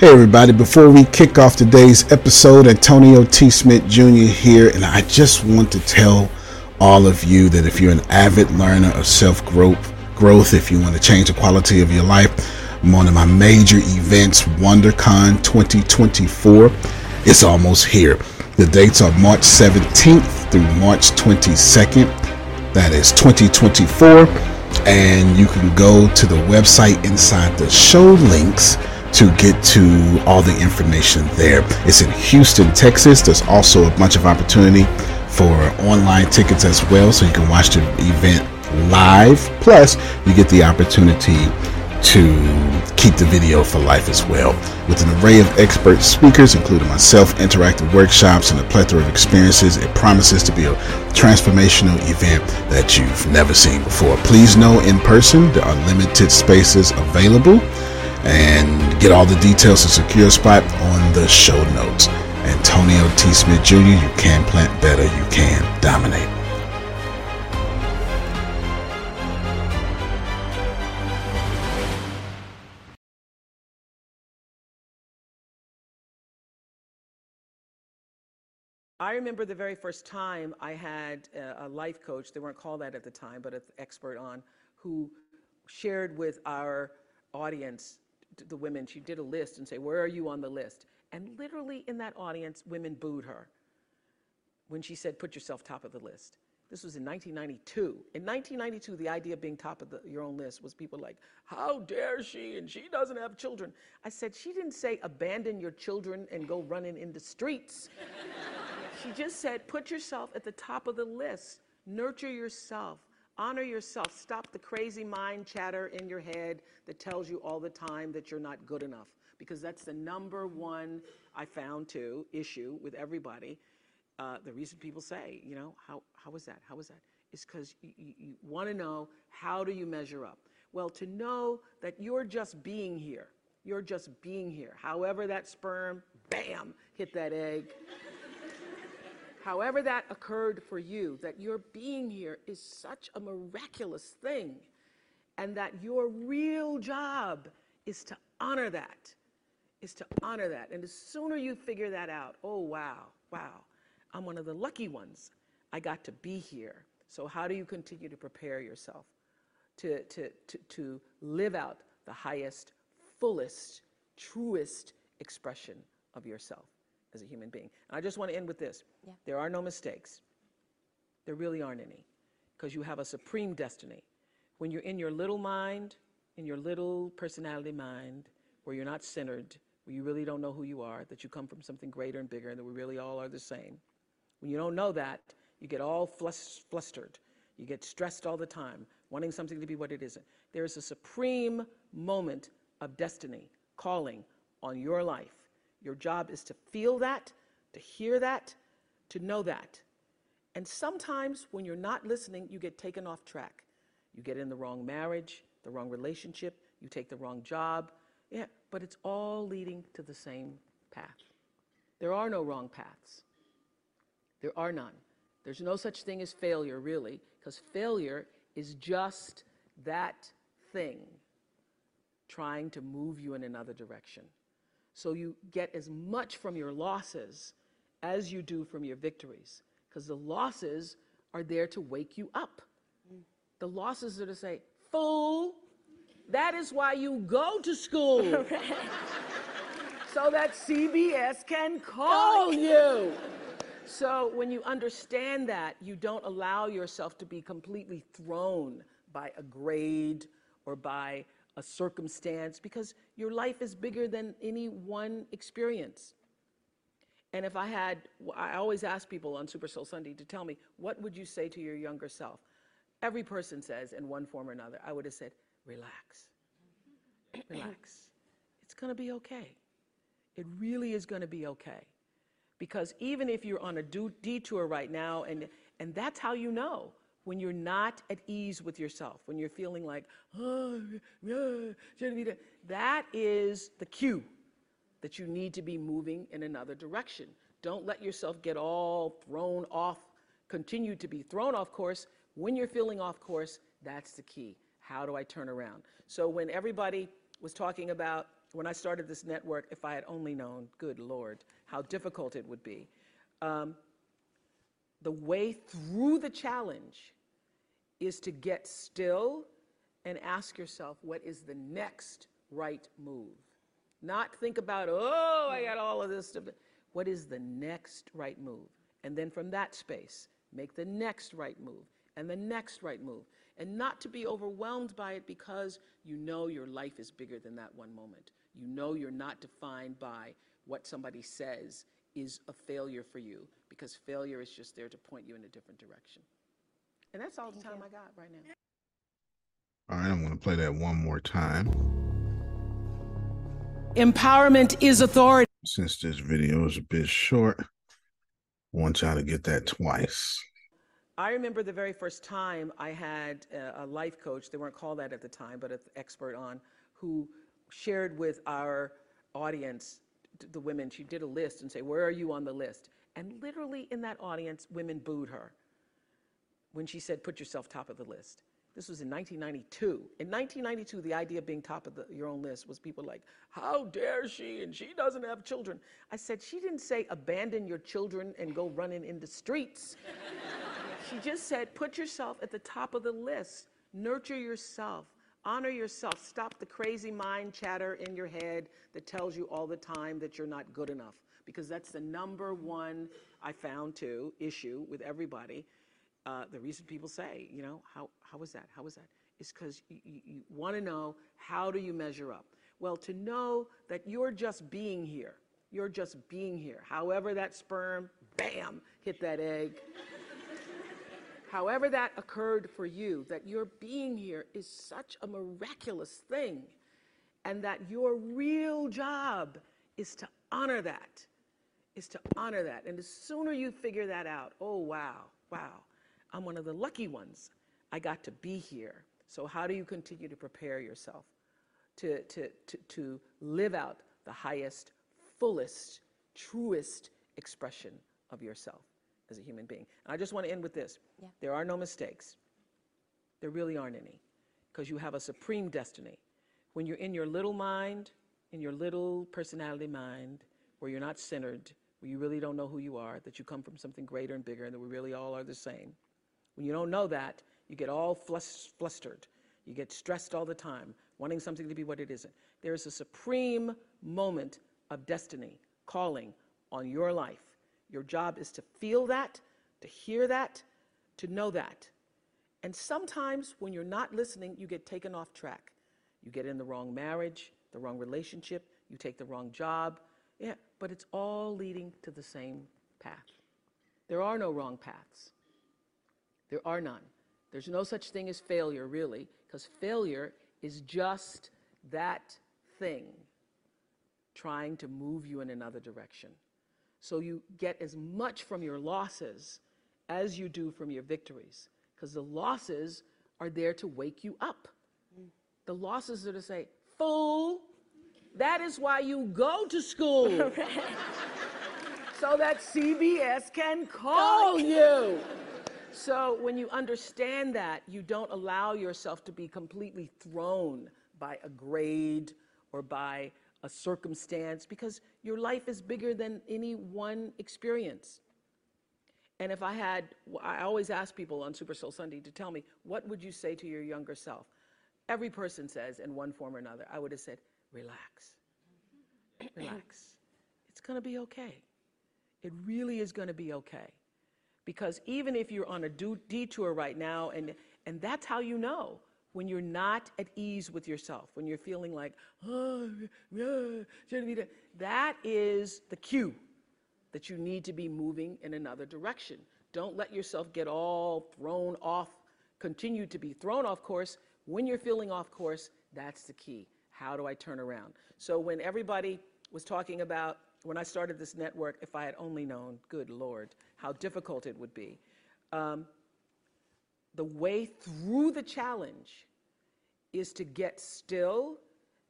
Hey, everybody, before we kick off today's episode, Antonio T. Smith Jr. here, and I just want to tell all of you that if you're an avid learner of self growth, growth, if you want to change the quality of your life, one of my major events, WonderCon 2024, is almost here. The dates are March 17th through March 22nd. That is 2024. And you can go to the website inside the show links to get to all the information there. It's in Houston, Texas. There's also a bunch of opportunity for online tickets as well, so you can watch the event live. Plus, you get the opportunity to keep the video for life as well. With an array of expert speakers, including myself, interactive workshops, and a plethora of experiences, it promises to be a transformational event that you've never seen before. Please know in person there are limited spaces available and get all the details to secure a spot on the show notes. Antonio T. Smith Jr., you can plant better, you can dominate. I remember the very first time I had a, a life coach, they weren't called that at the time, but an expert on, who shared with our audience, the women, she did a list and say, where are you on the list? And literally in that audience, women booed her when she said, put yourself top of the list. This was in 1992. In 1992, the idea of being top of the, your own list was people like, how dare she? And she doesn't have children. I said, she didn't say abandon your children and go running in the streets. she just said, put yourself at the top of the list. Nurture yourself. Honor yourself. Stop the crazy mind chatter in your head that tells you all the time that you're not good enough. Because that's the number one, I found too, issue with everybody. Uh, the reason people say, you know, how, how was that? How was that? Is because you, you, you want to know how do you measure up? Well, to know that you're just being here, you're just being here. However, that sperm, bam, hit that egg. However, that occurred for you, that your being here is such a miraculous thing, and that your real job is to honor that, is to honor that. And the sooner you figure that out, oh, wow, wow, I'm one of the lucky ones. I got to be here. So, how do you continue to prepare yourself to, to, to, to live out the highest, fullest, truest expression of yourself? As a human being. And I just want to end with this yeah. there are no mistakes. There really aren't any, because you have a supreme destiny. When you're in your little mind, in your little personality mind, where you're not centered, where you really don't know who you are, that you come from something greater and bigger, and that we really all are the same. When you don't know that, you get all flustered. You get stressed all the time, wanting something to be what it isn't. There is a supreme moment of destiny calling on your life your job is to feel that, to hear that, to know that. And sometimes when you're not listening, you get taken off track. You get in the wrong marriage, the wrong relationship, you take the wrong job. Yeah, but it's all leading to the same path. There are no wrong paths. There are none. There's no such thing as failure, really, because failure is just that thing trying to move you in another direction. So you get as much from your losses as you do from your victories, because the losses are there to wake you up. The losses are to say, fool, that is why you go to school. so that CBS can call oh, you. So when you understand that, you don't allow yourself to be completely thrown by a grade or by a circumstance, because your life is bigger than any one experience. And if I had, I always ask people on Super Soul Sunday to tell me, what would you say to your younger self? Every person says in one form or another, I would have said, relax. relax. It's going to be okay. It really is going to be okay. Because even if you're on a detour right now, and, and that's how you know, when you're not at ease with yourself, when you're feeling like, oh, yeah, that is the cue that you need to be moving in another direction. Don't let yourself get all thrown off, continue to be thrown off course. When you're feeling off course, that's the key. How do I turn around? So when everybody was talking about when I started this network, if I had only known, good Lord, how difficult it would be. Um, the way through the challenge is to get still and ask yourself, what is the next right move? Not think about, oh, I got all of this stuff. What is the next right move? And then from that space, make the next right move and the next right move. And not to be overwhelmed by it because you know your life is bigger than that one moment. You know you're not defined by what somebody says is a failure for you because failure is just there to point you in a different direction. And that's all the time I got right now. All right, I'm going to play that one more time. Empowerment is authority. Since this video is a bit short, I want y'all to get that twice. I remember the very first time I had a, a life coach, they weren't called that at the time, but an expert on, who shared with our audience, the women, she did a list and say, where are you on the list? And literally in that audience, women booed her when she said, put yourself top of the list. This was in 1992. In 1992, the idea of being top of the, your own list was people like, how dare she, and she doesn't have children. I said, she didn't say abandon your children and go running in the streets. she just said, put yourself at the top of the list. Nurture yourself. Honor yourself. Stop the crazy mind chatter in your head that tells you all the time that you're not good enough. Because that's the number one, I found too, issue with everybody uh, the reason people say, you know, how, how was that? How was that? Is because you, you, you want to know how do you measure up? Well, to know that you're just being here, you're just being here. However, that sperm, bam, hit that egg. However, that occurred for you, that your being here is such a miraculous thing, and that your real job is to honor that, is to honor that. And the sooner you figure that out, oh, wow, wow, I'm one of the lucky ones. I got to be here. So how do you continue to prepare yourself to, to, to, to live out the highest, fullest, truest expression of yourself as a human being? And I just want to end with this. Yeah. There are no mistakes. There really aren't any because you have a supreme destiny. When you're in your little mind, in your little personality mind, where you're not centered, where you really don't know who you are, that you come from something greater and bigger, and that we really all are the same when you don't know that, you get all flustered. You get stressed all the time, wanting something to be what it isn't. There is a supreme moment of destiny calling on your life. Your job is to feel that, to hear that, to know that. And sometimes when you're not listening, you get taken off track. You get in the wrong marriage, the wrong relationship, you take the wrong job. Yeah, but it's all leading to the same path. There are no wrong paths. There are none. There's no such thing as failure, really, because failure is just that thing trying to move you in another direction. So you get as much from your losses as you do from your victories, because the losses are there to wake you up. Mm. The losses are to say, fool, that is why you go to school. so that CBS can call oh, you. So when you understand that, you don't allow yourself to be completely thrown by a grade or by a circumstance because your life is bigger than any one experience. And if I had, I always ask people on Super Soul Sunday to tell me, what would you say to your younger self? Every person says in one form or another, I would have said, relax, relax. It's going to be okay. It really is going to be okay. Because even if you're on a detour right now, and, and that's how you know when you're not at ease with yourself, when you're feeling like, oh, yeah, that is the cue that you need to be moving in another direction. Don't let yourself get all thrown off, continue to be thrown off course. When you're feeling off course, that's the key. How do I turn around? So when everybody was talking about when I started this network, if I had only known, good Lord, how difficult it would be. Um, the way through the challenge is to get still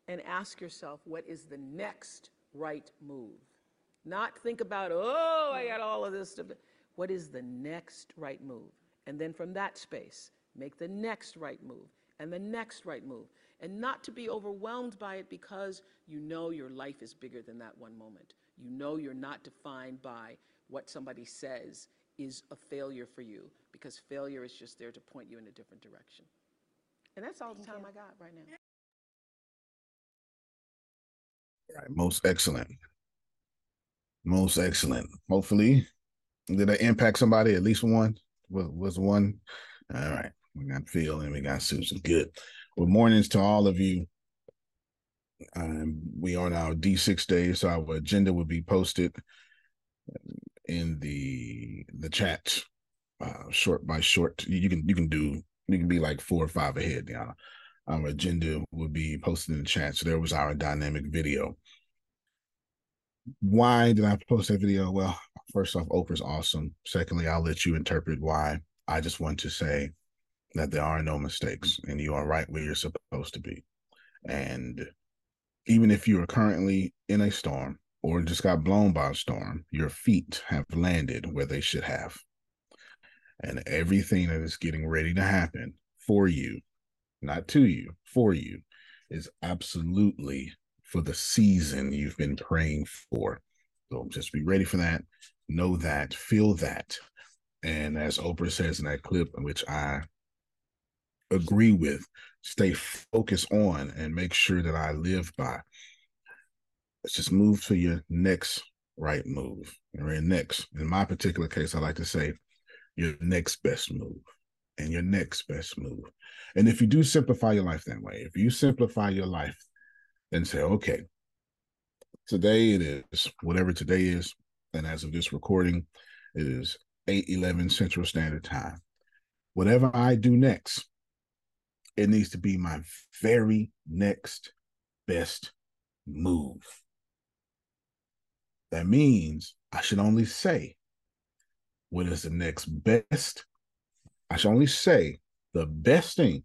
and ask yourself, what is the next right move? Not think about, oh, I got all of this stuff. What is the next right move? And then from that space, make the next right move and the next right move. And not to be overwhelmed by it because you know your life is bigger than that one moment. You know you're not defined by what somebody says is a failure for you because failure is just there to point you in a different direction. And that's all the time I got right now. All right, most excellent. Most excellent. Hopefully, did that impact somebody? At least one? Was, was one? All right. We got Phil and we got Susan. Good. Well, mornings to all of you. Um, we are on our D6 days, so our agenda will be posted in the the chat, uh, short by short. You can you can do you can be like four or five ahead. Yeah, our agenda will be posted in the chat. So there was our dynamic video. Why did I post that video? Well, first off, Oprah's awesome. Secondly, I'll let you interpret why. I just want to say that there are no mistakes and you are right where you're supposed to be. And even if you are currently in a storm or just got blown by a storm, your feet have landed where they should have. And everything that is getting ready to happen for you, not to you, for you, is absolutely for the season you've been praying for. So just be ready for that. Know that, feel that. And as Oprah says in that clip, which I agree with, stay focused on and make sure that I live by. Let's just move to your next right move. Or your next, in my particular case, I like to say your next best move and your next best move. And if you do simplify your life that way, if you simplify your life and say, okay, today it is whatever today is, and as of this recording, it is 8 11 Central Standard Time. Whatever I do next, it needs to be my very next best move. That means I should only say what is the next best. I should only say the best thing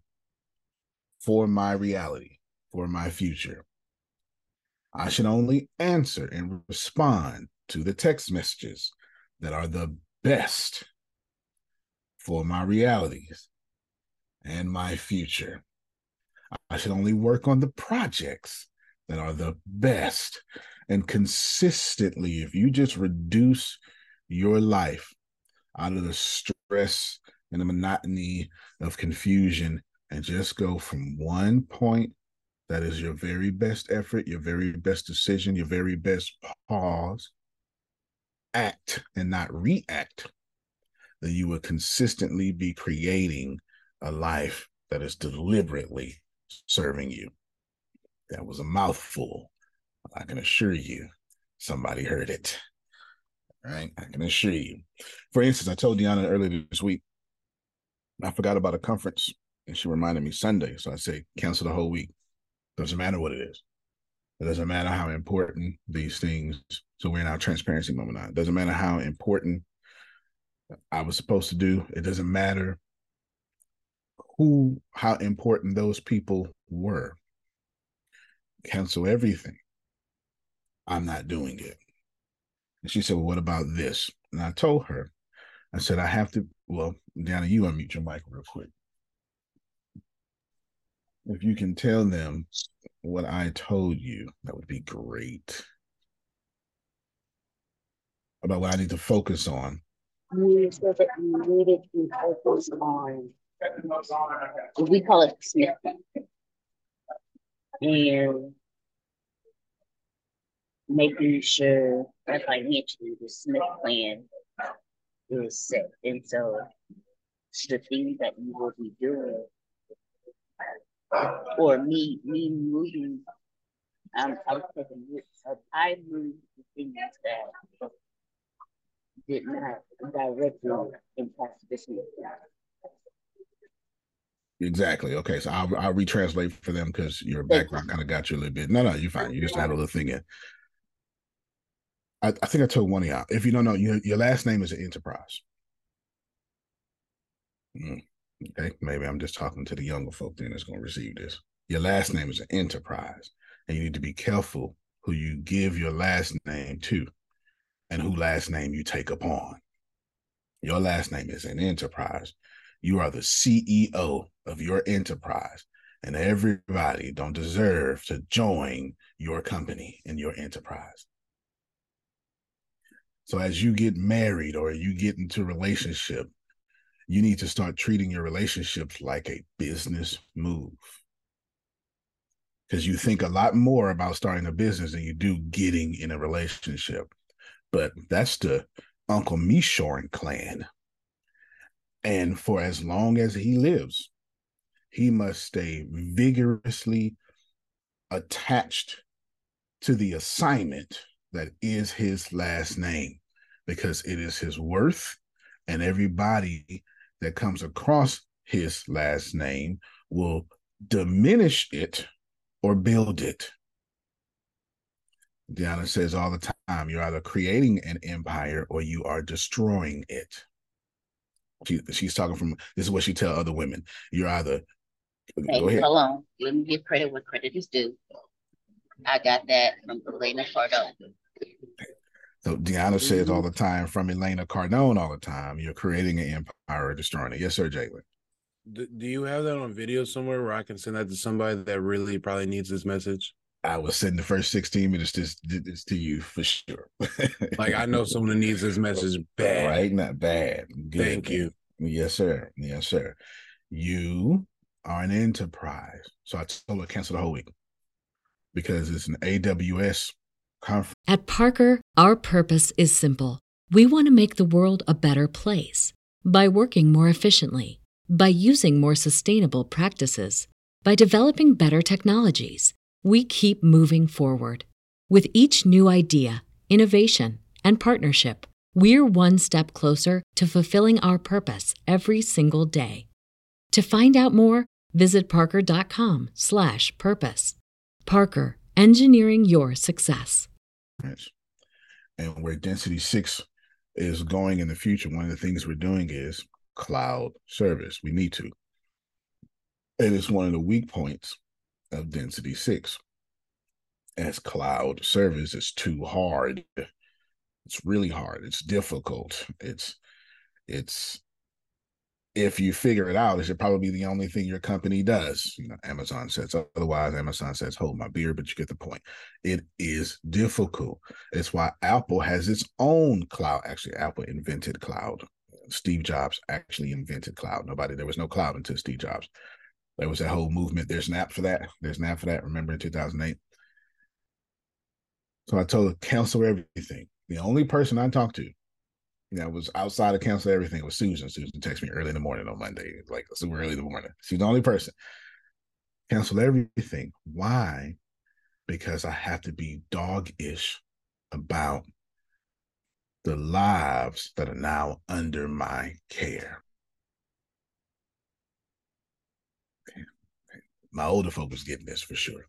for my reality, for my future. I should only answer and respond to the text messages that are the best for my realities and my future. I should only work on the projects that are the best. And consistently, if you just reduce your life out of the stress and the monotony of confusion and just go from one point that is your very best effort, your very best decision, your very best pause, act and not react, then you will consistently be creating a life that is deliberately serving you. That was a mouthful. I can assure you, somebody heard it. Right? I can assure you. For instance, I told Deanna earlier this week, I forgot about a conference and she reminded me Sunday. So I say, cancel the whole week. Doesn't matter what it is. It doesn't matter how important these things. So we're in our transparency moment now. It doesn't matter how important I was supposed to do. It doesn't matter who, how important those people were. Cancel everything. I'm not doing it. And she said, Well, what about this? And I told her, I said, I have to, well, Deanna, you unmute your mic real quick. If you can tell them what I told you, that would be great. About what I need to focus on. You you needed to focus on we call it Smith. And making sure that financially the Smith plan is set. And so the things that you will be doing or me me moving um I was taking I moved the things that did not directly impact the Smith plan. Exactly. Okay. So I'll, I'll retranslate for them because your background kind of got you a little bit. No, no, you're fine. You just had a little thing in. I, I think I told one of y'all. If you don't know, your, your last name is an enterprise. Mm, okay. Maybe I'm just talking to the younger folk then that's going to receive this. Your last name is an enterprise. And you need to be careful who you give your last name to and who last name you take upon. Your last name is an enterprise. You are the CEO of your enterprise. and everybody don't deserve to join your company and your enterprise. So as you get married or you get into relationship, you need to start treating your relationships like a business move. Because you think a lot more about starting a business than you do getting in a relationship. But that's the Uncle Mishorin clan. And for as long as he lives, he must stay vigorously attached to the assignment that is his last name because it is his worth and everybody that comes across his last name will diminish it or build it. Deanna says all the time, you're either creating an empire or you are destroying it. She, she's talking from this is what she tell other women. You're either hey, go ahead. Hold on. Let me give credit where credit is due. I got that from Elena Cardone. So Deanna says all mm-hmm. the time from Elena Cardone all the time, you're creating an empire or destroying it. Yes, sir, Jalen. Do, do you have that on video somewhere where I can send that to somebody that really probably needs this message? I was sending the first 16 minutes this, this to you for sure. like I know someone that needs this message bad. Right? Not bad. Good. Thank you. Yes, sir. Yes, sir. You are an enterprise. So I told her cancel the whole week because it's an AWS conference. At Parker, our purpose is simple. We want to make the world a better place by working more efficiently, by using more sustainable practices, by developing better technologies. We keep moving forward. With each new idea, innovation, and partnership, we're one step closer to fulfilling our purpose every single day. To find out more, visit parker.com/purpose. Parker, engineering your success. And where Density 6 is going in the future, one of the things we're doing is cloud service. We need to. And It is one of the weak points of Density 6. As cloud service is too hard. It's really hard. It's difficult. It's it's if you figure it out, it should probably be the only thing your company does. You know, Amazon says otherwise. Amazon says, hold my beer, but you get the point. It is difficult. It's why Apple has its own cloud. Actually, Apple invented cloud. Steve Jobs actually invented cloud. Nobody, there was no cloud until Steve Jobs. There was that whole movement. There's an app for that. There's an app for that. Remember in 2008? So I told her, cancel everything. The only person I talked to that was outside of cancel everything was Susan. Susan texted me early in the morning on Monday, like super early in the morning. She's the only person. Cancel everything. Why? Because I have to be dog-ish about the lives that are now under my care. My older folk was getting this for sure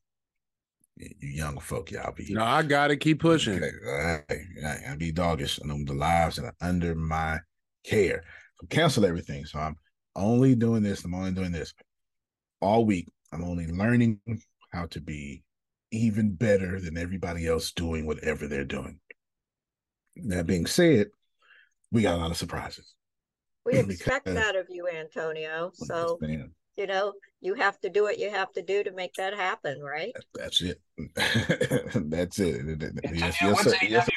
you young folk, y'all be. No, I gotta keep pushing. Okay. All right. I be doggish on the lives that are under my care. So cancel everything. So I'm only doing this. I'm only doing this all week. I'm only learning how to be even better than everybody else doing whatever they're doing. That being said, we got a lot of surprises. We expect that of you, Antonio. So you know, you have to do what you have to do to make that happen, right? That's it. That's it. Yes, yes, sir. yes,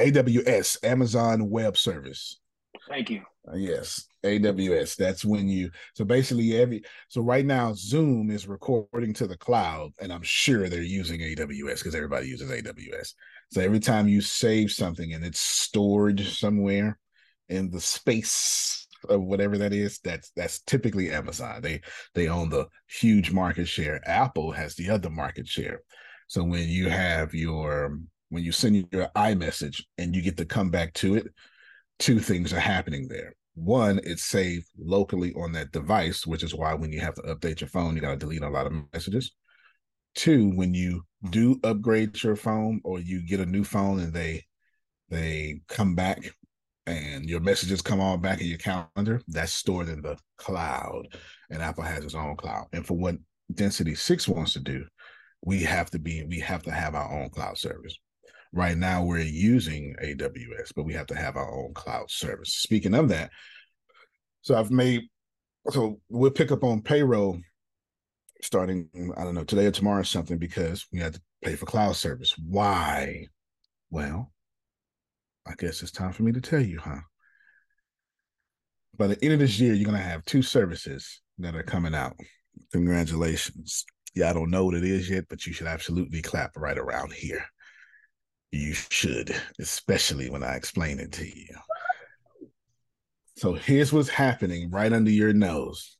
AWS, Amazon Web Service. Thank you. Uh, yes, AWS. That's when you. So basically, every. So right now, Zoom is recording to the cloud, and I'm sure they're using AWS because everybody uses AWS. So every time you save something and it's stored somewhere in the space of whatever that is, that's that's typically Amazon. They they own the huge market share. Apple has the other market share. So when you have your when you send your iMessage and you get to come back to it, two things are happening there. One, it's saved locally on that device, which is why when you have to update your phone, you got to delete a lot of messages. Two, when you do upgrade your phone or you get a new phone and they they come back and your messages come all back in your calendar, that's stored in the cloud. And Apple has its own cloud. And for what Density 6 wants to do, we have to be, we have to have our own cloud service. Right now, we're using AWS, but we have to have our own cloud service. Speaking of that, so I've made, so we'll pick up on payroll starting, I don't know, today or tomorrow or something because we have to pay for cloud service. Why? Well, I guess it's time for me to tell you, huh? By the end of this year, you're going to have two services that are coming out. Congratulations. Yeah, I don't know what it is yet, but you should absolutely clap right around here. You should, especially when I explain it to you. So here's what's happening right under your nose.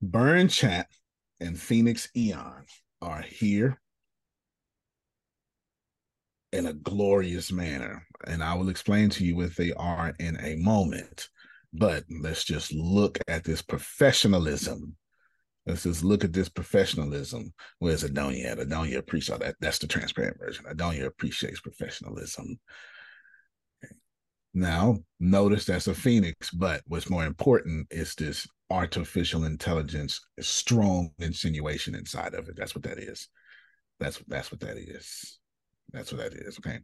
Burn Chat and Phoenix Eon are here in a glorious manner. And I will explain to you what they are in a moment. But let's just look at this professionalism. Let's just look at this professionalism. Where's Adonia? Adonia appreciates oh, that. That's the transparent version. Adonia appreciates professionalism. Now, notice that's a phoenix, but what's more important is this artificial intelligence, strong insinuation inside of it. That's what that is. That's that's what that is. That's what that is. Okay.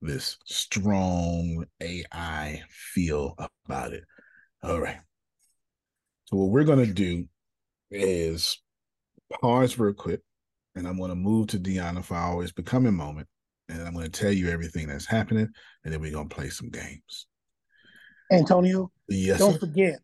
This strong AI feel about it. All right. So what we're gonna do is pause real quick, and I'm gonna move to Deanna for always becoming moment, and I'm gonna tell you everything that's happening, and then we're gonna play some games. Antonio, yes, don't sir. forget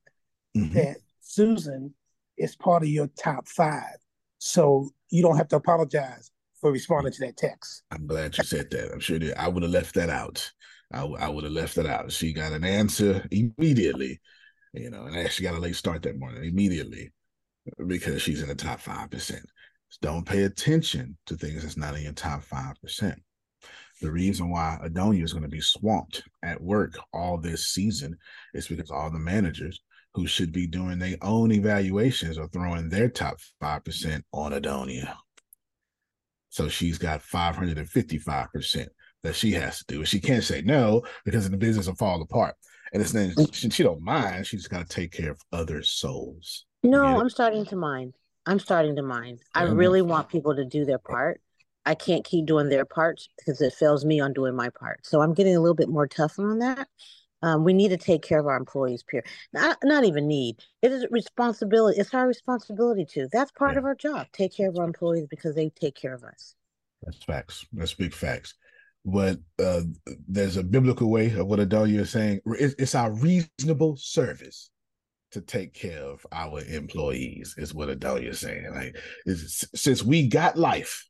mm-hmm. that Susan is part of your top five, so you don't have to apologize for responding to that text. I'm glad you said that. I'm sure that I would have left that out. I, I would have left that out. She got an answer immediately, you know, and actually got a late start that morning immediately because she's in the top 5%. So Don't pay attention to things that's not in your top 5%. The reason why Adonia is going to be swamped at work all this season is because all the managers who should be doing their own evaluations are throwing their top 5% on Adonia. So she's got 555% that she has to do. She can't say no because the business will fall apart. And it's then mm. she, she don't mind. She's got to take care of other souls. No, I'm starting to mind. I'm starting to mind. I really want people to do their part. I can't keep doing their parts because it fails me on doing my part. So I'm getting a little bit more tougher on that. Um, we need to take care of our employees. Period. Not, not even need. It is responsibility. It's our responsibility to. That's part yeah. of our job. Take care of our employees because they take care of us. That's facts. That's big facts. But uh, there's a biblical way of what Adonia is saying. It's, it's our reasonable service to take care of our employees. Is what Adonia is saying. Like, since we got life,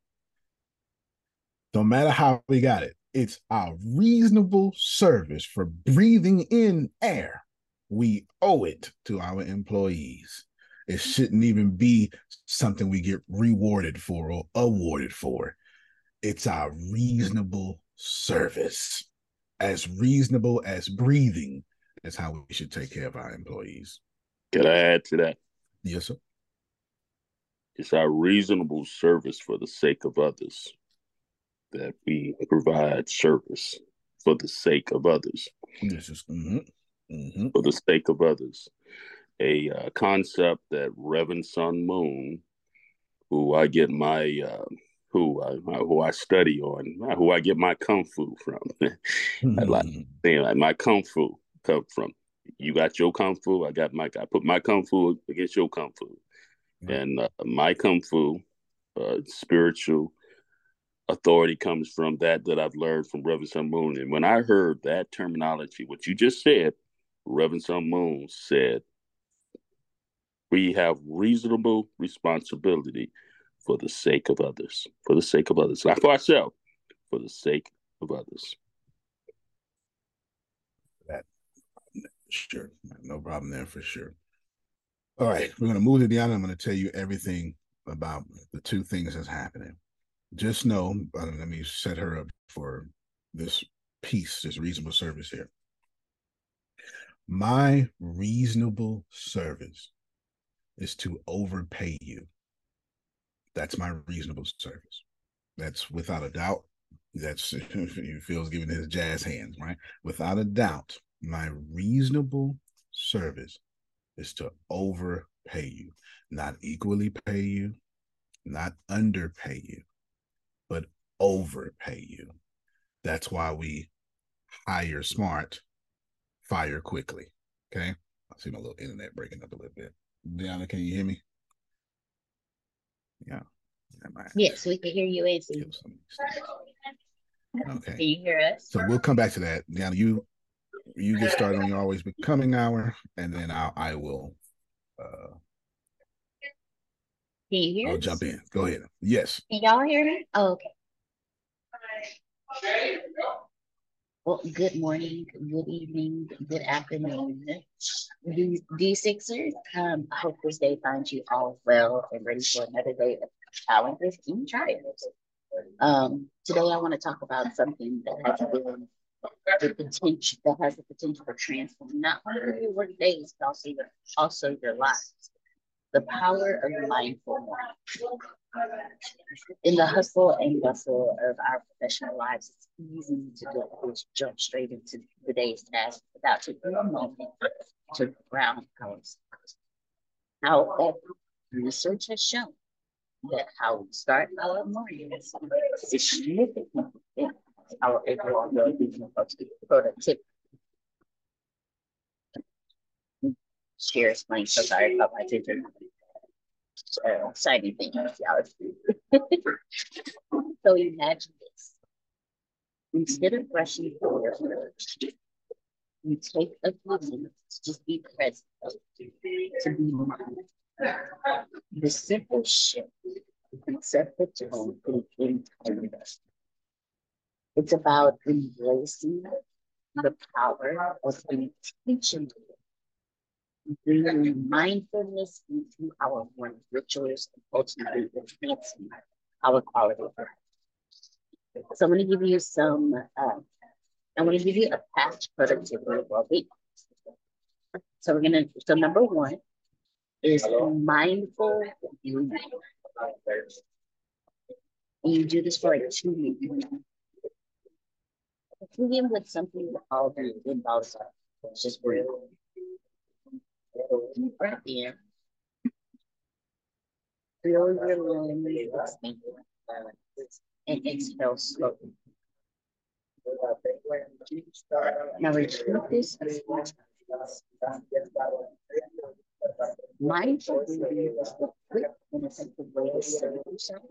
no matter how we got it, it's our reasonable service for breathing in air. We owe it to our employees. It shouldn't even be something we get rewarded for or awarded for. It's our reasonable service. As reasonable as breathing is how we should take care of our employees. Can I add to that? Yes, sir. It's our reasonable service for the sake of others that we provide service for the sake of others. This is mm-hmm, mm-hmm. for the sake of others. A uh, concept that Reverend Sun Moon, who I get my uh, who I who I study on, who I get my kung fu from. mm-hmm. I like saying like my kung fu come from. You got your kung fu, I got my I put my kung fu against your kung fu, mm-hmm. and uh, my kung fu, uh, spiritual authority comes from that that I've learned from Reverend Sun Moon. And when I heard that terminology, what you just said, Reverend Sun Moon said, we have reasonable responsibility for the sake of others, for the sake of others, not for ourselves, for the sake of others. That sure, no problem there for sure. All right, we're going to move to Deanna. I'm going to tell you everything about the two things that's happening just know, uh, let me set her up for this piece, this reasonable service here. My reasonable service is to overpay you. That's my reasonable service. That's without a doubt. That's feels giving his jazz hands, right? Without a doubt, my reasonable service is to overpay you, not equally pay you, not underpay you, overpay you. That's why we hire smart, fire quickly. Okay. I see my little internet breaking up a little bit. Deanna, can you hear me? Yeah. Yes, we can hear you, AC. Okay. Can you hear us? So we'll come back to that. Now you you get started on your always becoming hour, and then I'll I will uh Can you hear I'll us? jump in. Go ahead. Yes. Can y'all hear me? Oh, okay. Well, good morning, good evening, good afternoon. D- D6ers, um, I hope this day finds you all well and ready for another day of challenges and triumphs. Um, today I want to talk about something that has been the potential that has the potential for transforming not only your work days, but also your, also your lives. The power of mindful morning. In the hustle and bustle of our professional lives, it's easy to just jump straight into the day's task without taking a moment to ground ourselves. However, research has shown that how we start our mornings significantly our overall well-being productivity. Share explain so sorry about my teacher. Uh, shiny thing. so imagine this. Instead of rushing hair, you take a few minutes to just be present, to be mindful. The simple shift can set the tone for the entire day. It's about embracing the power of the intention bringing mindfulness into our morning rituals and ultimately enhancing our quality of life. So I'm going to give you some, uh, I'm going to give you a past productivity well-being. So we're going to, so number one is mindful breathing. And you do this for like two minutes. Begin with something we all do in Balsa. It's just breathe. Deep breath in. Feel your lungs and exhale slowly. Now repeat this a few times. Mindful breathing is the quick and effective way to center yourself,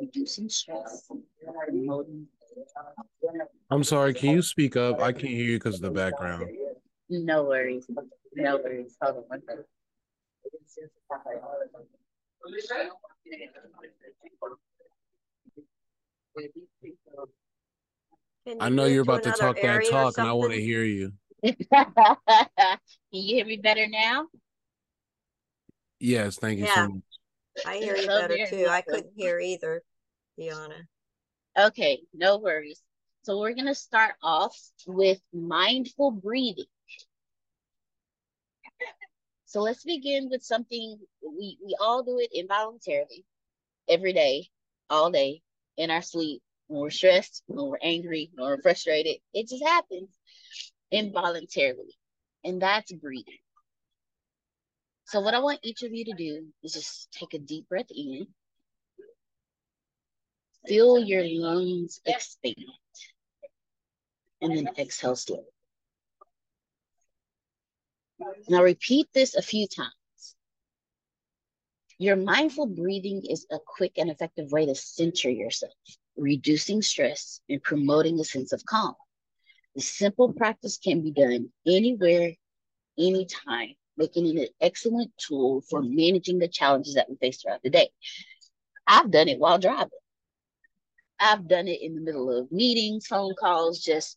reducing stress, promoting. I'm sorry, can you speak up? I can't hear you because of the background. No worries. No worries. Hold on one second. I know you're about to talk that talk, and I want to hear you. Can you hear me better now? Yes, thank you Yeah. so much. I hear you better too. I couldn't hear either, Deanna. Okay, no worries. So we're gonna start off with mindful breathing. So let's begin with something we, we all do it involuntarily every day, all day, in our sleep, when we're stressed, when we're angry, when we're frustrated. It just happens involuntarily. And that's breathing. So what I want each of you to do is just take a deep breath in. Feel your lungs expand. And then exhale slowly. Now repeat this a few times. Your mindful breathing is a quick and effective way to center yourself, reducing stress and promoting a sense of calm. This simple practice can be done anywhere, anytime, making it an excellent tool for managing the challenges that we face throughout the day. I've done it while driving. I've done it in the middle of meetings, phone calls, just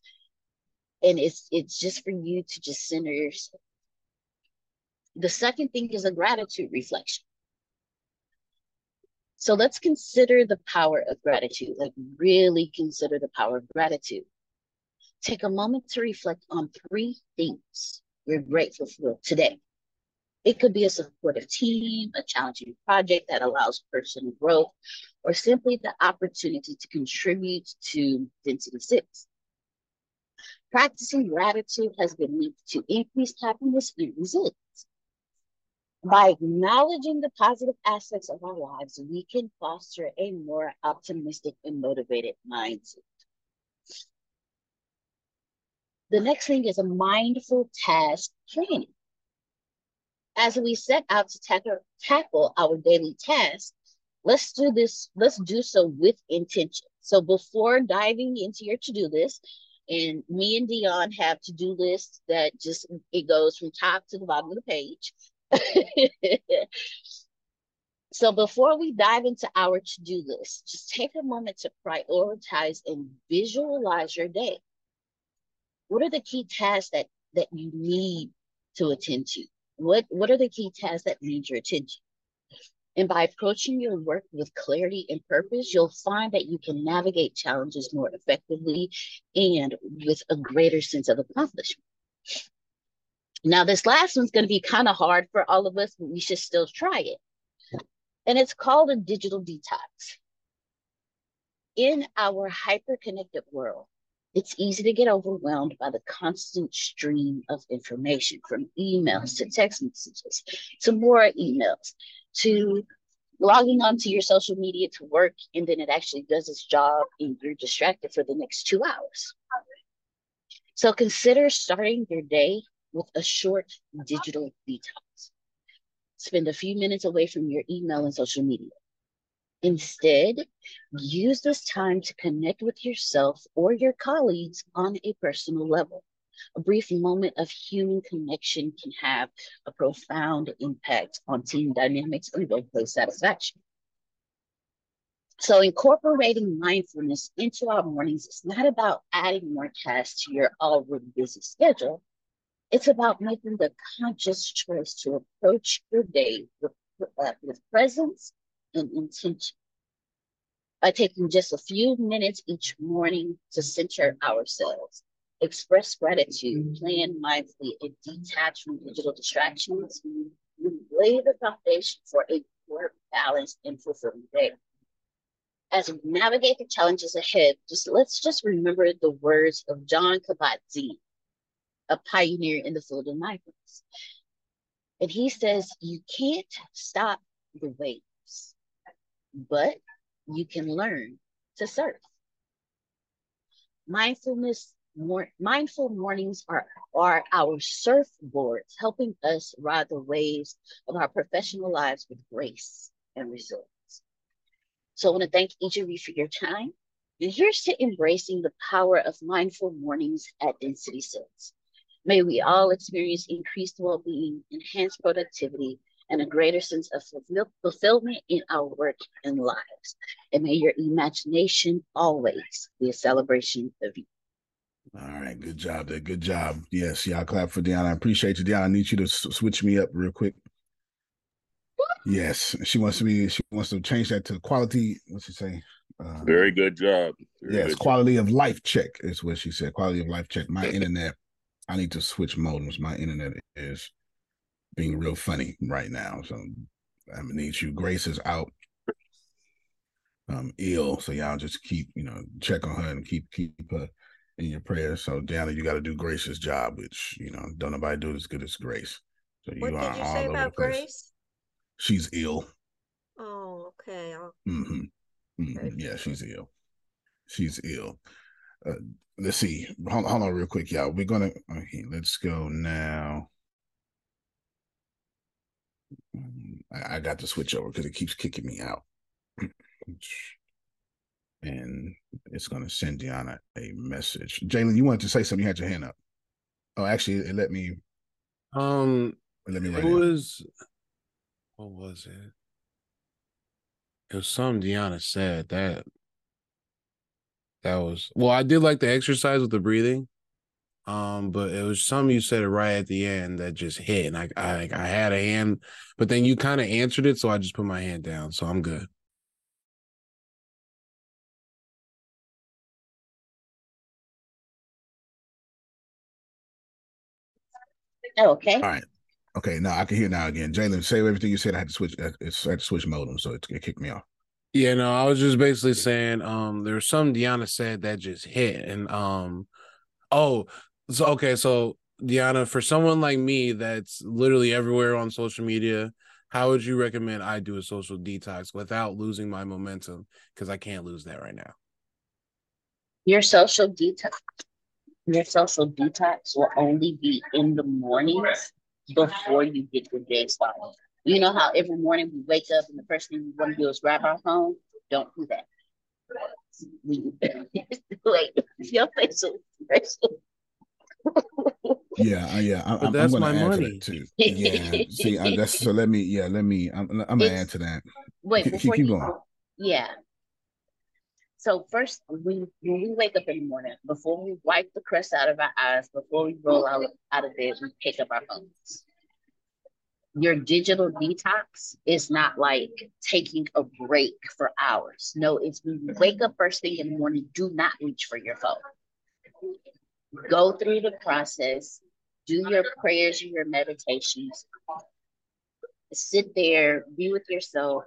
and it's it's just for you to just center yourself. The second thing is a gratitude reflection. So let's consider the power of gratitude, like really consider the power of gratitude. Take a moment to reflect on three things you're grateful for today. It could be a supportive team, a challenging project that allows personal growth, or simply the opportunity to contribute to Density 6. Practicing gratitude has been linked to increased happiness and resilience. By acknowledging the positive aspects of our lives, we can foster a more optimistic and motivated mindset. The next thing is a mindful task planning. As we set out to tackle, tackle our daily tasks, let's do this, let's do so with intention. So before diving into your to-do list, and me and Dion have to-do lists that just it goes from top to the bottom of the page. so before we dive into our to-do list, just take a moment to prioritize and visualize your day. What are the key tasks that that you need to attend to? What what are the key tasks that need your attention? And by approaching your work with clarity and purpose, you'll find that you can navigate challenges more effectively and with a greater sense of accomplishment. Now, this last one's going to be kind of hard for all of us, but we should still try it. And it's called a digital detox. In our hyper connected world, it's easy to get overwhelmed by the constant stream of information from emails to text messages to more emails to logging onto your social media to work and then it actually does its job and you're distracted for the next two hours. So consider starting your day with a short digital detox. Spend a few minutes away from your email and social media. Instead, use this time to connect with yourself or your colleagues on a personal level a brief moment of human connection can have a profound impact on team dynamics and workplace satisfaction. So, incorporating mindfulness into our mornings is not about adding more tasks to your already busy schedule. It's about making the conscious choice to approach your day with, uh, with presence and intention. By taking just a few minutes each morning to center ourselves, express gratitude, plan mindfully, and detach from digital distractions, you lay the foundation for a more balanced and fulfilling day. As we navigate the challenges ahead, just let's just remember the words of Jon Kabat-Zinn, a pioneer in the field of mindfulness. And he says, you can't stop the waves, but you can learn to surf. Mindfulness more, mindful mornings are, are our surfboards, helping us ride the waves of our professional lives with grace and resilience. So I want to thank each of you for your time. And here's to embracing the power of mindful mornings at Density Sales. May we all experience increased well-being, enhanced productivity, and a greater sense of fulfillment in our work and lives. And may your imagination always be a celebration of you. All right, good job there. Good job. Yes, y'all clap for Deanna. I appreciate you, Deanna. I need you to s- switch me up real quick. Yes, she wants to be. She wants to change that to quality. What's she say? Uh, Very good job. Very yes, good quality job. of life check is what she said. Quality of life check. My internet. I need to switch modems. My internet is being real funny right now, so I'm gonna need you. Grace is out. Um, ill, so y'all just keep you know check on her and keep keep her in your prayers. So, Diana, you got to do Grace's job, which you know don't nobody do it as good as Grace. So you what are did you say about Grace? She's ill. Oh, okay. Mm-hmm. Mm-hmm. Yeah, she's ill. She's ill. Uh, let's see. Hold, hold, on, real quick, y'all. We're gonna. Okay, let's go now. I, I got to switch over because it keeps kicking me out. and it's going to send Deanna a message. Jalen, you wanted to say something? You had your hand up. Oh, actually, it let me. Um, let me. Write it was. What was it? It was something Deanna said that. That was well. I did like the exercise with the breathing, um, but it was something you said it right at the end that just hit, and I I, I had a hand, but then you kind of answered it, so I just put my hand down, so I'm good. Oh, okay. All right. Okay, now I can hear now again. Jalen, say everything you said. I had to switch. Uh, I had to switch modem, so it, it kicked me off. Yeah, no, I was just basically saying, um, there's some Deanna said that just hit, and um, oh, so okay, so Deanna, for someone like me that's literally everywhere on social media, how would you recommend I do a social detox without losing my momentum? Because I can't lose that right now. Your social detox your social detox will only be in the mornings before you get your day started. You know how every morning we wake up and the first thing we want to do is grab our phone? Don't do that. We, wait, your facial expression. yeah, yeah, I, but I'm, that's I'm my gonna add money. to that too. Yeah, see, I, that's so. Let me, yeah, let me. I'm, I'm gonna It's- add to that. Wait, Keep- keep you, going. yeah. So first, we when we wake up in the morning, before we wipe the crust out of our eyes, before we roll out, out of bed, we pick up our phones. Your digital detox is not like taking a break for hours. No, it's when you wake up first thing in the morning, do not reach for your phone. Go through the process, do your prayers and your meditations, sit there, be with yourself,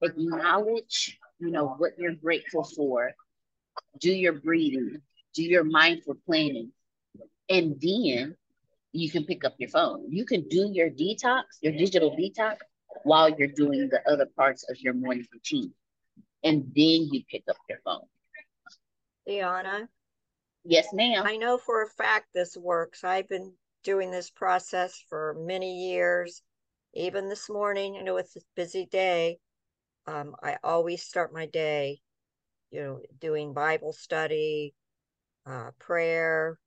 acknowledge, you know, what you're grateful for, do your breathing, do your mindful planning, and then you can pick up your phone. You can do your detox, your digital detox, while you're doing the other parts of your morning routine. And then you pick up your phone. Deanna, Yes, ma'am. I know for a fact this works. I've been doing this process for many years. Even this morning, you know, it's a busy day. Um, I always start my day, you know, doing Bible study, uh, prayer,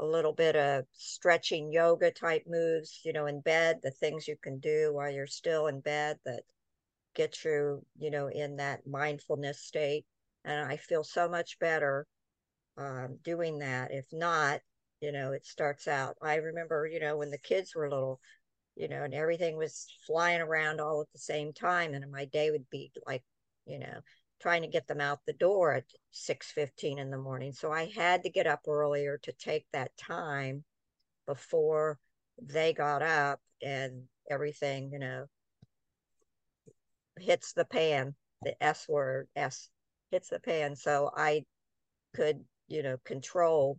a little bit of stretching yoga type moves, you know, in bed, the things you can do while you're still in bed that get you, you know, in that mindfulness state. And I feel so much better um, doing that. If not, you know, it starts out. I remember, you know, when the kids were little, you know, and everything was flying around all at the same time, and my day would be like, you know, trying to get them out the door at six fifteen in the morning. So I had to get up earlier to take that time before they got up and everything, you know, hits the pan. The S word, S hits the pan. So I could, you know, control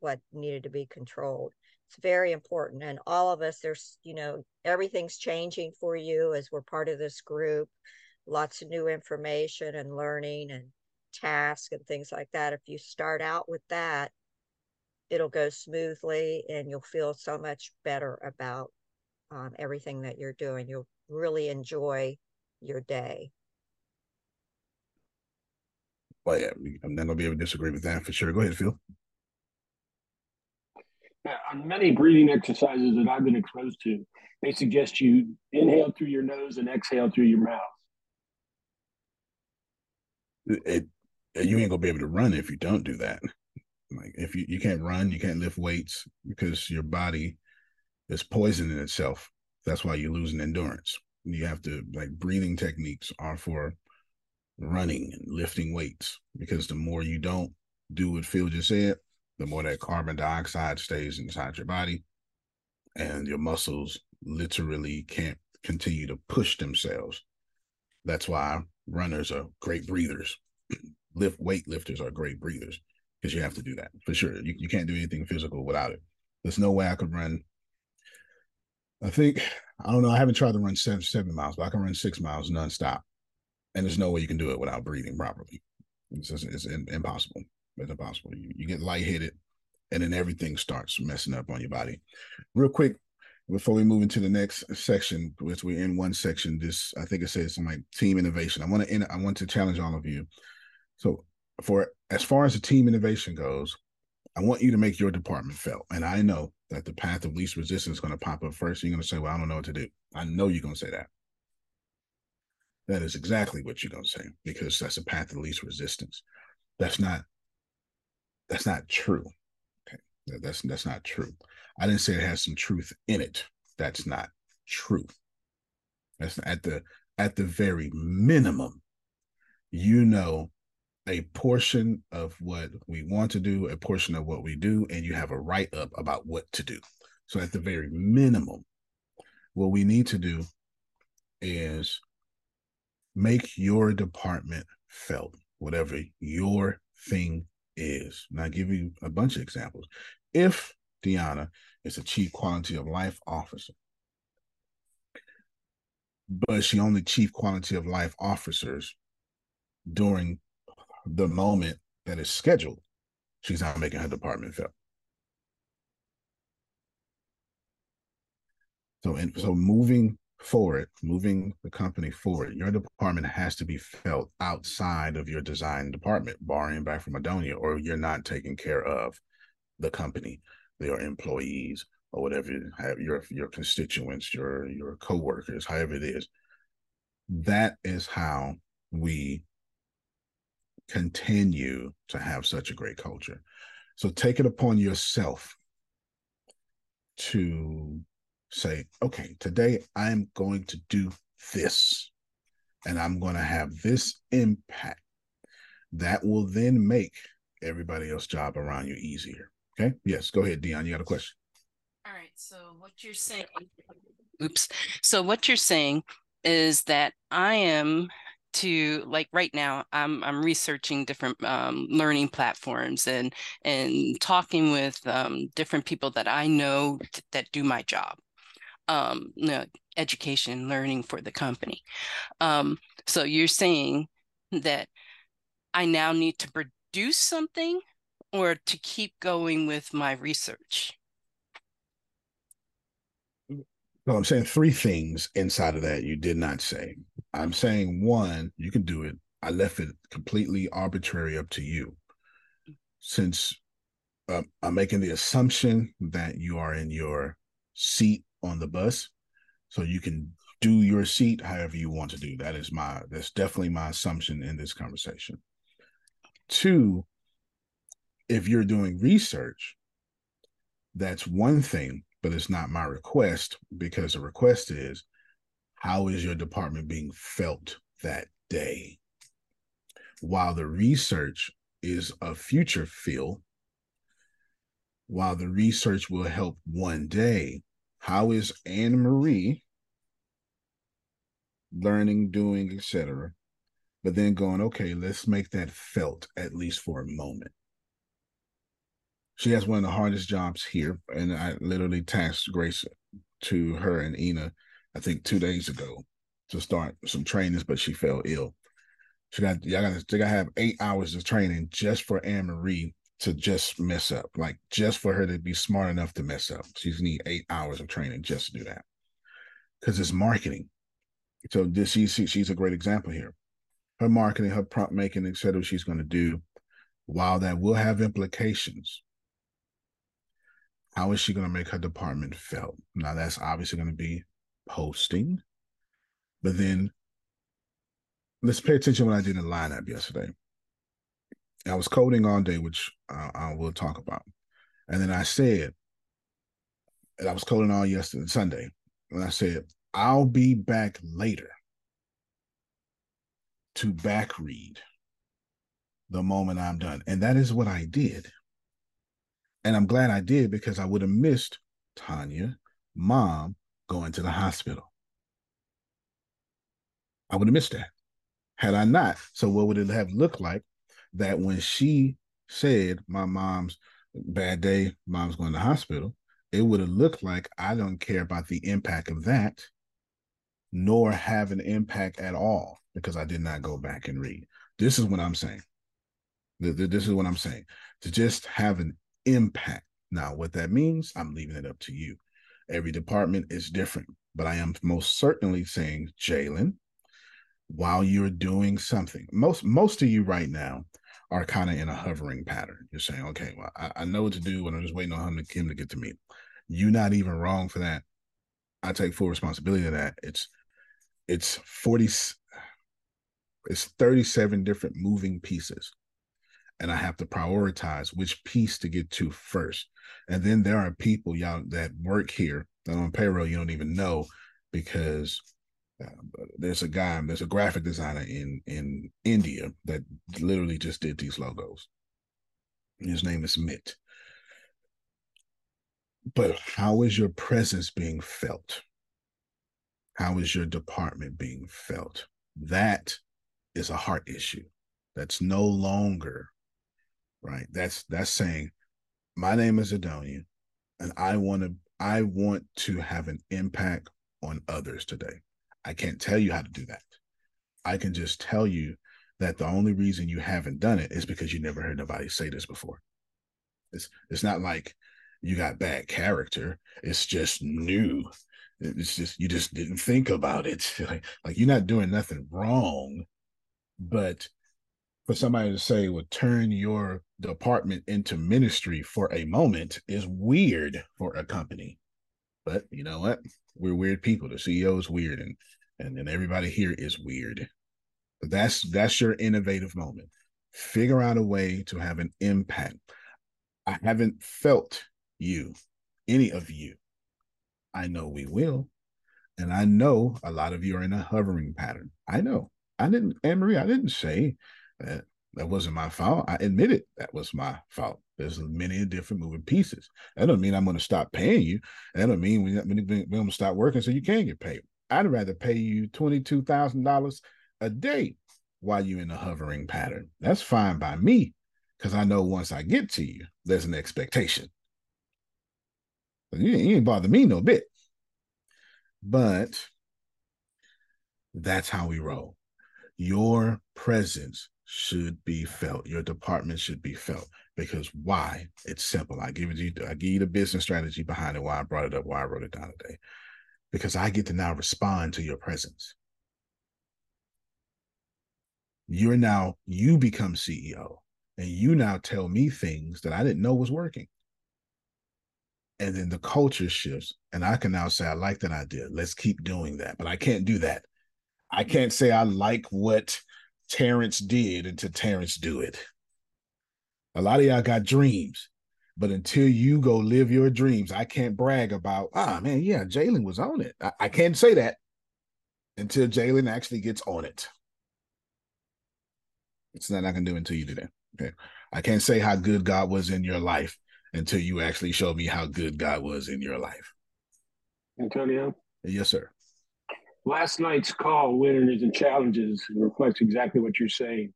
what needed to be controlled. It's very important. And all of us, there's, you know, everything's changing for you as we're part of this group. Lots of new information and learning and tasks and things like that. If you start out with that, it'll go smoothly and you'll feel so much better about um, everything that you're doing. You'll really enjoy your day. Well, yeah, I'm not gonna be able to disagree with that for sure. Go ahead, Phil. On many breathing exercises that I've been exposed to, they suggest you inhale through your nose and exhale through your mouth. It, you ain't gonna be able to run if you don't do that. Like if you you can't run, you can't lift weights because your body is poisoning itself. That's why you're losing endurance. You have to like breathing techniques are for running and lifting weights because the more you don't do what Phil just said, the more that carbon dioxide stays inside your body and your muscles literally can't continue to push themselves. That's why runners are great breathers. Lift weight lifters are great breathers because you have to do that for sure. You, you can't do anything physical without it. There's no way I could run. I think I don't know. I haven't tried to run seven seven miles, but I can run six miles nonstop, and there's no way you can do it without breathing properly. It's just, it's impossible. It's impossible. You, you get lightheaded, and then everything starts messing up on your body. Real quick, before we move into the next section, which we're in one section, this I think it says something like team innovation. I want to I want to challenge all of you. So for as far as the team innovation goes, I want you to make your department felt. And I know that the path of least resistance is going to pop up first. You're going to say, Well, I don't know what to do. I know you're going to say that. That is exactly what you're going to say because that's a path of least resistance. That's not that's not true. Okay. That's that's not true. I didn't say it has some truth in it. That's not true. That's at the at the very minimum, you know a portion of what we want to do, a portion of what we do, and you have a write up about what to do. So, at the very minimum, what we need to do is make your department felt, whatever your thing is. And I'll give you a bunch of examples. If Deanna is a chief quality of life officer, but she only chief quality of life officers during the moment that is scheduled, she's not making her department felt. So and so moving forward, moving the company forward, your department has to be felt outside of your design department, borrowing back from Adonia, or you're not taking care of the company, your employees, or whatever you have your your constituents, your your coworkers, however it is. That is how we continue to have such a great culture. So take it upon yourself to say, okay, today I'm going to do this and I'm going to have this impact that will then make everybody else's job around you easier. Okay. Yes. Go ahead, Dion. You got a question. All right. So what you're saying, oops. So what you're saying is that I am to like right now i'm i'm researching different um, learning platforms and and talking with um, different people that i know t- that do my job um, education learning for the company um, so you're saying that i now need to produce something or to keep going with my research well i'm saying three things inside of that you did not say I'm saying one, you can do it. I left it completely arbitrary up to you. Since uh, I'm making the assumption that you are in your seat on the bus, so you can do your seat however you want to do. That is my that's definitely my assumption in this conversation. Two, if you're doing research, that's one thing, but it's not my request because the request is how is your department being felt that day? While the research is a future feel, while the research will help one day, how is Anne Marie learning, doing, etc. But then going, okay, let's make that felt at least for a moment. She has one of the hardest jobs here, and I literally tasked Grace to her and Ina I think two days ago to start some trainings, but she fell ill. She got y'all got to have eight hours of training just for Anne Marie to just mess up, like just for her to be smart enough to mess up. She's need eight hours of training just to do that because it's marketing. So this she's she's a great example here. Her marketing, her prompt making, etc. She's to do. While that will have implications, how is she going to make her department felt? Now that's obviously going to be posting. But then let's pay attention what I did in lineup yesterday. I was coding all day, which uh, I will talk about. And then I said, and I was coding all yesterday, Sunday, and I said, I'll be back later to back read the moment I'm done. And that is what I did. And I'm glad I did because I would have missed Tanya, mom, going to the hospital. I would have missed that had I not. So, what would it have looked like that when she said, My mom's bad day, mom's going to the hospital, it would have looked like I don't care about the impact of that, nor have an impact at all because I did not go back and read. This is what I'm saying. This is what I'm saying. To just have an impact. Now, what that means, I'm leaving it up to you. Every department is different, but I am most certainly saying, Jalen, while you're doing something, most most of you right now are kind of in a hovering pattern. You're saying, okay, well, I, I know what to do, and I'm just waiting on him to, him to get to me. You're not even wrong for that. I take full responsibility of that. It's it's 40 it's 37 different moving pieces and I have to prioritize which piece to get to first. And then there are people y'all that work here that on payroll you don't even know because uh, there's a guy, there's a graphic designer in in India that literally just did these logos. His name is Mitt. But how is your presence being felt? How is your department being felt? That is a heart issue. That's no longer right? That's that's saying, my name is Adonia, and I want to I want to have an impact on others today. I can't tell you how to do that. I can just tell you that the only reason you haven't done it is because you never heard nobody say this before. It's it's not like you got bad character. It's just new. It's just you just didn't think about it. Like, like you're not doing nothing wrong, but for somebody to say, well, turn your department into ministry for a moment is weird for a company. But you know what? We're weird people. The CEO is weird, and and then everybody here is weird. But that's that's your innovative moment. Figure out a way to have an impact. I haven't felt you, any of you. I know we will. And I know a lot of you are in a hovering pattern. I know. I didn't, Anne Marie, I didn't say that that wasn't my fault. I admitted that was my fault. There's many different moving pieces. That doesn't mean I'm going to stop paying you. That doesn't mean we, we, we're going to stop working so you can get paid. I'd rather pay you $22,000 a day while you're in a hovering pattern. That's fine by me because I know once I get to you, there's an expectation. You ain't bother me no bit. But that's how we roll. Your presence should be felt. Your department should be felt. Because why? It's simple. I give it you. I give you the business strategy behind it. Why I brought it up. Why I wrote it down today. Because I get to now respond to your presence. You're now you become CEO, and you now tell me things that I didn't know was working. And then the culture shifts, and I can now say I like that idea. Let's keep doing that. But I can't do that. I can't say I like what Terrence did until Terrence do it. A lot of y'all got dreams, but until you go live your dreams, I can't brag about, ah, man, yeah, Jalen was on it. I, I can't say that until Jalen actually gets on it. It's not I can do until you do that. Okay. I can't say how good God was in your life until you actually show me how good God was in your life. Antonio? Yes, sir last night's call, winners and challenges, reflects exactly what you're saying.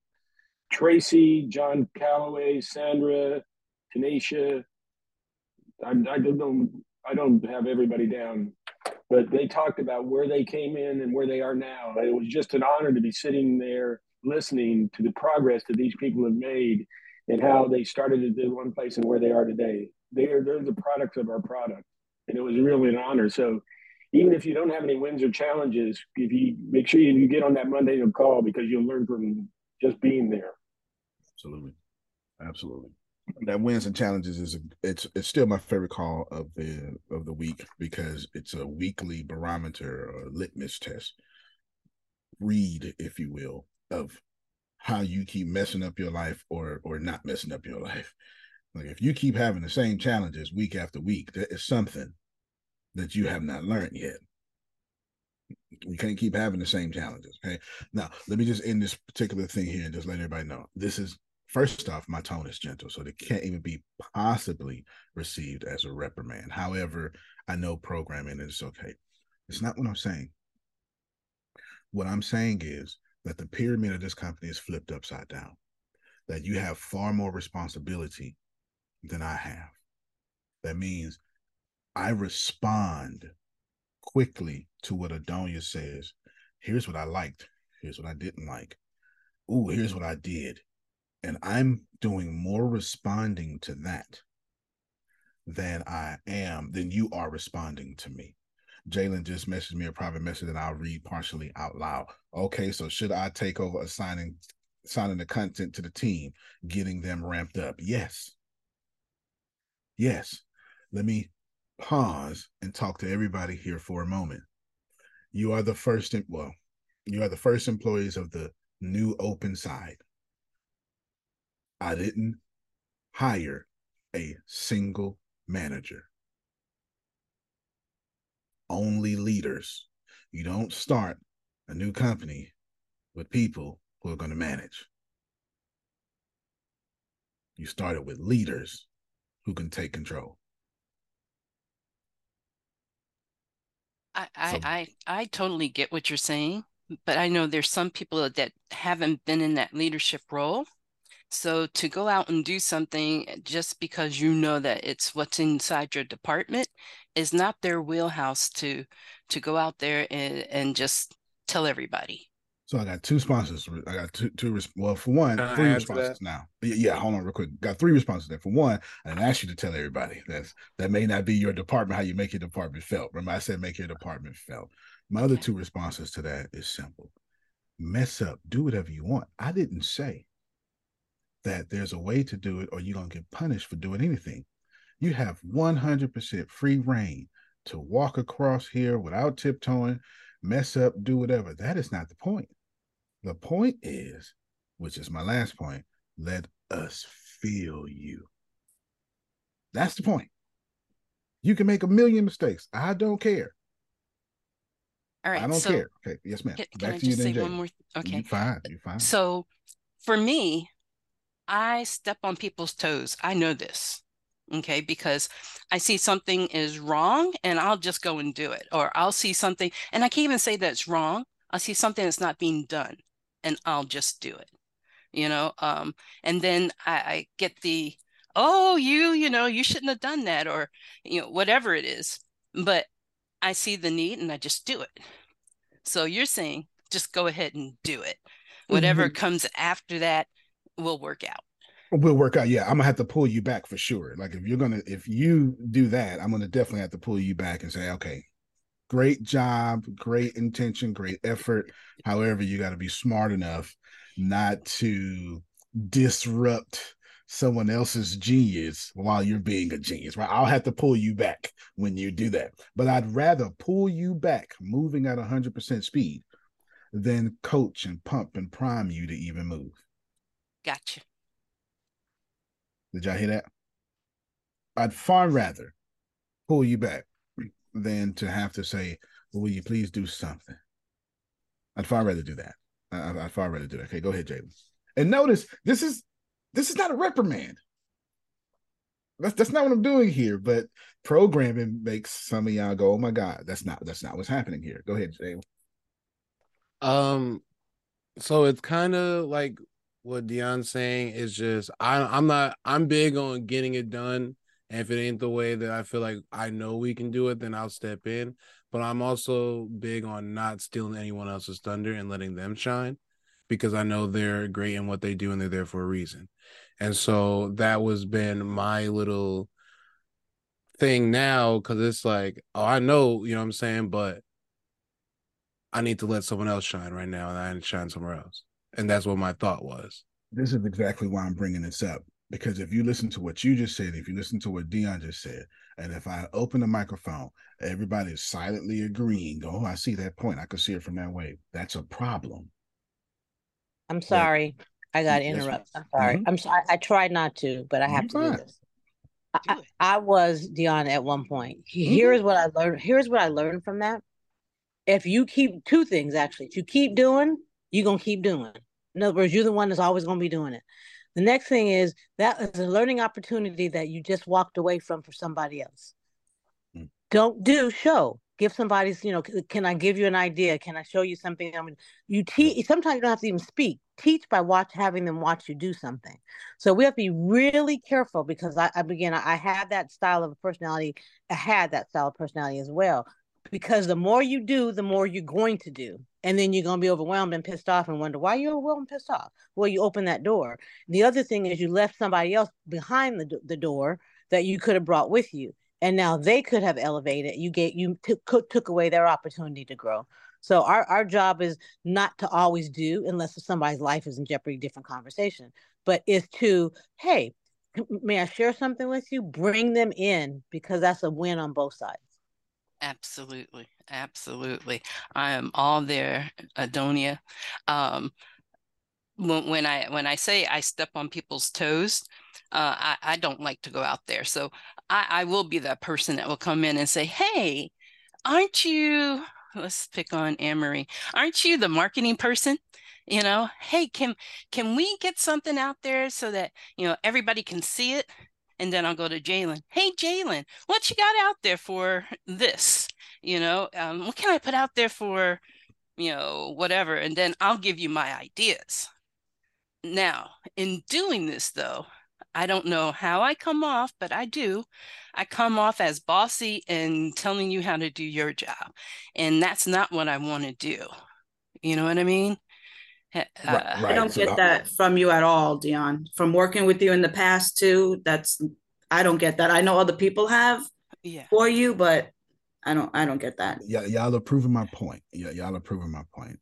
Tracy, John Calloway, Sandra, Tanisha. I, I don't I don't have everybody down, but they talked about where they came in and where they are now. It was just an honor to be sitting there listening to the progress that these people have made and how they started at one place and where they are today. They're they're the products of our product, and it was really an honor. So even if you don't have any wins or challenges, if you make sure you get on that Monday call because you'll learn from just being there. Absolutely, absolutely. That wins and challenges is a, it's it's still my favorite call of the of the week because it's a weekly barometer or litmus test, read if you will, of how you keep messing up your life or or not messing up your life. Like if you keep having the same challenges week after week, that is something that you have not learned yet. We can't keep having the same challenges. Okay. Now, let me just end this particular thing here and just let everybody know this is first off, my tone is gentle, so it can't even be possibly received as a reprimand. However, I know programming is okay. It's not what I'm saying. What I'm saying is that the pyramid of this company is flipped upside down, that you have far more responsibility than I have. That means I respond quickly to what Adonia says. Here's what I liked. Here's what I didn't like. Ooh, here's what I did. And I'm doing more responding to that than I am, than you are responding to me. Jalen just messaged me a private message that I'll read partially out loud. Okay, so should I take over assigning assigning the content to the team, getting them ramped up? Yes. Yes. Let me pause and talk to everybody here for a moment. You are the first, well, you are the first employees of the new open side. I didn't hire a single manager, only leaders. You don't start a new company with people who are going to manage. You started with leaders who can take control. I, I, I, I totally get what you're saying, but I know there's some people that haven't been in that leadership role. So to go out and do something just because you know that it's what's inside your department is not their wheelhouse to to go out there and, and just tell everybody. So I got two sponsors. I got two, two. Well, for one, Can three responses now. Yeah, yeah, hold on real quick. Got three responses there. For one, I didn't ask you to tell everybody that's that may not be your department. How you make your department felt. Remember, I said make your department felt. My other two responses to that is simple: mess up, do whatever you want. I didn't say that there's a way to do it, or you're gonna get punished for doing anything. You have 100% free reign to walk across here without tiptoeing, mess up, do whatever. That is not the point. The point is, which is my last point, let us feel you. That's the point. You can make a million mistakes. I don't care. All right. I don't so care. Okay. Yes, ma'am. Can, can Back I to you just then, say Jay. one more? Okay. You fine. You fine. So for me, I step on people's toes. I know this. Okay. Because I see something is wrong and I'll just go and do it. Or I'll see something and I can't even say that it's wrong. I'll see something that's not being done and I'll just do it. You know, um, and then I, I get the, oh, you, you know, you shouldn't have done that, or, you know, whatever it is. But I see the need and I just do it. So you're saying just go ahead and do it. Whatever Mhm. comes after that will work out. We'll work out. Yeah, I'm gonna have to pull you back for sure. Like if you're gonna, if you do that, I'm gonna definitely have to pull you back and say, okay, great job, great intention, great effort. However, you got to be smart enough not to disrupt someone else's genius while you're being a genius. Right? I'll have to pull you back when you do that. But I'd rather pull you back, moving at 100% speed, than coach and pump and prime you to even move. Gotcha. Did y'all hear that? I'd far rather pull you back than to have to say, well, will you please do something? I'd far rather do that. I, I'd far rather do that. Okay, go ahead, Jalen. And notice this is this is not a reprimand. That's that's not what I'm doing here. But programming makes some of y'all go, "Oh my God, that's not that's not what's happening here." Go ahead, Jalen. Um, so it's kind of like what Dion's saying is just I I'm not I'm big on getting it done. And if it ain't the way that I feel like I know we can do it, then I'll step in. But I'm also big on not stealing anyone else's thunder and letting them shine because I know they're great in what they do and they're there for a reason. And so that was been my little thing now because it's like, oh, I know, you know what I'm saying, but I need to let someone else shine right now and I need to shine somewhere else. And that's what my thought was. This is exactly why I'm bringing this up because if you listen to what you just said, if you listen to what Dion just said, and if I open the microphone, everybody is silently agreeing. Oh, I see that point. I can see it from that way. That's a problem. I'm sorry. I got Yes, interrupted. I'm sorry. Mhm. I'm sorry. I tried not to, but I have You're to do this. I, I, I was Dion at one point. Here's what I learned. Here's what I learned from that. If you keep two things actually, if you keep doing, you're gonna keep doing. In other words, you're the one that's always gonna be doing it. The next thing is that is a learning opportunity that you just walked away from for somebody else. Mm. Don't do show. Give somebody's, you know, can I give you an idea? Can I show you something? I mean, you teach. Sometimes you don't have to even speak. Teach by watch having them watch you do something. So we have to be really careful because I, I begin. I, I had that style of personality. I had that style of personality as well. Because the more you do, the more you're going to do, and then you're going to be overwhelmed and pissed off and wonder why you're overwhelmed and pissed off. Well, you open that door. The other thing is you left somebody else behind the, the door that you could have brought with you and now they could have elevated you get you took took away their opportunity to grow so our, our job is not to always do unless somebody's life is in jeopardy different conversation but is to hey may i share something with you bring them in because that's a win on both sides Absolutely. Absolutely. I am all there, Adonia. Um, when, when I when I say I step on people's toes, uh, I, I don't like to go out there. So I, I will be that person that will come in and say, Hey, aren't you let's pick on Anne-Marie. Aren't you the marketing person? You know, hey, can can we get something out there so that you know everybody can see it? And then I'll go to Jalen. Hey, Jalen, what you got out there for this? You know, um, what can I put out there for, you know, whatever? And then I'll give you my ideas. Now, in doing this, though, I don't know how I come off, but I do. I come off as bossy and telling you how to do your job. And that's not what I want to do. You know what I mean? Uh, right, I don't get that from you at all, Dion. From working with you in the past too, that's I don't get that. I know other people have yeah. for you, but I don't I don't get that. Yeah, y'all are proving my point. Yeah, y'all are proving my point.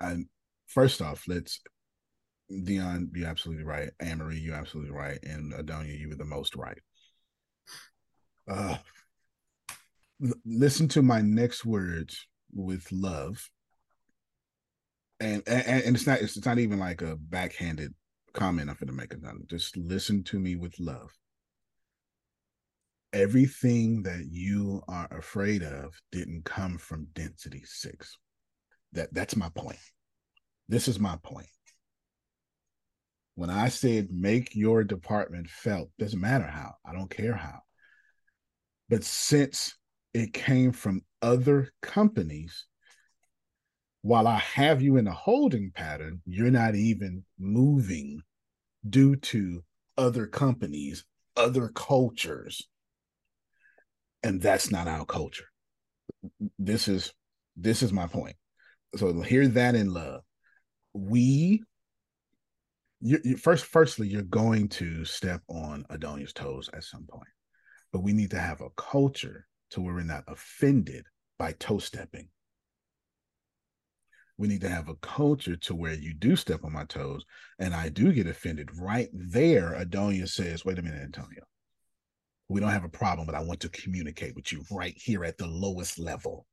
And first off, let's Dion, you're absolutely right. Anne Marie, you're absolutely right. And Adonia, you were the most right. Uh listen to my next words with love. And, and and it's not it's not even like a backhanded comment I'm gonna make. Just listen to me with love everything that you are afraid of didn't come from density six. That that's my point. This is my point. When I said make your department felt, doesn't matter how, I don't care how. But since it came from other companies, while I have you in a holding pattern, you're not even moving due to other companies, other cultures, and that's not our culture. This is this is my point. So hear that in love. We you, you, first firstly you're going to step on adonia's toes at some point but we need to have a culture to where we're not offended by toe stepping. We need to have a culture to where you do step on my toes and i do get offended. Right there adonia says wait a minute antonio we don't have a problem, but I want to communicate with you right here at the lowest level.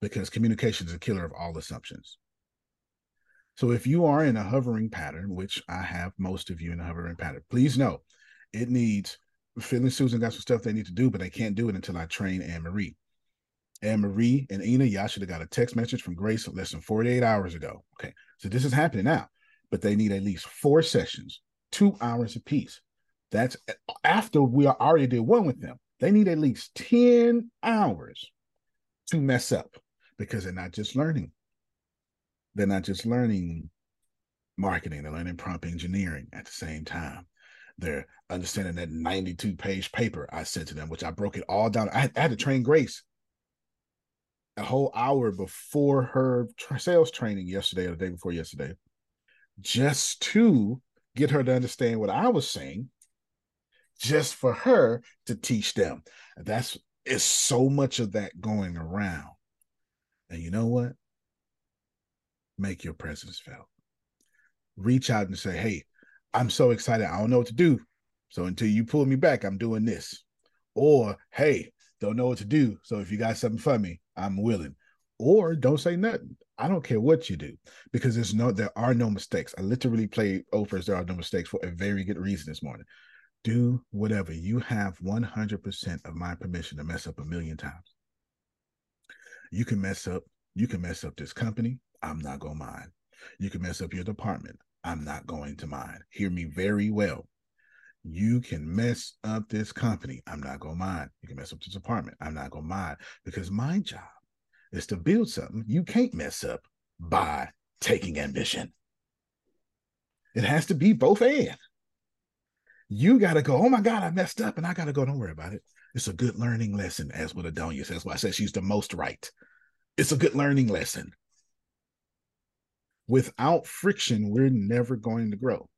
Because communication is a killer of all assumptions. So if you are in a hovering pattern, which I have most of you in a hovering pattern, please know it needs Phil and Susan got some stuff they need to do, but they can't do it until I train Anne Marie. Anne Marie and Ina, y'all should have got a text message from Grace less than 48 hours ago. Okay. So this is happening now, but they need at least four sessions, two hours apiece. That's after we already did one with them. They need at least 10 hours to mess up because they're not just learning. They're not just learning marketing, they're learning prompt engineering at the same time. They're understanding that 92 page paper I sent to them, which I broke it all down. I had, I had to train Grace a whole hour before her tra- sales training yesterday or the day before yesterday, just to get her to understand what I was saying just for her to teach them. That's is so much of that going around. And you know what? Make your presence felt. Reach out and say, hey, I'm so excited. I don't know what to do. So until you pull me back, I'm doing this. Or, hey, don't know what to do. So if you got something for me, I'm willing. Or don't say nothing. I don't care what you do because there's no there are no mistakes. I literally played Oprah's There Are No Mistakes for a very good reason this morning do whatever. You have 100% of my permission to mess up a million times. You can mess up, you can mess up this company. I'm not going to mind. You can mess up your department. I'm not going to mind. Hear me very well. You can mess up this company. I'm not going to mind. You can mess up this department. I'm not going to mind because my job is to build something you can't mess up by taking ambition. It has to be both and you got to go, oh my God, I messed up. And I got to go, don't worry about it. It's a good learning lesson, as what Adonia says. Why I said she's the most right. It's a good learning lesson. Without friction, we're never going to grow.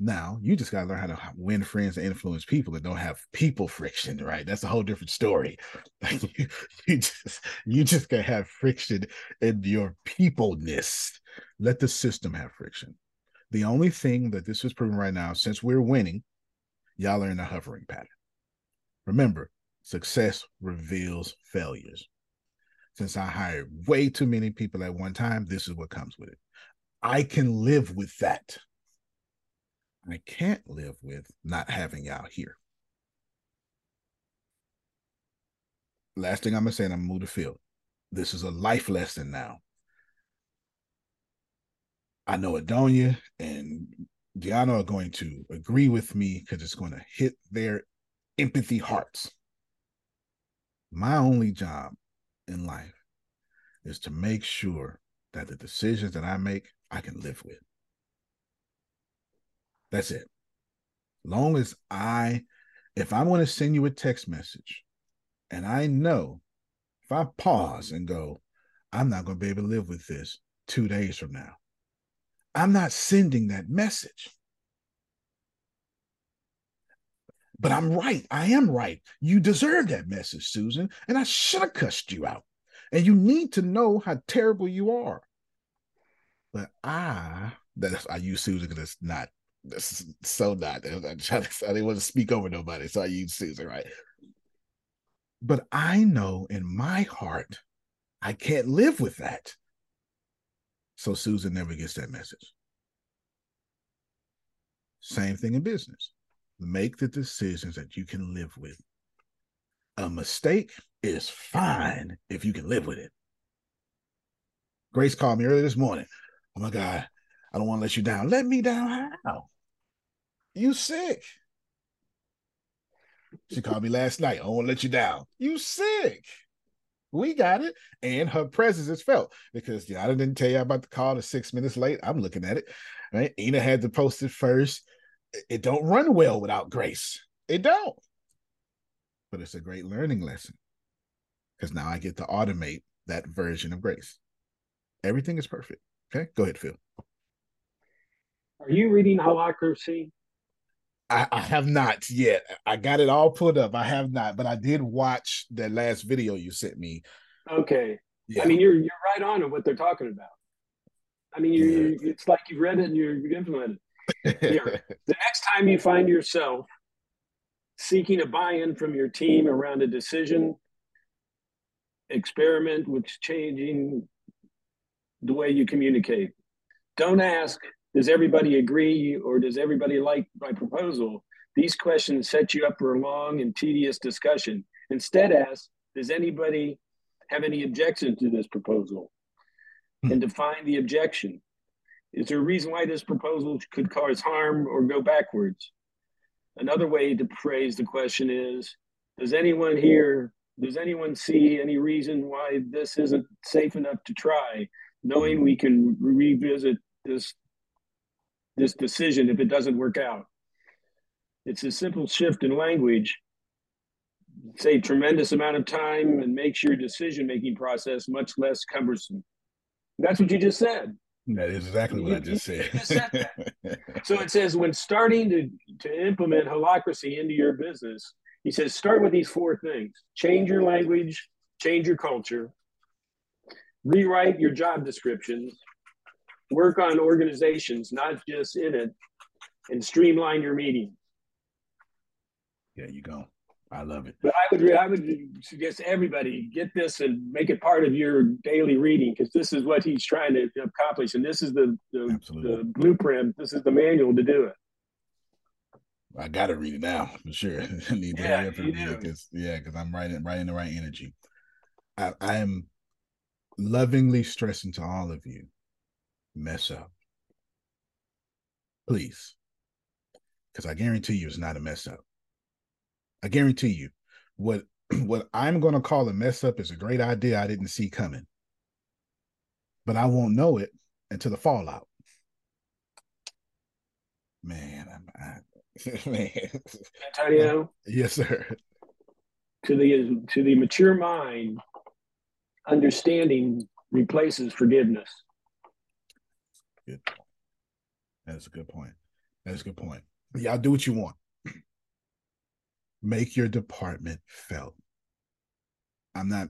Now, you just got to learn how to win friends and influence people that don't have people friction, right? That's a whole different story. you, you just you just got to have friction in your peopleness. Let the system have friction. The only thing that this is proving right now, since we're winning, y'all are in a hovering pattern. Remember, success reveals failures. Since I hired way too many people at one time, this is what comes with it. I can live with that. I can't live with not having y'all here. Last thing I'm gonna say, and I'm gonna move the field. This is a life lesson now. I know Adonia and Diana are going to agree with me because it's going to hit their empathy hearts. My only job in life is to make sure that the decisions that I make, I can live with. That's it. Long as I, if I want to send you a text message and I know if I pause and go, I'm not going to be able to live with this two days from now. I'm not sending that message. But I'm right. I am right. You deserve that message, Susan. And I should have cussed you out. And you need to know how terrible you are. But I, that's I use Susan because it's not so not. I'm trying to, I didn't want to speak over nobody, so I use Susan, right? But I know in my heart, I can't live with that. So Susan never gets that message. Same thing in business. Make the decisions that you can live with. A mistake is fine if you can live with it. Grace called me early this morning. Oh my God, I don't want to let you down. Let me down how? You sick. She called me last night. I don't want to let you down. You sick. We got it. And her presence is felt because I didn't tell you about the call to six minutes late. I'm looking at it. Right. Ina had to post it first. It don't run well without grace. It don't. But it's a great learning lesson. Because now I get to automate that version of grace. Everything is perfect. Okay. Go ahead, Phil. Are you reading Holacracy? I, I, have not yet. I got it all put up. I have not, but I did watch that last video you sent me. Okay. Yeah. I mean, you're you're right on of what they're talking about. I mean, you, yeah. you, it's like you've read it and you're. Here, the next time you find yourself seeking a buy-in from your team around a decision, experiment with changing the way you communicate. Don't ask does everybody agree or does everybody like my proposal? These questions set you up for a long and tedious discussion. Instead, ask, does anybody have any objection to this proposal? Hmm. And define the objection. Is there a reason why this proposal could cause harm or go backwards? Another way to phrase the question is Does anyone here, does anyone see any reason why this isn't safe enough to try, knowing we can revisit this this decision if it doesn't work out. It's a simple shift in language, save tremendous amount of time and makes your decision making process much less cumbersome. That's what you just said. That is exactly what you, I just said. Just said so it says when starting to, to implement holacracy into your business, he says start with these four things change your language, change your culture, rewrite your job descriptions, work on organizations, not just in it, and streamline your meetings. There you go. I love it. But I would I would suggest everybody get this and make it part of your daily reading because this is what he's trying to accomplish, and this is the the, the blueprint. This is the manual to do it. I got to read it now for sure. I need to yeah, hurry read it because yeah, because I'm writing writing the right energy. I, I am lovingly stressing to all of you mess up. Please. Because I guarantee you it's not a mess up. I guarantee you what what I'm going to call a mess up is a great idea I didn't see coming. But I won't know it until the fallout. Man, I'm I, man. Antonio. Yes, sir. To the to the mature mind, understanding replaces forgiveness. Good. That's a good point. That's a good point. Y'all do what you want. Make your department felt. I'm not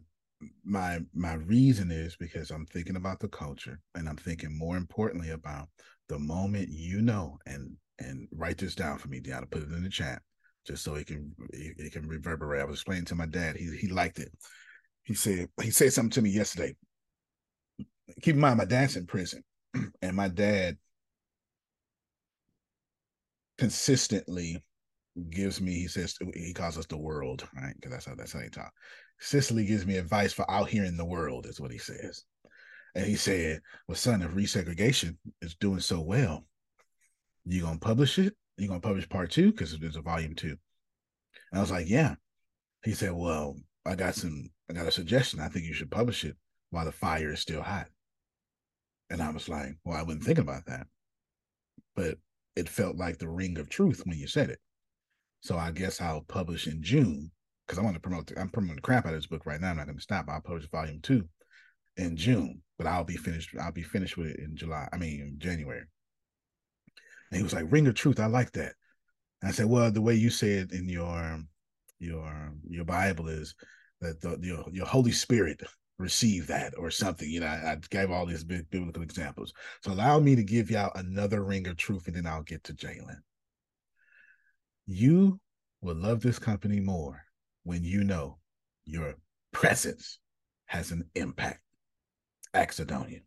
my my reason is because I'm thinking about the culture and I'm thinking more importantly about the moment you know and and write this down for me, Deanna. Put it in the chat just so it can it can reverberate. I was explaining to my dad. He he liked it. He said he said something to me yesterday. Keep in mind, my dad's in prison and my dad consistently gives me he says he calls us the world right? Because that's how that's how he talk. Consistently gives me advice for out here in the world is what he says. And he said well son if resegregation is doing so well you gonna publish it? You gonna publish part two? Because there's a volume two. And i was like yeah. He said well i got some i got a suggestion. I think you should publish it while the fire is still hot and I was like, well, I wouldn't think about that. But it felt like the ring of truth when you said it. So I guess I'll publish in June because I want to promote, the, I'm promoting the crap out of this book right now. I'm not going to stop. I'll publish volume two in June, but I'll be finished. I'll be finished with it in July. I mean, January. And he was like, "Ring of Truth, I like that." And I said, "Well, the way you say it in your your your Bible is that the, your your Holy Spirit receive that or something. You know, I, I gave all these big biblical examples. So allow me to give y'all another ring of truth, and then I'll get to Jalen. You will love this company more when you know your presence has an impact. Axidonia.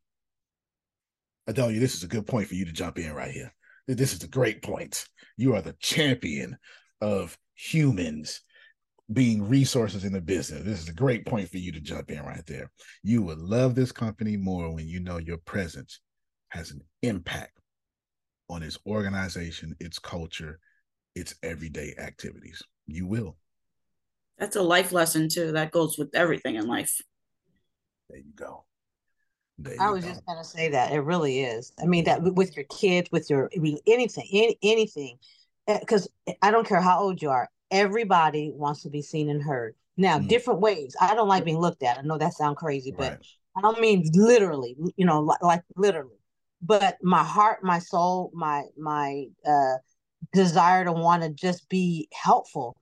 Adonia, this is a good point for you to jump in right here. This is a great point. You are the champion of humans being resources in the business. This is a great point for you to jump in right there. You will love this company more when you know your presence has an impact on its organization, its culture, its everyday activities. You will. That's a life lesson too. That goes with everything in life. There you go. There I was go. just gonna say that it really is. I mean that with your kids, with your anything, any, anything, because eh, I don't care how old you are everybody wants to be seen and heard. Now, mm. different ways. I don't like being looked at. I know that sounds crazy, but right. I don't mean literally, you know, like, like literally. But my heart, my soul, my my uh desire to want to just be helpful.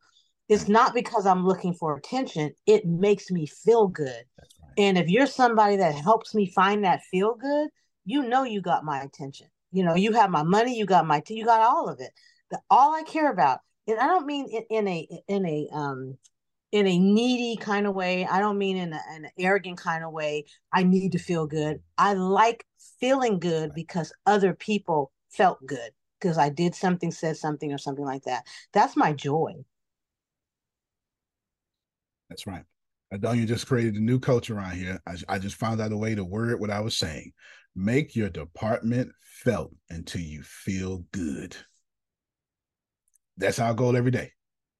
It's not because I'm looking for attention. It makes me feel good. Right. And if you're somebody that helps me find that feel good, you know you got my attention. You know, you have my money, you got my you got all of it. The, all I care about and I don't mean in, in a in a um in a needy kind of way. I don't mean in, a, in an arrogant kind of way. I need to feel good. I like feeling good because other people felt good because I did something, said something, or something like that. That's my joy. That's right. You just created a new culture around here. I, I just found out a way to word what I was saying. Make your department felt until you feel good. That's our goal every day.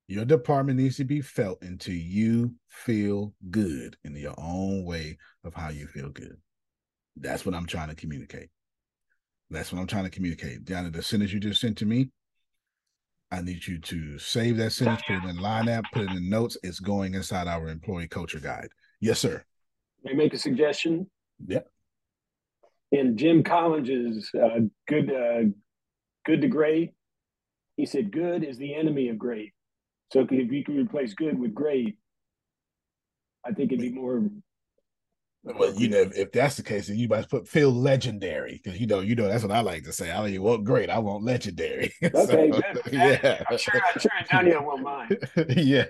Your department needs to be felt until you feel good in your own way of how you feel good. That's what I'm trying to communicate. That's what I'm trying to communicate. Down the sentence you just sent to me, I need you to save that sentence, put it in line app, put it in notes. It's going inside our employee culture guide. Yes, sir. May I make a suggestion? Yeah. In Jim Collins's uh, good, uh, good to great, he said, good is the enemy of great. So if you can replace good with great, I think it'd be more. Well, you know, if, that's the case, then you might put feel legendary because you know, you know, that's what I like to say. I don't even want great, I want legendary. Okay, so, good. Yeah, I'm sure, I'm sure Antonio won't mind. yeah,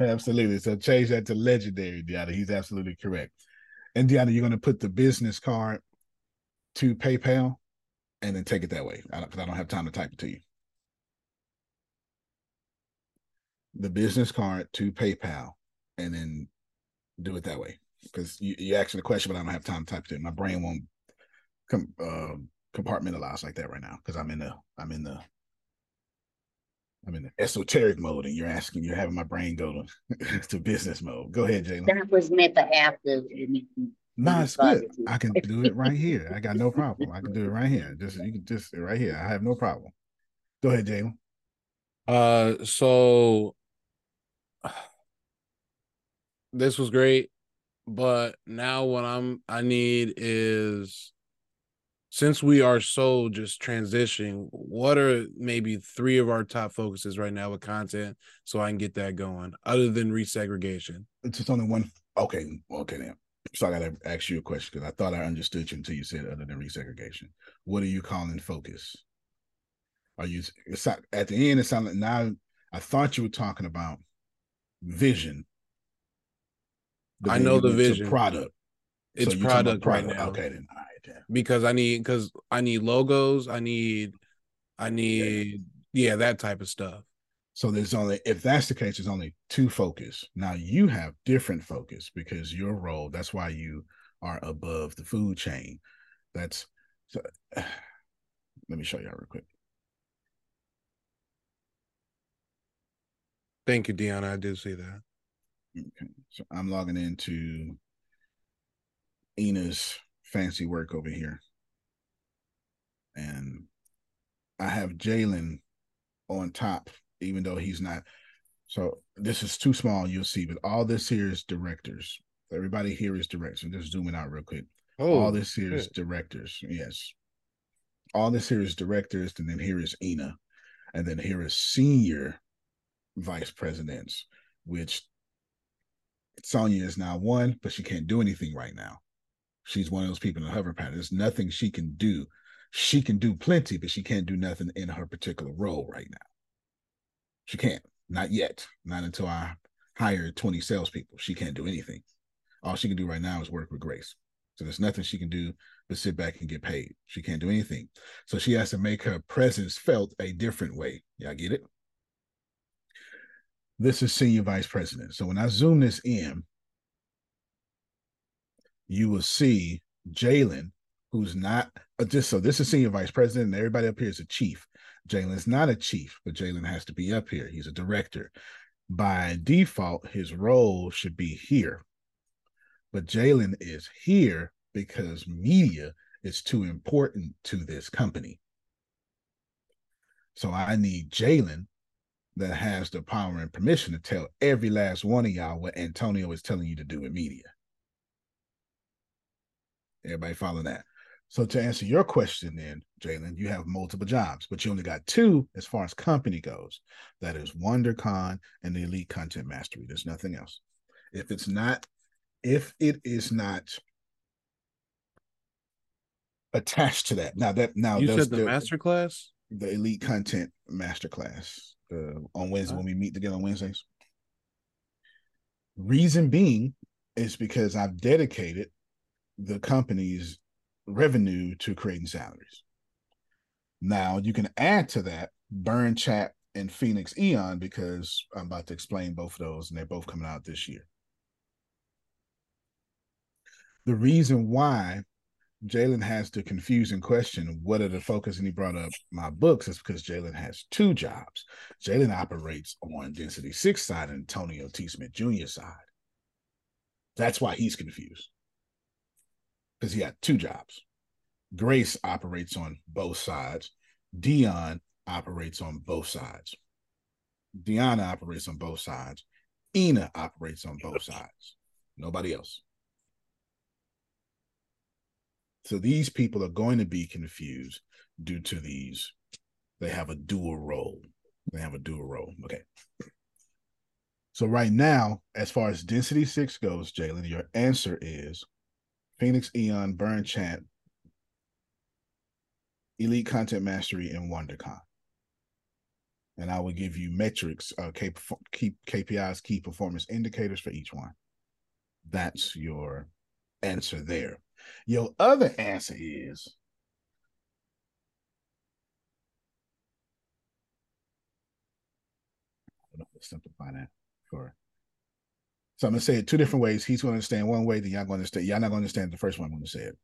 absolutely. So change that to legendary, Deanna. He's absolutely correct. And Deanna, you're going to put the business card to PayPal and then take it that way because I, I don't have time to type it to you. The business card to PayPal and then do it that way because you, you asked the question, but I don't have time to type it. My brain won't com, uh, compartmentalize like that right now because I'm in the I'm in the I'm in the esoteric mode, and you're asking, you're having my brain go to to business mode. Go ahead, Jalen. That was meant for after no, it's good. I can do it right here. I got no problem. I can do it right here. Just you can just right here. I have no problem. Go ahead, Jalen. Uh, so this was great, but now what I'm I need is since we are so just transitioning, what are maybe three of our top focuses right now with content so I can get that going, other than resegregation? It's just only one. Okay, okay then so I got to ask you a question because I thought I understood you until you said other than resegregation. What are you calling focus? Are you it's not, at the end? It sounded like now. I thought you were talking about vision. I know the vision product. It's so product, product, right now. Okay, then all right. Then. Because I need because I need logos. I need I need yeah. yeah that type of stuff. So there's only, if that's the case, there's only two focus. Now you have different focus because your role, that's why you are above the food chain. That's, so, let me show you all real quick. Thank you, Deanna. I did see that. Okay. So I'm logging into Ina's fancy work over here. And I have Jalen on top even though he's not. So this is too small, you'll see. But all this here is directors. Everybody here is directors. Just zooming out real quick. Oh, All this here is directors. Yes. All this here is directors, and then here is Ina, and then here is senior vice presidents, which Sonia is now one, but she can't do anything right now. She's one of those people in the hover pattern. There's nothing she can do. She can do plenty, but she can't do nothing in her particular role right now. She can't. Not yet. Not until I hire 20 salespeople. She can't do anything. All she can do right now is work with Grace. So there's nothing she can do but sit back and get paid. She can't do anything. So she has to make her presence felt a different way. Y'all get it? This is senior vice president. So when I zoom this in, you will see Jalen, who's not just so this is senior vice president, and everybody up here is a chief. Jalen's not a chief, but Jalen has to be up here. He's a director. By default, his role should be here. But Jalen is here because media is too important to this company. So I need Jalen that has the power and permission to tell every last one of y'all what Antonio is telling you to do in media. Everybody follow that. So to answer your question, then Jalen, you have multiple jobs, but you only got two as far as company goes. That is WonderCon and the Elite Content Mastery. There's nothing else. If it's not, if it is not attached to that, now that now You said the there- master class? the Elite Content Masterclass uh, on Wednesday when we meet together on Wednesdays. Reason being is because I've dedicated the company's revenue to creating salaries. Now you can add to that Burn Chat and Phoenix Eon because I'm about to explain both of those and they're both coming out this year. The reason why Jalen has the confusing question, what are the focus? And he brought up my books is because Jalen has two jobs. Jalen operates on Density Six side and Antonio T. Smith Jr. side. That's why he's confused. Because he got two jobs. Grace operates on both sides. Dion operates on both sides. Deanna operates on both sides. Ina operates on both sides. Nobody else. So these people are going to be confused due to these. They have a dual role. They have a dual role. Okay. So right now, as far as density six goes, Jalen, your answer is Phoenix Eon, Burn Chat, Elite Content Mastery, and WonderCon. And I will give you metrics, uh, K- key KPIs, key performance indicators for each one. That's your answer there. Your other answer is simplify that for so I'm gonna say it two different ways. He's gonna understand one way, then y'all gonna understand. Y'all not gonna understand the first one I'm gonna say it.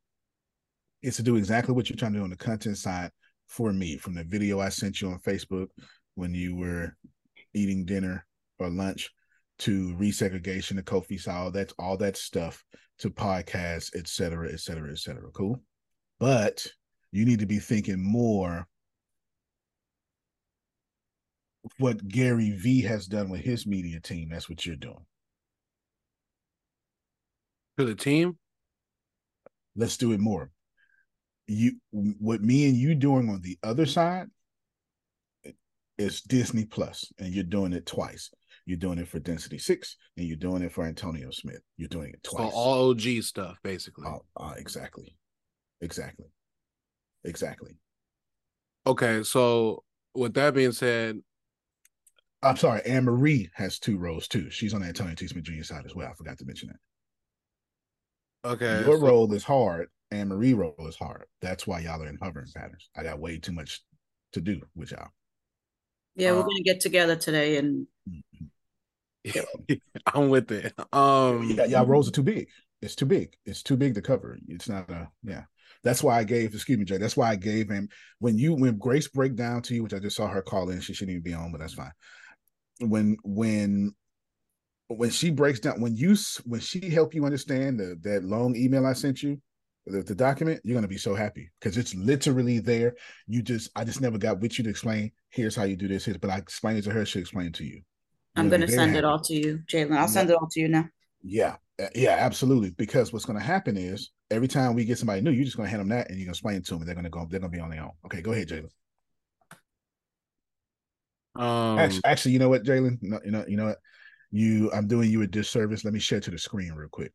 It's to do exactly what you're trying to do on the content side for me from the video I sent you on Facebook when you were eating dinner or lunch to resegregation, the Kofi all that's all that stuff to podcasts, et cetera, et cetera, et cetera. Cool. But you need to be thinking more what Gary V has done with his media team. That's what you're doing. To the team? Let's do it more. You what me and you doing on the other side is Disney Plus, and you're doing it twice. You're doing it for Density Six, and you're doing it for Antonio Smith. You're doing it So twice. all OG stuff, basically. Oh, uh, exactly, exactly, exactly. Okay, so with that being said, I'm sorry, Anne Marie has two roles too. She's on the Antonio T. Smith Jr. side as well. I forgot to mention that. Okay, Your so- role is hard. and Marie role is hard. That's why y'all are in hovering patterns. I got way too much to do with y'all. Yeah, we're Um, gonna get together today and I'm with it. Um, Yeah, y'all roles are too big. It's too big. It's too big to cover. It's not a yeah. That's why I gave. Excuse me, Jay. That's why I gave him when you when Grace break down to you, which I just saw her call in. She shouldn't even be on, but that's fine. When when when she breaks down when you when she help you understand the that long email I sent you, the, the document, you're gonna be so happy because it's literally there. You just I just never got with you to explain. Here's how you do this. Here's, but I explained it to her. She explained it to you. I'm You're gonna very send it all to you, Jalen. I'll Yeah. send it all to you now. Yeah, uh, yeah, absolutely. Because what's going to happen is every time we get somebody new, you're just going to hand them that, and you're going to explain it to them. And they're going to go. They're going to be on their own. Okay, go ahead, Jalen. Um, Actually, actually, you know what, Jalen? No, you know, you know what? You, I'm doing you a disservice. Let me share to the screen real quick,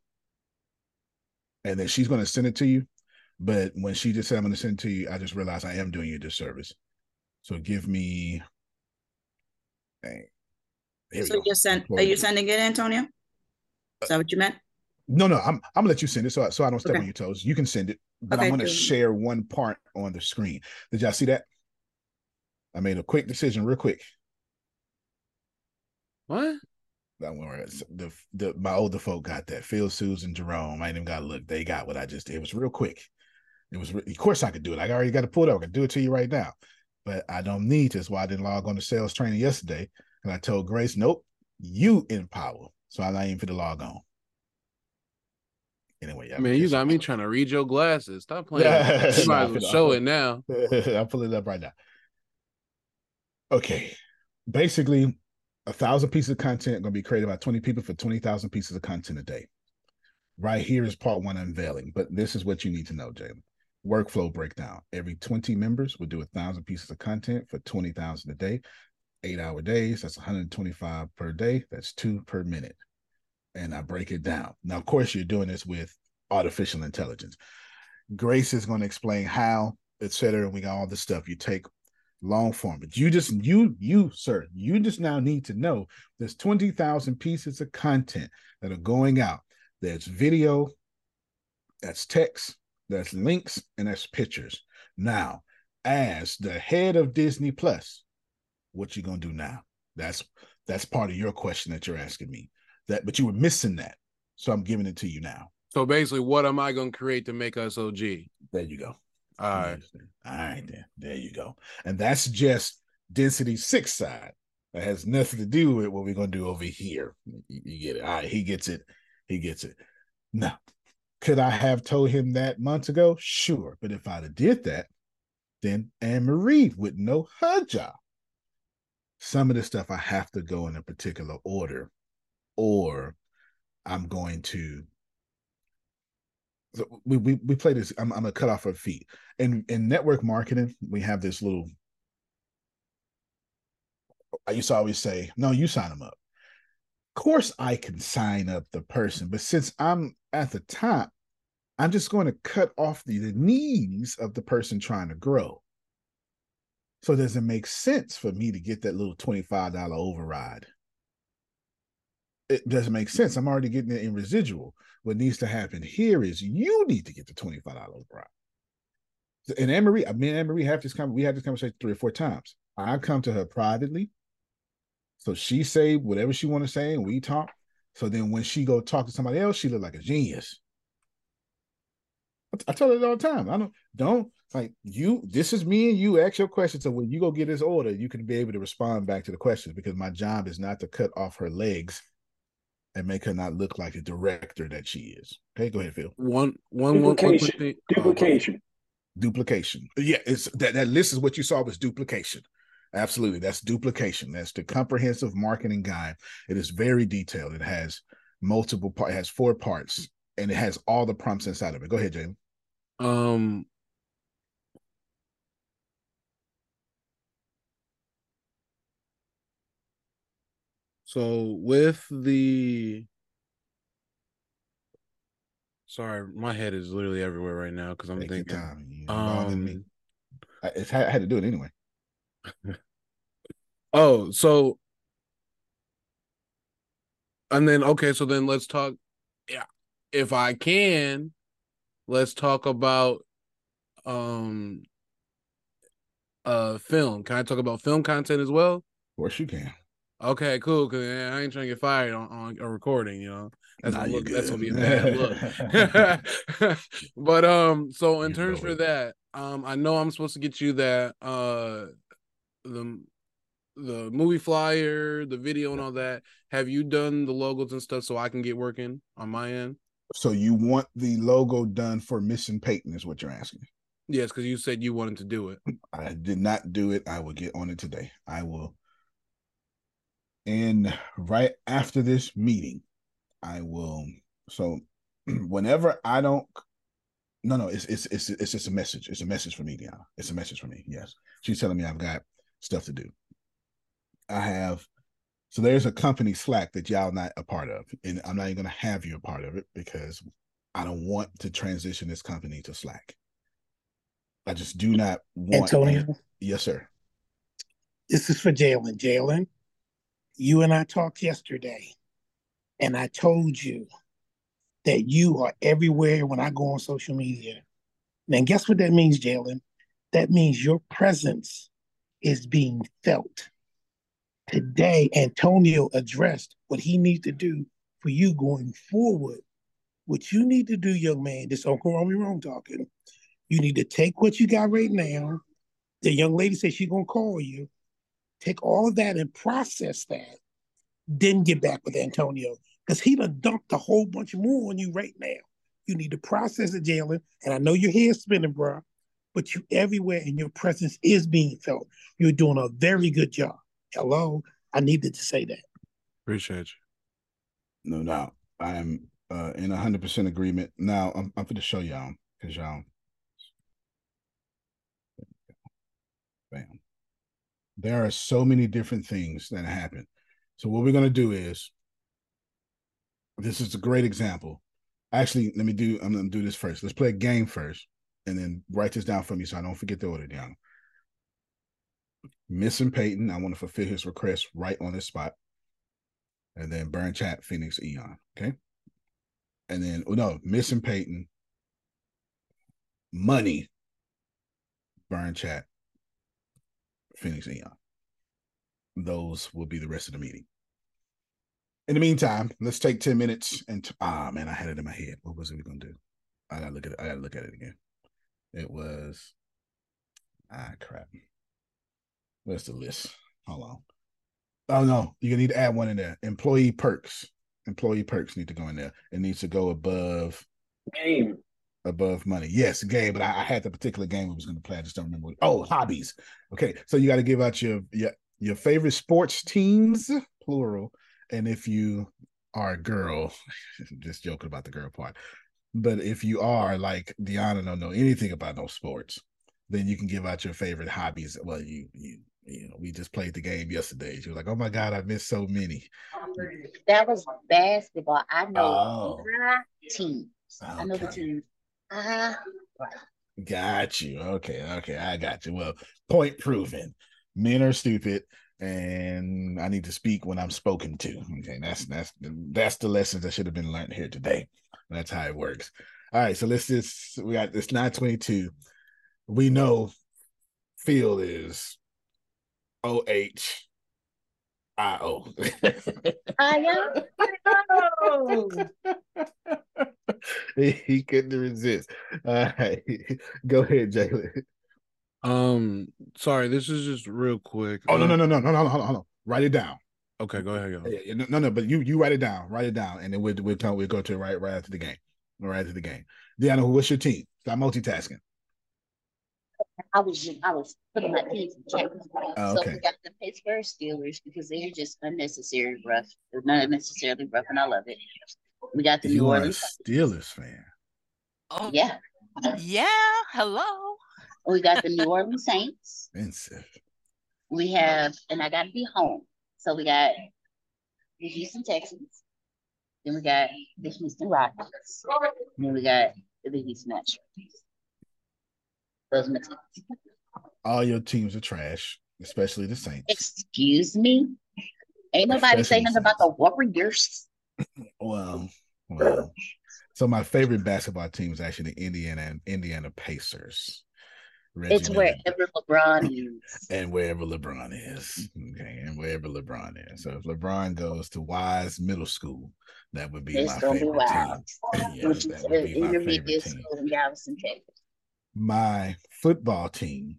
and then she's going to send it to you. But when she just said I'm going to send it to you, I just realized I am doing you a disservice. So give me. Dang. Here So you're send, are you sending it, Antonio? Is that what you meant? No, no, I'm I'm gonna let you send it so I, so I don't step Okay. on your toes. You can send it, but Okay, I'm gonna do it. share one part on the screen. Did y'all see that? I made a quick decision, real quick. What? Don't worry. it's- The the my older folk got that. Phil, Susan, Jerome. I ain't even got to look. They got what I just did. It was real quick. It was. Of course, I could do it. I already got to pull it up. I can do it to you right now, but I don't need to. That's why I didn't log on to sales training yesterday, and I told Grace, "Nope, you in power." So I'm not even for the log on. Anyway, yeah, Man, you got me trying to read your glasses. Stop playing. you might as well show it now. I'll pull it up right now. Okay. Basically, a thousand pieces of content going to be created by 20 people for 20,000 pieces of content a day. Right here is part one unveiling, but this is what you need to know, Jalen. Workflow breakdown. Every 20 members will do a thousand pieces of content for 20,000 a day, eight hour days. That's 125 per day. That's two per minute. And I break it down. Now, of course, you're doing this with artificial intelligence. Grace is going to explain how, et cetera. And we got all the stuff you take long form. But you just, you, you, sir, you just now need to know there's 20,000 pieces of content that are going out. There's video, that's text, that's links, and that's pictures. Now, as the head of Disney Plus, what you gonna do now? That's that's part of your question that you're asking me. That, but you were missing that, so I'm giving it to you now. So basically, what am I gonna create to make us OG? There you go. All right. All right, then. There you go. And that's just density six side. That has nothing to do with what we're gonna do over here. You, you get it. All right, he gets it. He gets it. Now, could I have told him that months ago? Sure. But if I'd have did that, then Anne Marie would know her job. Some of the stuff I have to go in a particular order, or I'm going to so we we we play this. I'm, I'm gonna cut off her feet. In in network marketing, we have this little. I used to always say, "No, you sign them up." Of course, I can sign up the person, but since I'm at the top, I'm just going to cut off the, the needs of the person trying to grow. So does it make sense for me to get that little $25 override? It doesn't make sense. I'm already getting it in residual. What needs to happen here is you need to get the $25 override. And Anne Marie, I mean, Anne have this con- we had this conversation three or four times. I come to her privately. So she say whatever she want to say, and we talk. So then when she go talk to somebody else, she look like a genius. I, I tell her all the time. I don't don't like you. This is me and you. Ask your questions. So when you go get this order, you can be able to respond back to the questions because my job is not to cut off her legs and make her not look like the director that she is. Okay, go ahead, Phil. One one one quick Duplication. thing. Duplication. Duplication. Yeah, it's that that list is what you saw was duplication. Absolutely, that's duplication. That's the comprehensive marketing guide. It is very detailed. It has multiple parts. It has four parts, and it has all the prompts inside of it. Go ahead, Jalen. Um. So with the sorry, my head is literally everywhere right now because I'm Take thinking. time. You ain't bothering me. Um. I, it's, I had to do it anyway. Oh, so and then okay, so then let's talk. Yeah, if I can, let's talk about um uh film. Can I talk about film content as well? Of course, you can. Okay, cool. Cause I ain't trying to get fired on, on a recording, you know. That's Nah, gonna look, that's gonna be a bad look. but um, so in You terms for it. that, um, I know I'm supposed to get you that uh the the movie flyer, the video and all that. Have you done the logos and stuff so I can get working on my end? So you want the logo done for Missing Peyton is what you're asking. Yes, because you said you wanted to do it. I did not do it. I will get on it today. I will. And right after this meeting, I will. So whenever I don't, no, no, it's it's it's it's just a message. It's a message for me, Deanna. It's a message for me. Yes, she's telling me I've got stuff to do. I have. So there's a company Slack that y'all not a part of, and I'm not even going to have you a part of it because I don't want to transition this company to Slack. I just do not want. Antonio? Yes, sir. This is for Jalen. Jalen, you and I talked yesterday, and I told you that you are everywhere when I go on social media. And guess what that means, Jalen? That means your presence is being felt. Today, Antonio addressed what he needs to do for you going forward. What you need to do, young man, this Uncle Romy Wrong talking, you need to take what you got right now. The young lady said she's gonna call you. Take all of that and process that. Then get back with Antonio. Because he done dumped a whole bunch more on you right now. You need to process it, Jalen. And I know your head's spinning, bro, but you everywhere and your presence is being felt. You're doing a very good job. Hello. I needed to say that. Appreciate you. No doubt. I am uh, in 100% agreement. Now, I'm, I'm going to show y'all because y'all. Bam. There are so many different things that happen. So, what we're going to do is this is a great example. Actually, let me do, I'm going to do this first. Let's play a game first and then write this down for me so I don't forget the order down. Missing Peyton, I want to fulfill his request right on this spot. And then Burn Chat, Phoenix, Eon. Okay. And then, oh no, Missing Peyton, Money, Burn Chat, Phoenix, and Eon. Those will be the rest of the meeting. In the meantime, let's take 10 minutes and ah man, I had it in my head. What was it we gonna do? I gotta look at it. I gotta look at it again. It was ah crap. Where's the list? Hold on. Oh no, you need to add one in there. Employee perks. Employee perks need to go in there. It needs to go above game. Above money. Yes, game, but I, I had the particular game I was gonna play. I just don't remember. What, oh, hobbies. Okay. So you got to give out your your your favorite sports teams, plural. And if you are a girl, just joking about the girl part. But if you are like Deanna don't know anything about no sports, then you can give out your favorite hobbies. Well, you you you know, we just played the game yesterday. She was like, "Oh my god, I missed so many." That was basketball. I know Oh. my teams. I know the Okay. teams. Ah, Got you. Okay, okay, I got you. Well, point proven. Men are stupid, and I need to speak when I'm spoken to. Okay, that's that's that's the lessons that should have been learned here today. That's how it works. All right, so let's just we got this 922. We know Phil is O H I O. I am. he, he couldn't resist. All right, go ahead, Jalen. Um, sorry, this is just real quick. Oh no Um, no no no no no hold on, hold on. Write it down. Okay, go ahead. Go. Yeah, yeah, no, no, no, but you you write it down, write it down, and then we'll we'll come we'll go to it right right after the game, right after the game. Deanna, who what's your team? Stop multitasking. I was I was putting my teams in check. Oh, So we got the Pittsburgh Steelers because they're just unnecessary rough. They're not unnecessarily rough, and I love it. We got the New You are a Orleans. Steelers fan. Oh, Yeah. yeah. Hello. We got the New Orleans Saints. Expensive. We have, and I got to be home. So we got the Houston Texans. Then we got the Houston Rockets. Then we got the Houston Astros. Are my teams. All your teams are trash, especially the Saints. Excuse me. Ain't nobody saying nothing about the Warriors. Well, well. So my favorite basketball team is actually the Indiana Indiana Pacers. Reggie It's wherever LeBron is. and wherever LeBron is. Okay, and wherever LeBron is. So if LeBron goes to Wise Middle School, that would be It's my gonna be favorite wild. team. Is that would be my favorite team. My football team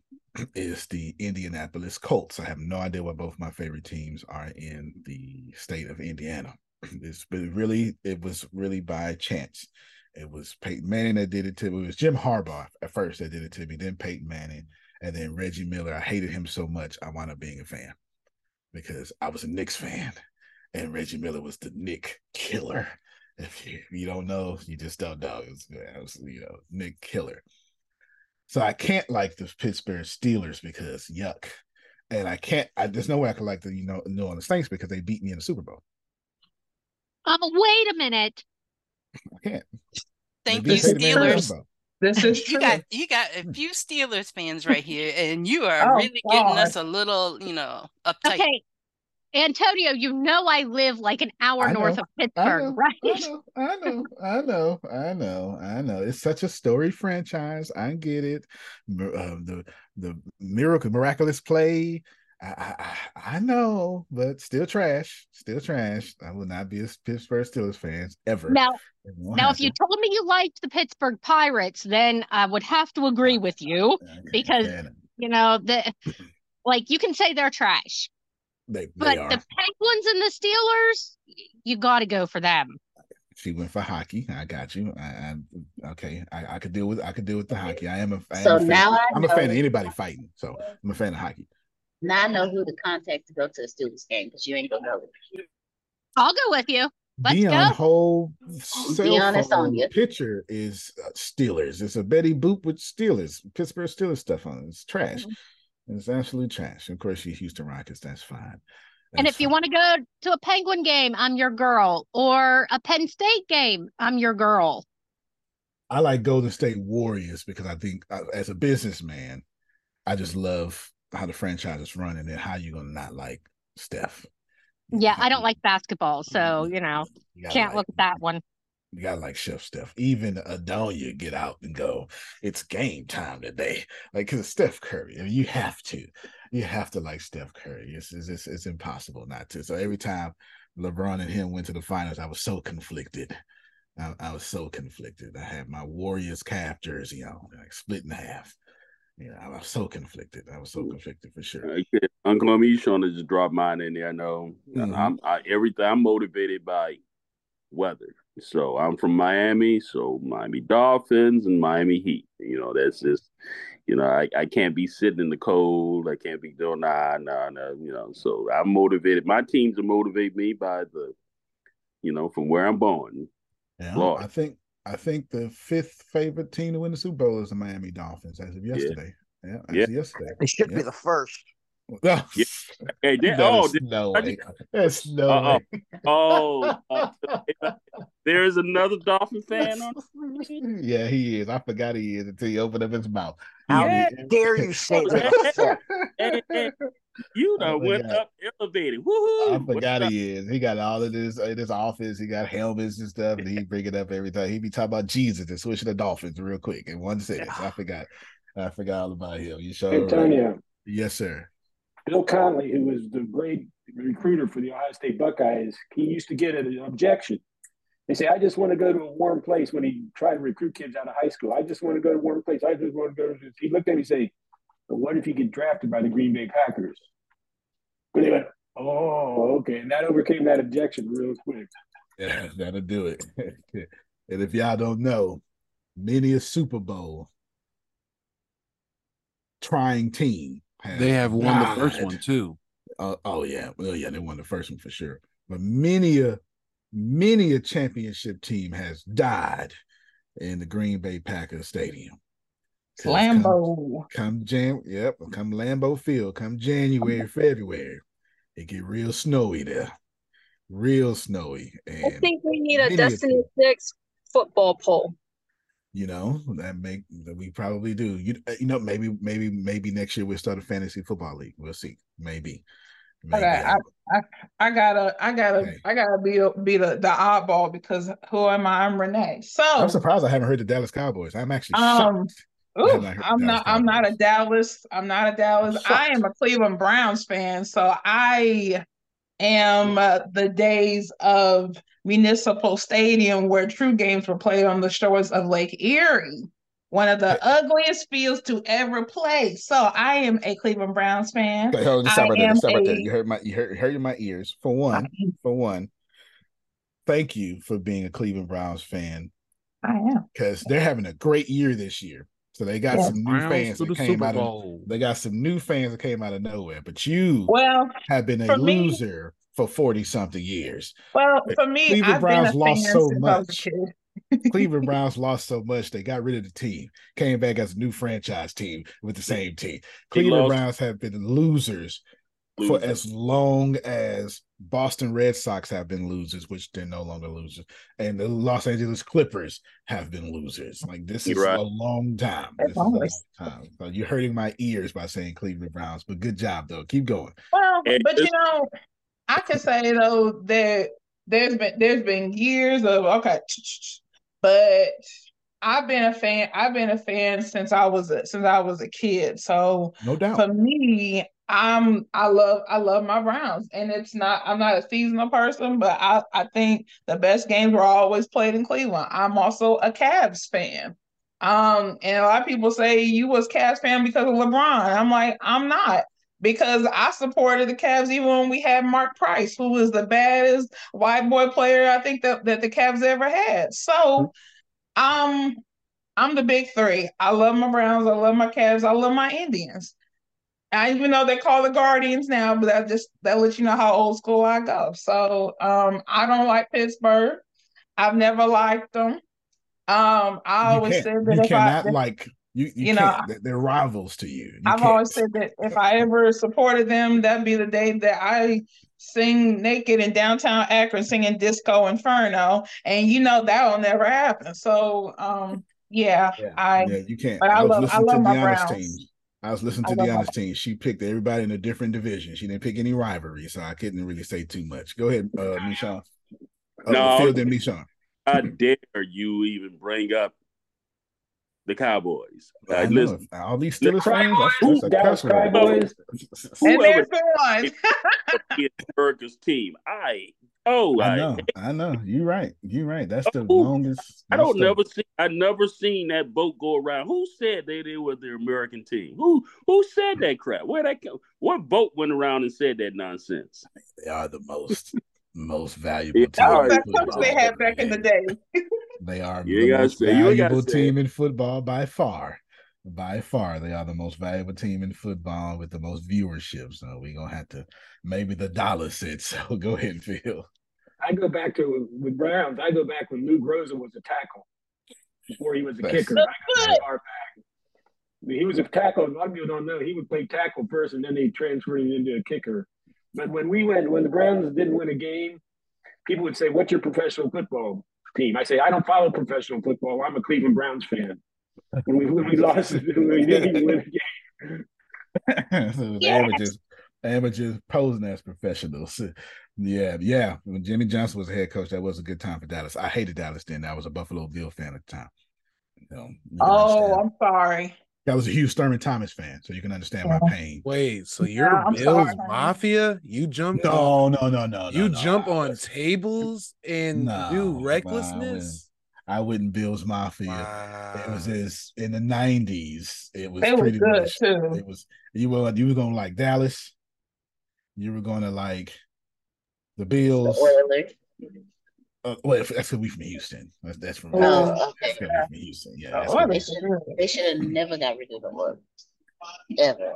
is the Indianapolis Colts. I have no idea what both my favorite teams are in the state of Indiana. It's been really, it was really by chance. It was Peyton Manning that did it to me. It was Jim Harbaugh at first that did it to me, then Peyton Manning, and then Reggie Miller. I hated him so much, I wound up being a fan because I was a Knicks fan, and Reggie Miller was the Knick killer. If you, if you don't know, you just don't know. It was, it was, you know, Knick Killer. So I can't like the Pittsburgh Steelers because yuck. And I can't I there's no way I could like the you know New Orleans Saints because they beat me in the Super Bowl. Um, wait a minute. I can't. Thank you, beat me in the Super Steelers. This is You got you got a few Steelers fans right here, and you are Oh, really getting God. us a little, you know, uptight. Okay. Antonio, you know I live like an hour I north of I Pittsburgh, know, right? I know, I know, I know, I know, I know. It's such a story franchise. I get it. Uh, the the miracle miraculous play. I, I I- I know, but still trash. Still trash. I will not be a Pittsburgh Steelers fans ever. Now, now, if you told me you liked the Pittsburgh Pirates, then I would have to agree with you because you know the like you can say they're trash, They they but are. the Penguins and the Steelers, you got to go for them. She went for hockey. I got you. I, I okay. I, I could deal with I could deal with the hockey. I am a, I am So a fan. now I I'm a fan of anybody fighting. So I'm a fan of hockey. Now I know who to contact to go to the Steelers game because you ain't gonna go. I'll go with you. Let's Dion go. whole cell Dion is on you. picture is uh, Steelers. It's a Betty Boop with Steelers, Pittsburgh Steelers stuff on it. It's trash. Mm-hmm. It's absolute trash. Of course, she's Houston Rockets. That's fine. And That's if you want to go to a Penguin game, I'm your girl. Or a Penn State game, I'm your girl. I like Golden State Warriors because I think, uh, as a businessman, I just love how the franchise is running and how you gonna not like Steph. Yeah, I don't like basketball, so you know, You can't like- look at that one. You gotta like Chef Steph. Even Adonia get out and go. It's game time today. Like because Steph Curry. I mean, you have to. You have to like Steph Curry. It's, it's it's it's impossible not to. So every time LeBron and him went to the finals, I was so conflicted. I, I was so conflicted. I had my Warriors Cav jersey on, like split in half. You know, I was so conflicted. I was so conflicted for sure. Okay. Uncle me trying to just drop mine in there. I know Mhm. I'm I, everything. I'm motivated by weather. So I'm from Miami, so Miami Dolphins and Miami Heat. You know, that's just you know, I, I can't be sitting in the cold. I can't be doing nah, nah, nah, you know. So I'm motivated. My teams are motivate me by the, you know, from where I'm born. Yeah, Florida. I think I think the fifth favorite team to win the Super Bowl is the Miami Dolphins as of yesterday. Yeah, as Yeah. of yesterday. It should be the first. No, Yeah. Hey, there, That oh, is there- no I way. That's no Uh-oh. way. oh, uh, there is another Dolphin fan on. yeah, he is. I forgot he is until he opened up his mouth. How Yeah. dare you say that? Hey, hey, you know, done went up elevated. Woohoo! I What's forgot up? he is. He got all of this in his office. He got helmets and stuff, and he bring it up every time. He be talking about Jesus and switching the Dolphins real quick in one sentence. I forgot. I forgot all about him. You sure? right. Antonio, Yes, sir. Bill Conley, who was the great recruiter for the Ohio State Buckeyes, he used to get an objection. They say, I just want to go to a warm place when he tried to recruit kids out of high school. I just want to go to a warm place. I just want to go to this. He looked at me and said, But what if you get drafted by the Green Bay Packers? And they went, Oh, okay. And that overcame that objection real quick. Yeah, that'll do it. and if y'all don't know, many a Super Bowl trying team They have won the first one too. Uh, oh yeah, well yeah, they won the first one for sure. But many a many a championship team has died in the Green Bay Packers stadium. Lambeau. come Jan, yep, come Lambeau Field, come January, February, it get real snowy there, real snowy, I think we need a a Destiny Six football poll. You know that make that we probably do. You uh, you know maybe maybe maybe next year we'll start a fantasy football league. We'll see. Maybe. Maybe. Okay, I, I, I gotta, I gotta, I gotta be be the, the oddball because who am I? I'm Renee. So I'm surprised I haven't heard the Dallas Cowboys. I'm actually Um, shocked. ooh, have not heard I'm not. Dallas I'm not a Dallas. I'm not a Dallas. I am a Cleveland Browns fan. So I am uh, the days of Municipal Stadium where true games were played on the shores of Lake Erie. One of the ugliest fields to ever play. So I am a Cleveland Browns fan. Hold on, stop right there. Stop right there. You heard my you heard, heard my ears. For one, for one, thank you for being a Cleveland Browns fan I am. because they're having a great year this year. So they got Yes. some new fans that came out of they got some new fans that came out of nowhere. But you Well, have been a for me- loser for 40 something years. Well, for me, Cleveland I've Browns been a lost fan so since I was a much. Cleveland Browns lost so much they got rid of the team, came back as a new franchise team with the same team. Cleveland Browns have been losers for as long as Boston Red Sox have been losers, which they're no longer losers, and the Los Angeles Clippers have been losers. Like this is right. a long time. This is a long time. So you're hurting my ears by saying Cleveland Browns, but good job though. Keep going. Well, but you know, I can say though that there's been there's been years of okay, but I've been a fan. I've been a fan since I was a, since I was a kid. So No doubt. for me, I'm I love I love my Browns, and it's not I'm not a seasonal person, but I I think the best games were always played in Cleveland. I'm also a Cavs fan. Um, and a lot of people say you was Cavs fan because of LeBron. I'm like, I'm not because I supported the Cavs even when we had Mark Price, who was the baddest white boy player I think that, that the Cavs ever had. So um I'm I'm the big three. I love my Browns, I love my Cavs, I love my Indians. I even know they call the Guardians now, but that just that lets you know how old school I go. So um I don't like Pittsburgh. I've never liked them. Um I You always said that You if cannot I like you. You, you know. They're- rivals to you. You I've can't. always said that if I ever supported them, that'd be the day that I sing naked in downtown Akron singing Disco Inferno. And you know that'll never happen. So um yeah, Yeah, I yeah, you can't. but I I love I love my Browns. team. I was listening to love my Deanna's team. She picked everybody in a different division. She didn't pick any rivalry, so I couldn't really say too much. Go ahead, uh, Michon. Uh, No. Phil then Michon. How dare you even bring up the Cowboys? I Uh, listen, All these the Steelers fans, that's, Cowboys, that's a Dallas. Cowboys. And whoever there's the one. America's team, I oh I I, know, I know. You're right. You're right. That's the Who- longest. I don't the- never see I never seen that boat go around. Who said they, they were the American team? Who who said that crap? Where that come? What boat went around and said that nonsense? They are the most most valuable Yeah, team. all in right. That's what they had back in the day. They are You the ain't gotta most say- you ain't gotta valuable say team in football by far. By far, they are the most valuable team in football with the most viewership. So we're gonna have to maybe the dollar said so. Go ahead, Phil. I go back to with Browns. I go back when Lou Groza was a tackle before he was a That's- kicker. I go that far back. I mean, He was a tackle. A lot of people don't know. He would play tackle first, and then they transferred him into a kicker. But when we went, when the Browns didn't win a game, people would say, "What's your professional football team?" I say, "I don't follow professional football. I'm a Cleveland Browns fan." When we when we lost, when we didn't even win a game. so Yeah. amateurs, amateurs posing as professionals. Yeah, yeah. When Jimmy Johnson was a head coach, that was a good time for Dallas. I hated Dallas then. I was a Buffalo Bill fan at the time. You know, you Oh, understand. I'm sorry. That was a huge Thurman Thomas fan, so you can understand my pain. Wait, so Yeah, you're I'm Bills sorry. Mafia? You jump No, no, no, no, you no, no. jump on tables and No, do no, I wouldn't. recklessness? I wouldn't Bills Mafia. It was this in the nineties. It was They were pretty good much. too. It was you were you were gonna like Dallas. You were gonna like the The Bills. Oilers. Uh, well, that's because we from Houston. That's that's from Oh, Houston. okay. That's we from Houston. Yeah, 'cause They should they should have never got rid of the Oilers. Ever.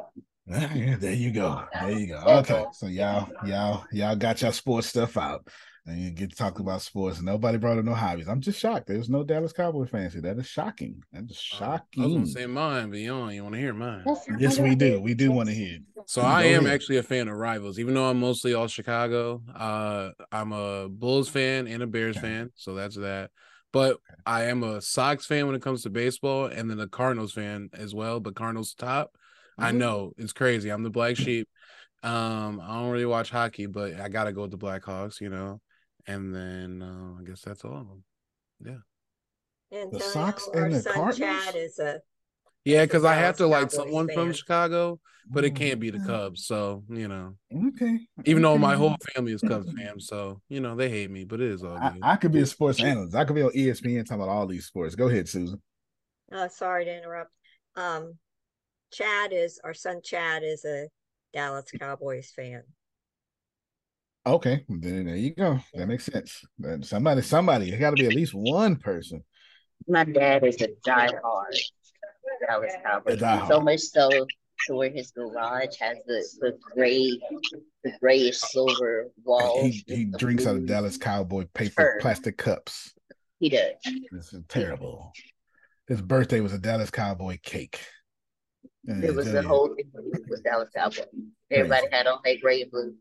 Yeah, there you go. There you go. Okay, so y'all, y'all, y'all got your sports stuff out, and you get to talk about sports. And nobody brought up no hobbies. I'm just shocked. There's no Dallas Cowboy fans here. That is shocking. That is Uh, I was gonna shocking. say mine, but you don't you want to hear mine. Yes, we do. We do want to hear. So Go I am ahead. actually a fan of rivals, even though I'm mostly all Chicago. Uh, I'm a Bulls fan and a Bears Okay. fan, so that's that. But I am a Sox fan when it comes to baseball, and then a Cardinals fan as well. But Cardinals top. I Mm-hmm. know it's crazy. I'm the black sheep. Um, I don't really watch hockey, but I gotta go with the Blackhawks, you know. And then uh, I guess that's all of them. Yeah, Antonio, Sox our and the son Cardinals? Chad is a yeah, because I have Dallas to like Cowboys someone from. Chicago, but it can't be the. Cubs. So you know. Okay. Even though my whole family is Cubs fans, so you know they hate me, but it is all I, good. I could be a sports analyst. I could be on ESPN talking about all these sports. Go ahead, Susan. Oh, sorry to interrupt. Um, Chad is our son. Chad is a Dallas Cowboys fan. Okay, then there you go. That makes sense. Somebody, somebody, it got to be at least one person. My dad is a diehard Dallas Cowboys. So much so to where his garage has the, the gray, the grayish silver walls. He he drinks out of Dallas Cowboy paper plastic cups. He does. This is terrible. His birthday was a Dallas Cowboy cake. It was the whole thing was Dallas Cowboy. Everybody had on their gray and blue.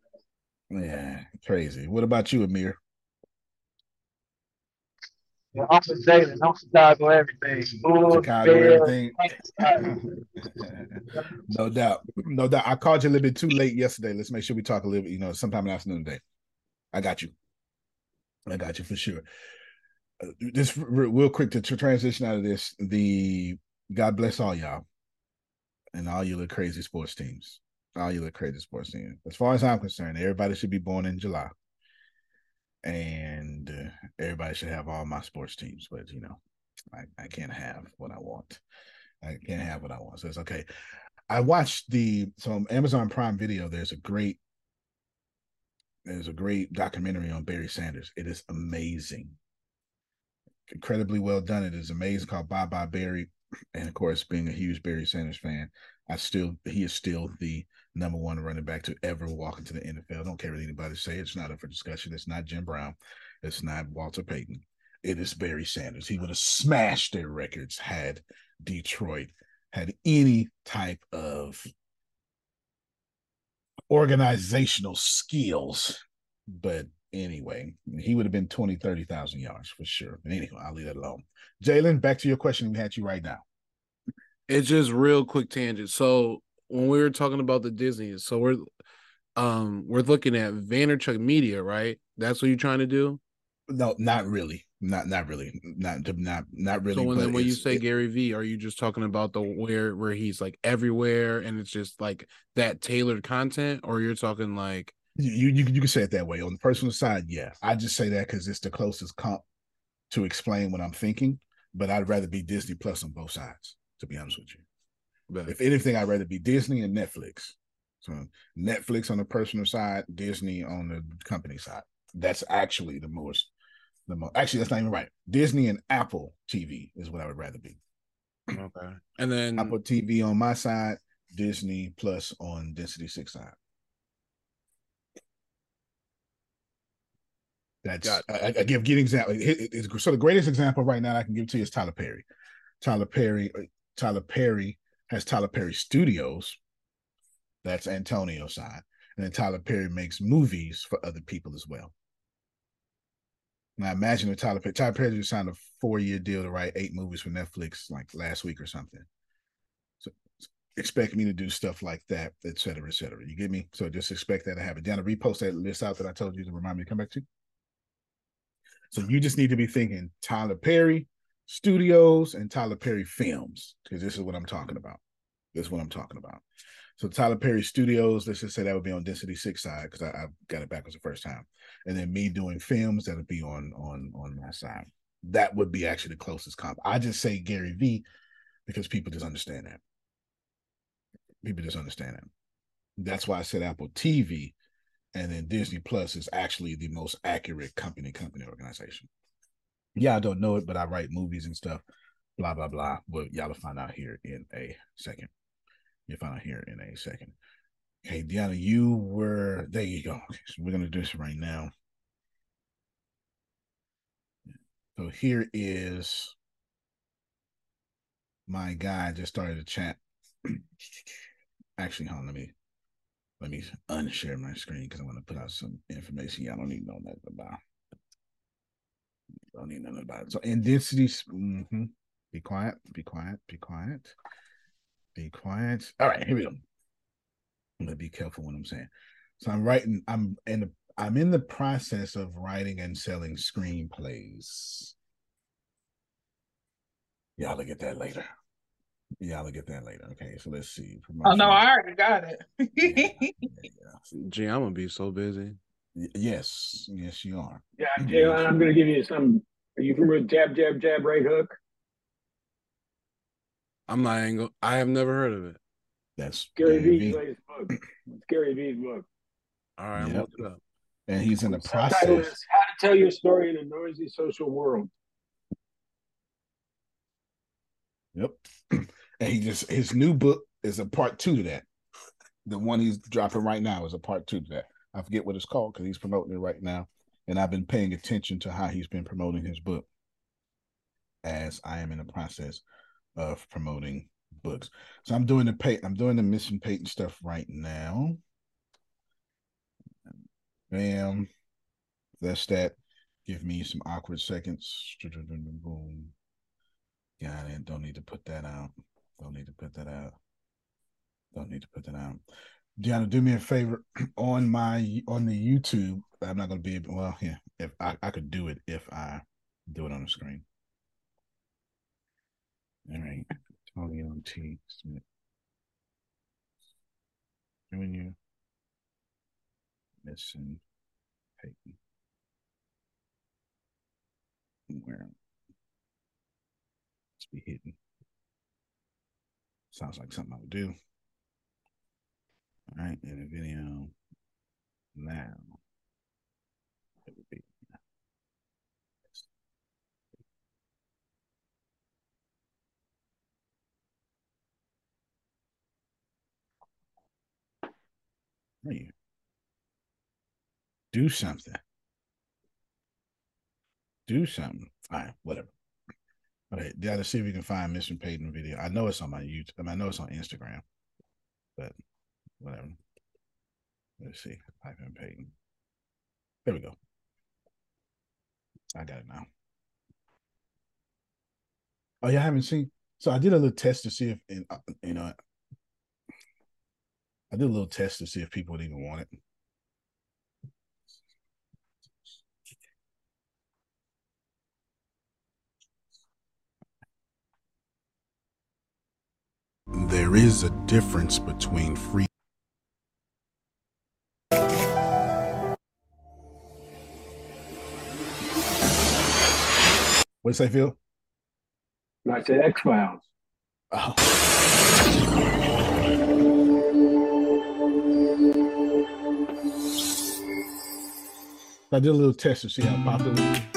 Yeah, crazy. What about you, Amir? Well, I'm from. I'm Chicago everything. Bulls, Chicago, everything. no doubt. No doubt. I called you a little bit too late yesterday. Let's make sure we talk a little bit, you know, sometime in the afternoon today. I got you. I got you for sure. Uh, just real quick to, to transition out of this, the God bless all y'all and all you little crazy sports teams. All you look crazy sports teams. As far as I'm concerned, everybody should be born in July. And uh, everybody should have all my sports teams, but you know, I, I can't have what I want. I can't have what I want. So it's okay. I watched the so Amazon Prime Video. There's a great there's a great documentary on Barry Sanders. It is amazing, incredibly well done. It is amazing. Called Bye Bye Barry, and of course, being a huge Barry Sanders fan, I still he is still the number one running back to ever walk into the NFL. I don't care what anybody say. It's not up for discussion. It's not Jim Brown. It's not Walter Payton. It is Barry Sanders. He would have smashed their records had Detroit had any type of organizational skills. But anyway, he would have been 20, 30,000 yards for sure. But anyway, I'll leave that alone. Jalen, back to your question we had you right now. It's just real quick tangent. So when we were talking about the Disney, so we're um we're looking at Vaynerchuk Media, right? That's what you're trying to do. No, not really. Not not really. Not not not really. so when, then when you say it- Gary V, are you just talking about the where where he's like everywhere and it's just like that tailored content, or you're talking like you you you can say it that way. On the personal side, yeah. I just say that because it's the closest comp to explain what I'm thinking. But I'd rather be Disney Plus on both sides, to be honest with you. If anything, I'd rather be Disney and Netflix. So Netflix on the personal side, Disney on the company side. That's actually the most the most actually that's not even right. Disney and Apple TV is what I would rather be. okay, and then Apple TV on my side, Disney Plus on Density Six side. That's I, I- give give example. It- it- it's- so the greatest example right now I can give to you is Tyler Perry. Tyler Perry, uh, Tyler Perry has Tyler Perry Studios. That's Antonio's side, and then Tyler Perry makes movies for other people as well. Now imagine if Tyler Perry, Tyler Perry just signed a four-year deal to write eight movies for Netflix like last week or something. So expect me to do stuff like that, et cetera, et cetera. You get me? So just expect that to happen. Diana, repost that list out that I told you to remind me to come back to. So you just need to be thinking Tyler Perry Studios and Tyler Perry Films, because this is what I'm talking about. This is what I'm talking about. So Tyler Perry Studios, let's just say that would be on Density Six side because I, I got it back backwards the first time, and then me doing films that would be on on on my side. That would be actually the closest comp. I just say Gary V because people just understand that. People just understand that. That's why I said Apple TV, and then Disney Plus is actually the most accurate company company organization. Yeah, I don't know it, but I write movies and stuff. Blah blah blah. But y'all will find out here in a second. You'll find out here in a second. Okay, Deanna, you were there. You go. Okay, so we're gonna do this right now. So here is my guy. Just started a chat. Actually, hold on. Let me let me unshare my screen because I want to put out some information y'all don't need to know nothing about. Don't need nothing about it. So in densities, mhm. be quiet, be quiet, be quiet, be quiet. All right, here we go. I'm gonna be careful what I'm saying. So I'm writing. I'm in the. I'm in the process of writing and selling screenplays. Y'all will get that later. Y'all will get that later. Okay, so let's see. Oh no, I already got it. Gee, I'm gonna be so busy. Y- Yes, yes, you are. Yeah, Jalen, I'm going to give you some. Are you familiar with jab, jab, jab, right hook? I'm not even go- I have never heard of it. That's Gary Vee's latest book. It's Gary V's book. All right, I'm Yep. looking it up. And he's in the Subtitle process. is How to Tell Your Story in a Noisy Social World. Yep. And he just his new book is a part two to that. The one he's dropping right now is a part two to that. I forget what it's called because he's promoting it right now, and I've been paying attention to how he's been promoting his book, as I am in the process of promoting books. So I'm doing the pay. I'm doing the missing Peyton stuff right now. Bam. That's that. Give me some awkward seconds. Boom. Got it. Don't need to put that out. Don't need to put that out. Don't need to put that out. Deanna, do me a favor on my on the YouTube. I'm not gonna be able. Well, yeah, if I, I could do it if I do it on the screen. All right, Tony on T Smith. Doing you missing Peyton. Where? Let's be hidden. Sounds like something I would do. All right, in a video now. Hey, do something. Do something. All right, whatever. All right, gotta see if we can find Missing Peyton video. I know it's on my YouTube. I, mean, I know it's on Instagram, but whatever. Let's see. Type in Peyton. There we go. I got it now. Oh, y'all haven't seen? So I did a little test to see if, and, uh, you know, I did a little test to see if people would even want it. There is a difference between free. What's that feel? I said X Files. Oh. I did a little test to see how popular.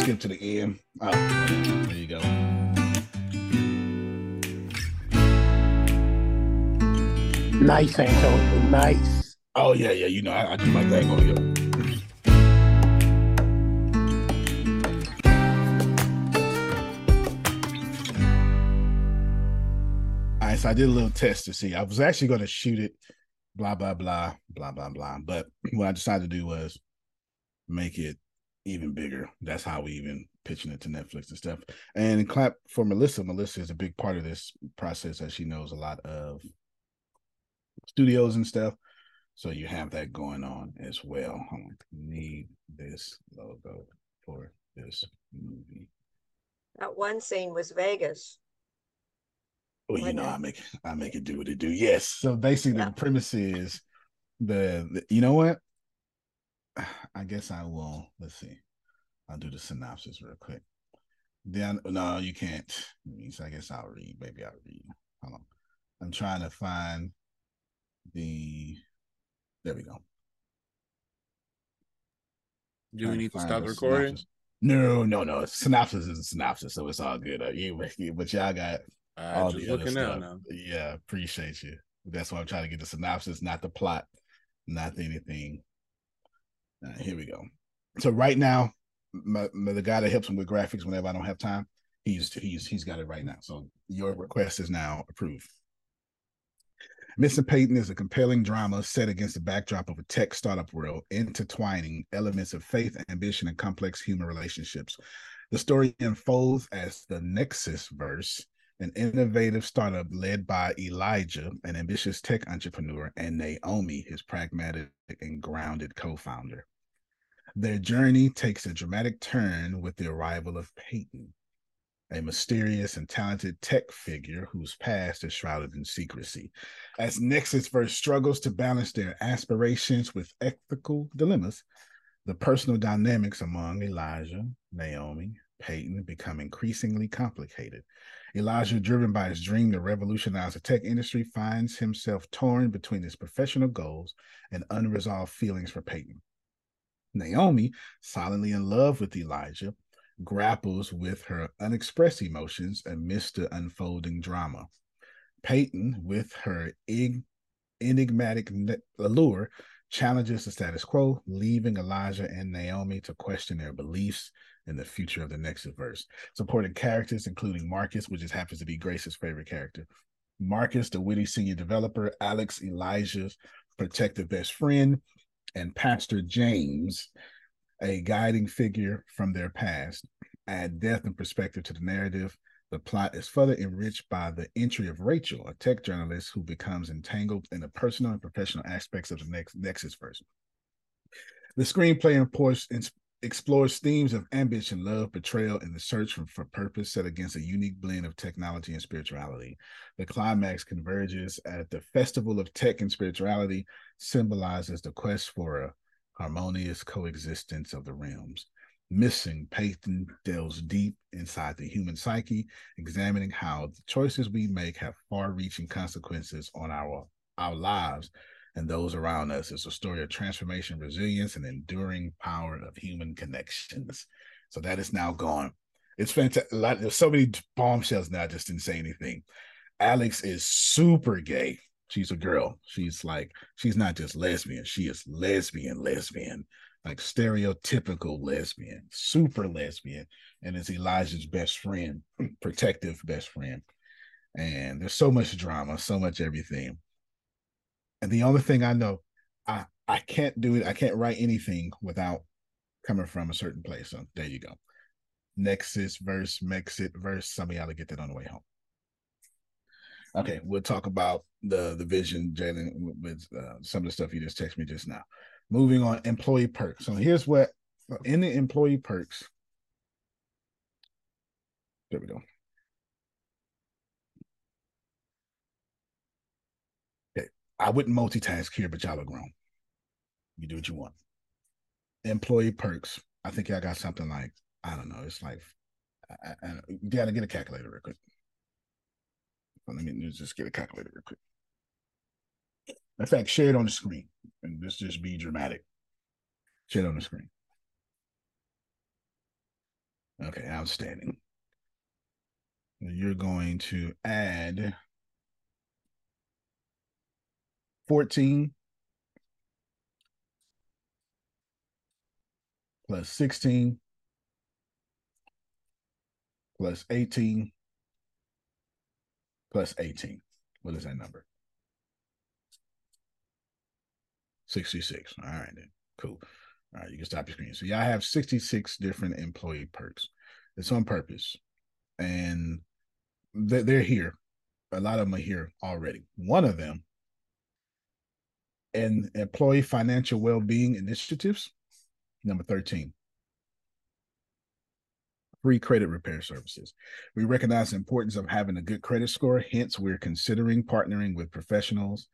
Skip to the end. Oh, there you go. Nice, Antonio. Nice. Oh yeah, yeah. You know, I, I do my thing on here. All right, so I did a little test to see. I was actually going to shoot it, blah blah blah blah blah blah. But what I decided to do was make it even bigger. That's how we even pitching it to Netflix and stuff. And clap for Melissa. Melissa is a big part of this process as she knows a lot of studios and stuff. So you have that going on as well. I need this logo for this movie. That one scene was Vegas. Well, you Wasn't know, it? I make I make it do what it do. Yes. So basically, the premise is the, the you know what? I guess I will. Let's see. I'll do the synopsis real quick. Then no, you can't. So I guess I'll read. Maybe I'll read. Hold on. I'm trying to find the. There we go. Do we need to stop recording? synopsis. No, no, no. Synopsis is a synopsis, so it's all good. Uh, you, but y'all got Uh, all just the other looking out stuff. now. Yeah, appreciate you. That's why I'm trying to get the synopsis, not the plot, not anything. Here we go. So right now, my, my- the guy that helps him with graphics whenever I don't have time, he's he's he's got it right now. So your request is now approved. Missing Peyton is a compelling drama set against the backdrop of a tech startup world, intertwining elements of faith, ambition, and complex human relationships. The story unfolds as the Nexus Verse, an innovative startup led by Elijah, an ambitious tech entrepreneur, and Naomi, his pragmatic and grounded co founder. Their journey takes a dramatic turn with the arrival of Peyton, a mysterious and talented tech figure whose past is shrouded in secrecy. As Nexus Verse struggles to balance their aspirations with ethical dilemmas, the personal dynamics among Elijah, Naomi, Peyton become increasingly complicated. Elijah, driven by his dream to revolutionize the tech industry, finds himself torn between his professional goals and unresolved feelings for Peyton. Naomi, silently in love with Elijah, grapples with her unexpressed emotions amidst the unfolding drama. Peyton, with her enigmatic allure, challenges the status quo, leaving Elijah and Naomi to question their beliefs in the future of the Nexus Verse. Supporting characters, including Marcus, which just happens to be Grace's favorite character. Marcus, the witty senior developer, Alex, Elijah's protective best friend, and Pastor James, a guiding figure from their past, add depth and perspective to the narrative. The plot is further enriched by the entry of Rachel, a tech journalist who becomes entangled in the personal and professional aspects of the next Nexus verse. The screenplay explores themes of ambition, love, betrayal, and the search for, for purpose set against a unique blend of technology and spirituality. The climax converges at the Festival of Tech and Spirituality, symbolizes the quest for a harmonious coexistence of the realms. Missing Peyton delves deep inside the human psyche, examining how the choices we make have far reaching consequences on our, our lives and those around us. It's a story of transformation, resilience, and enduring power of human connections. So that is now gone. It's fantastic. There's so many bombshells now. I just didn't say anything. Alex is super gay she's a girl. She's like, she's not just lesbian, she is lesbian, lesbian, like stereotypical lesbian, super lesbian, and is Elijah's best friend, protective best friend. And there's so much drama, so much everything. And the only thing I know, I I can't do it, I can't write anything without coming from a certain place. So there you go. Nexus verse, Mexit verse. Some of y'all get that on the way home. Okay, we'll talk about the the vision, Jalen, with uh, some of the stuff you just texted me just now. Moving on, employee perks. So here's what in the employee perks. There we go. I wouldn't multitask here, but y'all are grown. You do what you want. Employee perks. I think I got something like I don't know. It's like I, I, I gotta get a calculator real quick. Let me just get a calculator real quick. In fact, share it on the screen and let's just be dramatic. Share it on the screen. Okay, outstanding. You're going to add 14 plus 16 plus 18 plus 18. What is that number? 66. All right, then. Cool. All right, you can stop your screen. So y'all have 66 different employee perks. It's on purpose. And they're here. A lot of them are here already. One of them in employee financial well-being initiatives, number 13 free credit repair services. We recognize the importance of having a good credit score. Hence, we're considering partnering with professionals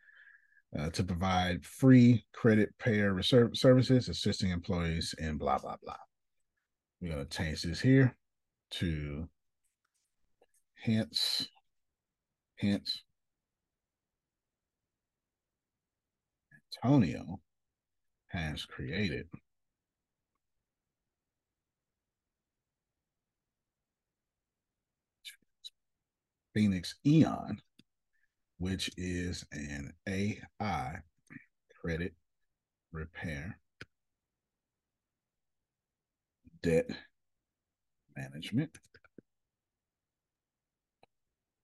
uh, to provide free credit repair services, assisting employees and blah, blah, blah. We're going to change this here to hence, hence, Antonio has created. Phoenix Eon, which is an AI credit repair debt management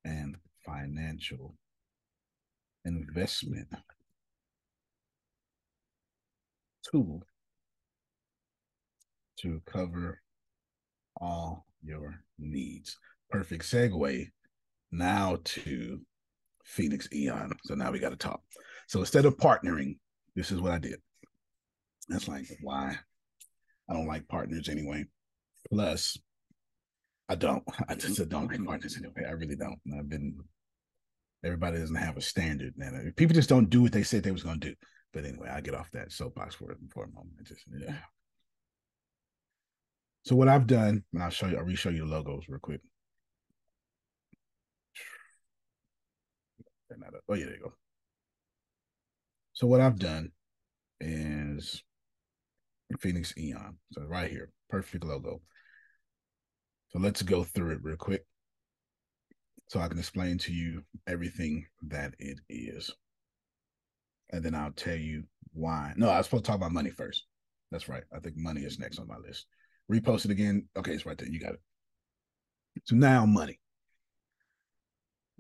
and financial investment tool to cover all your needs. Perfect segue now to Phoenix Eon. So now we got to talk. So instead of partnering, this is what I did. That's like why I don't like partners anyway. Plus, I don't. I just don't like partners anyway. I really don't. I've been. Everybody doesn't have a standard, man. People just don't do what they said they was gonna do. But anyway, I get off that soapbox for for a moment. Just yeah. So what I've done, and I'll show you. I'll re-show you the logos real quick. Oh yeah, there you go. So what I've done is Phoenix Eon. So right here, perfect logo. So let's go through it real quick so I can explain to you everything that it is. And then I'll tell you why. No, I was supposed to talk about money first. That's right. I think money is next on my list. Repost it again. Okay, it's right there. You got it. So now money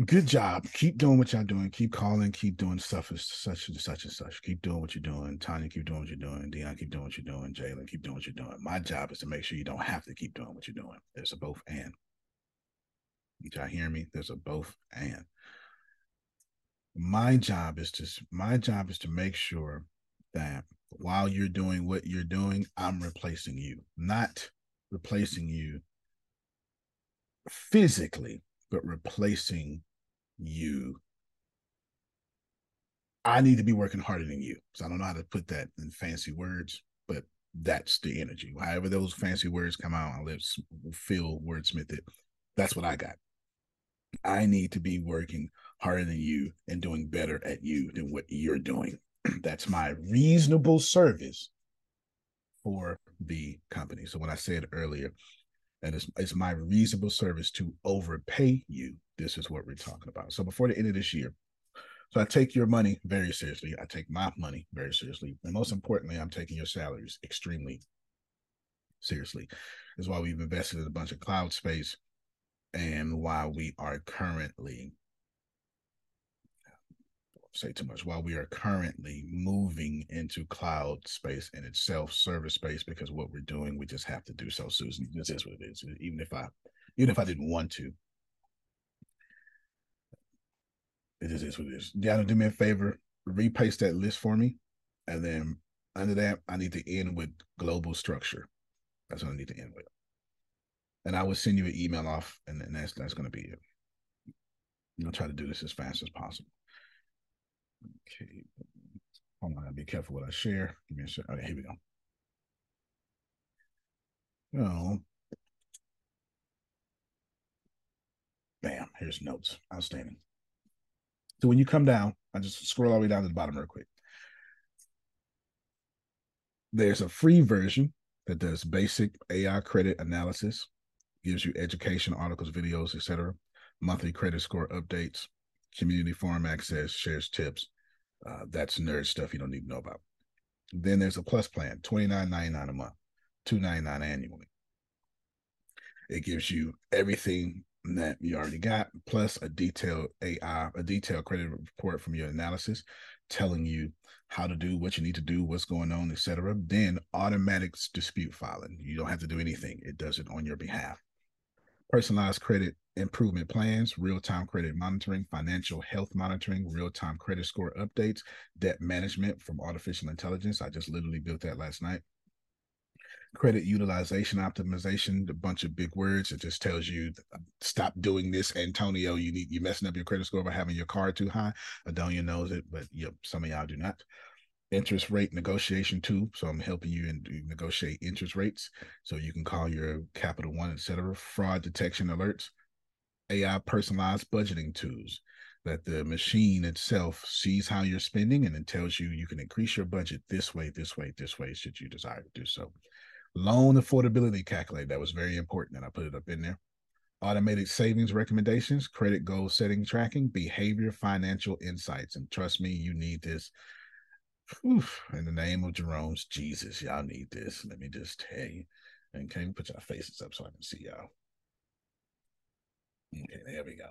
good job. Keep doing what y'all doing. Keep calling. Keep doing stuff as such and such and such. Keep doing what you're doing. Tanya, keep doing what you're doing. Dion, keep doing what you're doing. Jalen, keep doing what you're doing. My job is to make sure you don't have to keep doing what you're doing. There's a both and. Did y'all hear me? There's a both and. My job is to my job is to make sure that while you're doing what you're doing, I'm replacing you, not replacing you physically, but replacing you. I need to be working harder than you. So I don't know how to put that in fancy words, but that's the energy. However, those fancy words come out, I'll let Phil wordsmith it. That's what I got. I need to be working harder than you and doing better at you than what you're doing. that's my reasonable service for the company. So when I said earlier, and it's, it's my reasonable service to overpay you. This is what we're talking about. So before the end of this year, so I take your money very seriously. I take my money very seriously. And most importantly, I'm taking your salaries extremely seriously. Is why we've invested in a bunch of cloud space and why we are currently say too much while we are currently moving into cloud space in itself service space because what we're doing we just have to do so susan. This is what it is. Even if i even if i didn't want to. It just is what it is. Diana, do me a favor repaste that list for me and then under that i need to end with global structure. That's what i need to end with. And i will send you an email off and, and that's that's going to be it. I'll try to do this as fast as possible Okay. Hold on, be careful what I share. Give me a second. Okay, here we go. Well, bam, here's notes. Outstanding. So when you come down, I just scroll all the way down to the bottom real quick. There's a free version that does basic AI credit analysis, gives you education articles, videos, etc. Monthly credit score updates, community forum access, shares tips. Uh, that's nerd stuff you don't need to know about. Then there's a plus plan, twenty nine ninety nine a month, two ninety nine annually. It gives you everything that you already got, plus a detailed AI, a detailed credit report from your analysis, telling you how to do what you need to do, what's going on, etc. Then automatic dispute filing. You don't have to do anything; it does it on your behalf. Personalized credit improvement plans, real time credit monitoring, financial health monitoring, real time credit score updates, debt management from artificial intelligence. I just literally built that last night. Credit utilization optimization, a bunch of big words. It just tells you stop doing this, Antonio. You need you're messing up your credit score by having your card too high. Adonia knows it, but yep, some of y'all do not interest rate negotiation too. So I'm helping you and negotiate interest rates so you can call your Capital One, etc. Fraud detection alerts, AI personalized budgeting tools that the machine itself sees how you're spending and it tells you you can increase your budget this way, this way, this way, should you desire to do so. Loan affordability calculator, that was very important, and I put it up in there. Automated savings recommendations, credit goal setting tracking, behavior financial insights. And trust me, you need this. Oof, in the name of Jerome's Jesus, y'all need this. Let me just tell you. And can you put your faces up so I can see y'all? Okay, there we go.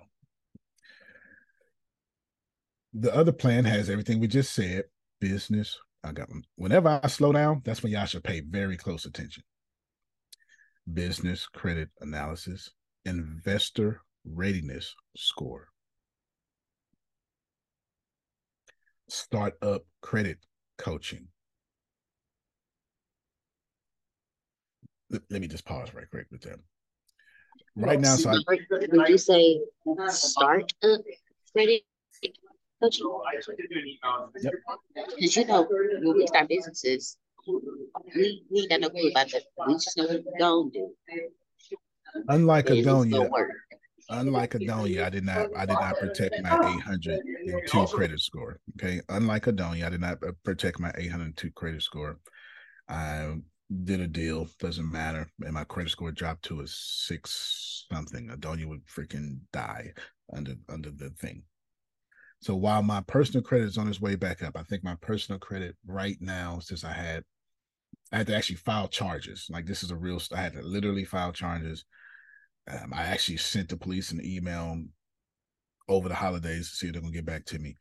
The other plan has everything we just said. Business. I got whenever I slow down, that's when y'all should pay very close attention. Business credit analysis, investor readiness score, startup credit coaching. Let, me just pause right quick with them right now. So I, Would you say start up credit coaching? Yep. Because you know, when we start businesses, we, we ain't got no clue about that. We just know what we don't do. unlike But it's gonna Adonia, unlike Adonia, I did not I did not protect my 802 credit score. Okay, unlike Adonia, I did not uh, protect my 802 credit score. I did a deal, doesn't matter, and my credit score dropped to a six something. Adonia would freaking die under under the thing. So while my personal credit is on its way back up, I think my personal credit right now, since I had I had to actually file charges. Like this is a real. I had to literally file charges. Um, I actually sent the police an email over the holidays to see if they're gonna get back to me.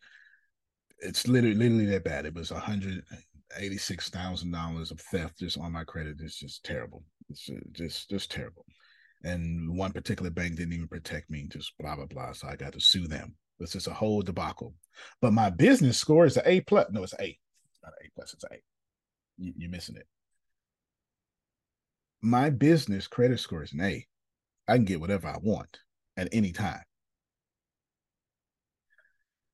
It's literally literally that bad. It was a hundred eighty six thousand dollars of theft just on my credit. is just terrible. It's uh, just just terrible. And one particular bank didn't even protect me. Just blah blah blah. So I got to sue them. It's just a whole debacle. But my business score is an A plus. No, it's A. It's not an A plus. It's an A. You, you're missing it. My business credit score is an A. I can get whatever I want at any time.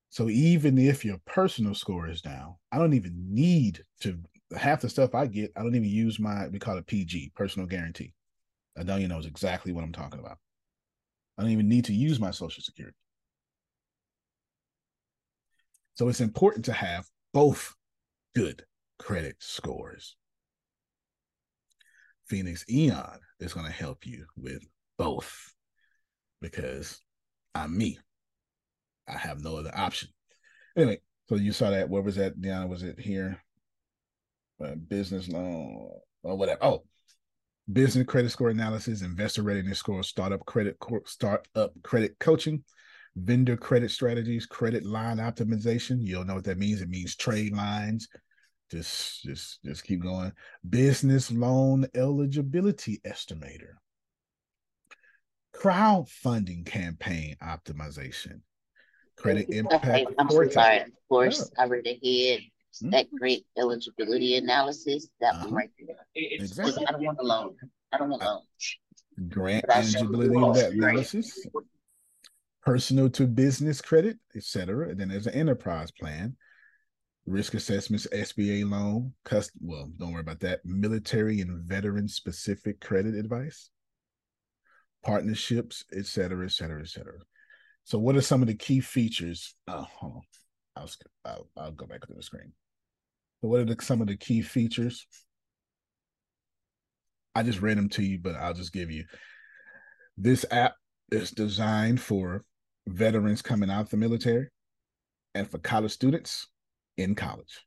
So even if your personal score is down, I don't even need to half the stuff I get, I don't even use my we call it PG, personal guarantee. You knows exactly what I'm talking about. I don't even need to use my social security. So it's important to have both good credit scores. Phoenix Eon is going to help you with both because I'm me. I have no other option. Anyway, so you saw that. Where was that, Deanna? Was it here? Uh, business loan or whatever. Oh, business credit score analysis, investor readiness score, startup credit, startup credit coaching, vendor credit strategies, credit line optimization. You'll know what that means. It means trade lines. Just, just, just keep going. Business loan eligibility estimator, crowdfunding campaign optimization, credit impact. I'm so sorry. Of course, Yeah. I read ahead. Hmm? That great eligibility analysis, that one uh-huh. right there. Because Exactly. I don't want a loan. I don't want uh, a loan. grant But I showed eligibility you that the grant. analysis, personal to business credit, etc. And then there's an enterprise plan, risk assessments, SBA loan, cust well, don't worry about that. Military and veteran specific credit advice, partnerships, etc., etc., etc. So, what are some of the key features? Oh, hold on. I'll, I'll, I'll go back to the screen. So, what are the, some of the key features? I just read them to you, but I'll just give you. This app is designed for veterans coming out of the military and for college students in college,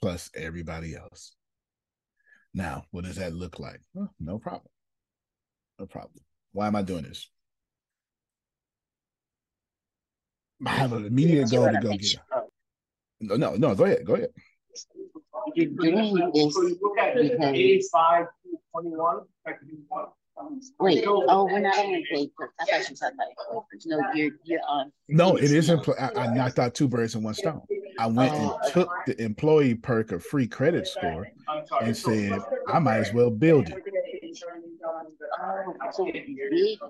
plus everybody else. Now, what does that look like? Well, no problem. No problem. Why am I doing this? I have an immediate goal to go get. No, no, no. Go ahead. Go ahead. You're doing this because. Wait, oh, we're not on pay per. I thought you said like, no, you're you're on. No, it isn't. I, I knocked out two birds in one stone. I went and took the employee perk of free credit score and said, I might as well build it. So big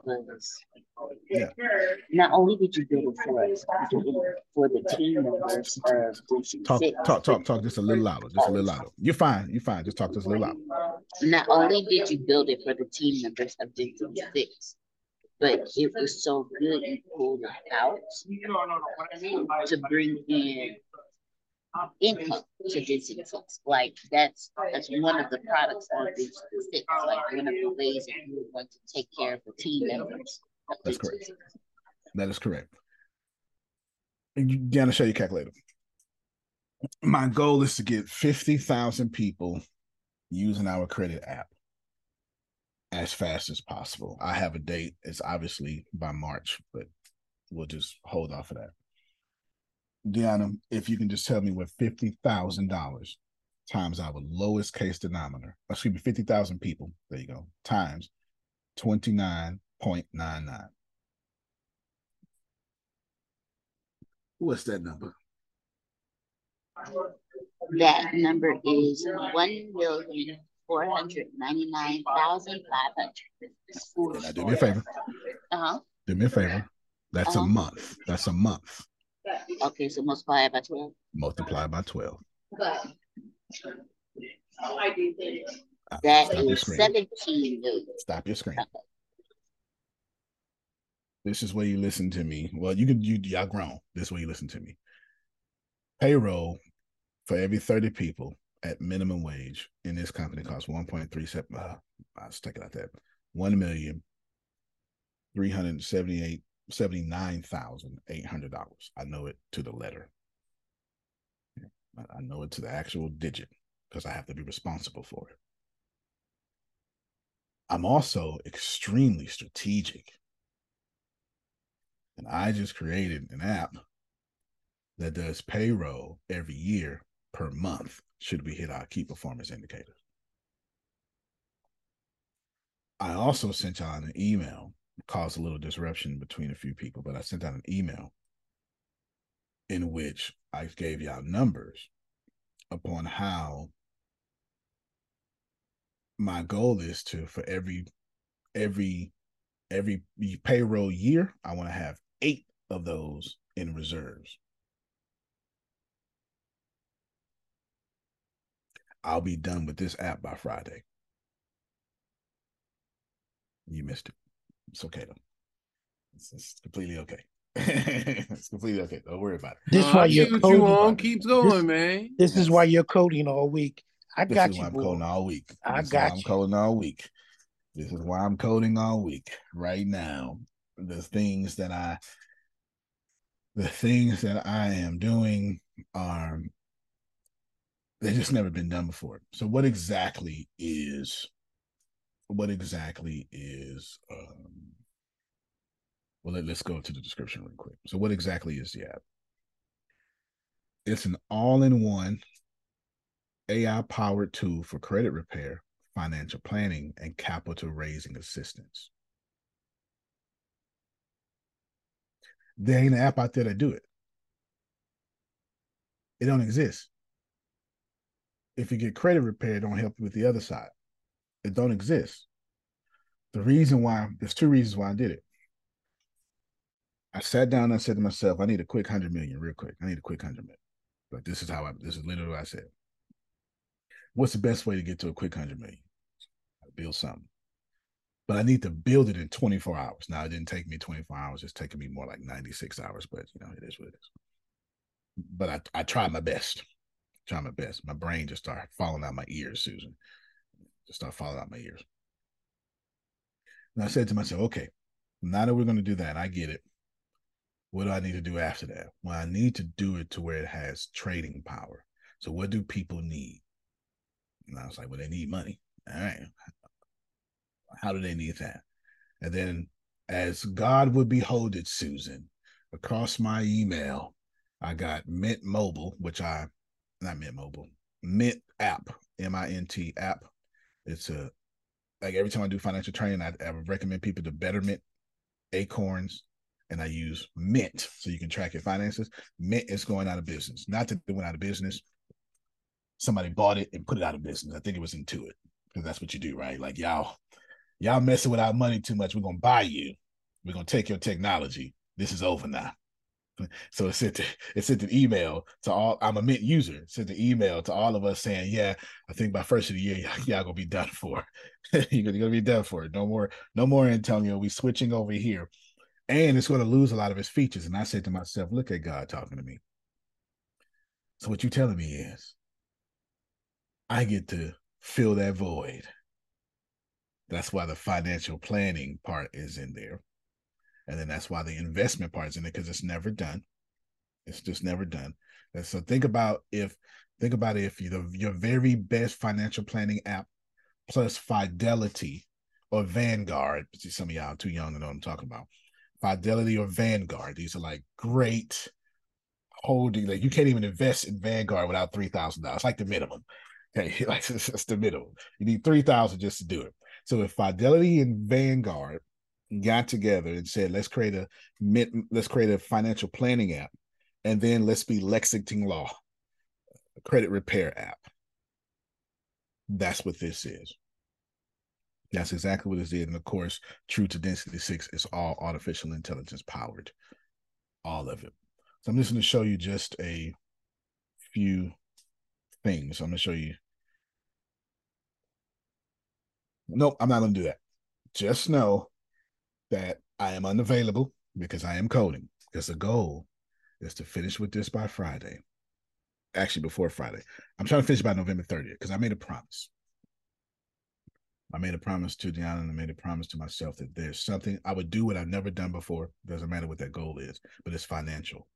was. Yeah. Not only did you build it for us, you did it for the team members of Talk, six. talk, talk, talk just a little louder. Just a little louder. You're fine. You're fine. Just talk just a little louder. Not only did you build it for the team members of District Six, but it was so good you pulled it out to bring in income to District Six. Like that's that's one of the products of District Six. Like one of the ways that you were going to take care of the team members. That's correct. That is correct. And you Deanna, show your calculator. My goal is to get 50,000 people using our credit app as fast as possible. I have a date. It's obviously by March, but we'll just hold off of that. Deanna, if you can just tell me what $50,000 times our lowest case denominator, excuse me, 50,000 people, there you go, times 29.99. What's that number? That number is one million four hundred ninety nine thousand five hundred. Now do me a favor. Uh-huh. Do me a favor. That's a Uh-huh. month. That's a month. Okay, so multiply by twelve. Multiply by 12. That Stop your is seventeen million. Stop your screen. This is where you listen to me. Well, you could you y'all grown. This is where you listen to me. Payroll for every 30 people at minimum wage in this company costs 1.37. Uh, take it out that. One million three hundred thousand eight hundred dollars. I know it to the letter. I- know it to the actual digit because I have to be responsible for it. I'm also extremely strategic. And I just created an app that does payroll every year per month should we hit our key performance indicators. I also sent out an email, caused a little disruption between a few people, but I sent out an email in which I gave y'all numbers upon how my goal is to for every every every payroll year i want to have eight of those in reserves. I'll be done with this app by friday. You missed it it's okay though it's, it's completely okay it's completely okay don't worry about it This No, why you're see coding. you on. Keep going, this, man. This is why you're coding all week. I this got is you. why i'm boy. coding all week I this is why got i'm coding all week this is why i'm coding all week right now the things that i the things that i am doing are they just never been done before so what exactly is what exactly is um well let, us go to the description real quick. So what exactly is the app? It's an all-in-one ai powered tool for credit repair financial planning and capital raising assistance. There ain't an app out there that do it. It don't exist. If you get credit repair, it don't help you with the other side. It don't exist. The reason why there's two reasons why I did it. I sat down and said to myself, I need a quick hundred million, real quick. I need a quick hundred million. Like this is how I this is literally what I said. What's the best way to get to a quick hundred million? I build something. But I need to build it in 24 hours. Now it didn't take me 24 hours, it's taking me more like 96 hours, but you know, it is what it is. But I, I tried my best try my best. My brain just started falling out my ears, Susan. Just start falling out my ears. And I said to myself, okay, now that we're going to do that, I get it. What do I need to do after that? Well, I need to do it to where it has trading power. So what do people need? And I was like, well, they need money. All right. How do they need that? And then as God would behold it, Susan, across my email, I got Mint Mobile, which I not Mint Mobile, Mint app, M I N T app. It's a like every time I do financial training, I, I would recommend people to Betterment, Acorns, and I use Mint so you can track your finances. Mint is going out of business. Not that they went out of business. Somebody bought it and put it out of business. I think it was Intuit because that's what you do, right? Like y'all, y'all messing with our money too much. We're gonna buy you. We're gonna take your technology. This is over now. So it sent it sent an email to all. I'm a Mint user. It sent an email to all of us saying, "Yeah, I think by first of the year, y'all, y'all gonna be done for. you're gonna be done for. It. No more, no more Antonio. We switching over here, and it's gonna lose a lot of its features." And I said to myself, "Look at God talking to me." So what you telling me is, I get to fill that void. That's why the financial planning part is in there. And then that's why the investment part is in it because it's never done. It's just never done. And so think about if think about if you the your very best financial planning app plus Fidelity or Vanguard. See, some of y'all too young to know what I'm talking about. Fidelity or Vanguard. These are like great holding. Like you can't even invest in Vanguard without three thousand dollars. Like the minimum. Okay, like it's, it's the minimum. You need three thousand just to do it. So if Fidelity and Vanguard got together and said, let's create a let's create a financial planning app, and then let's be Lexington Law, credit repair app. That's what this is. That's exactly what it did. And of course, true to density six is all artificial intelligence powered. All of it. So I'm just going to show you just a few things. I'm going to show you. Nope, I'm not going to do that. Just know that I am unavailable because I am coding. Because the goal is to finish with this by Friday. Actually, before Friday. I'm trying to finish by November 30th because I made a promise. I made a promise to Deanna and I made a promise to myself that there's something I would do what I've never done before. Doesn't matter what that goal is, but it's financial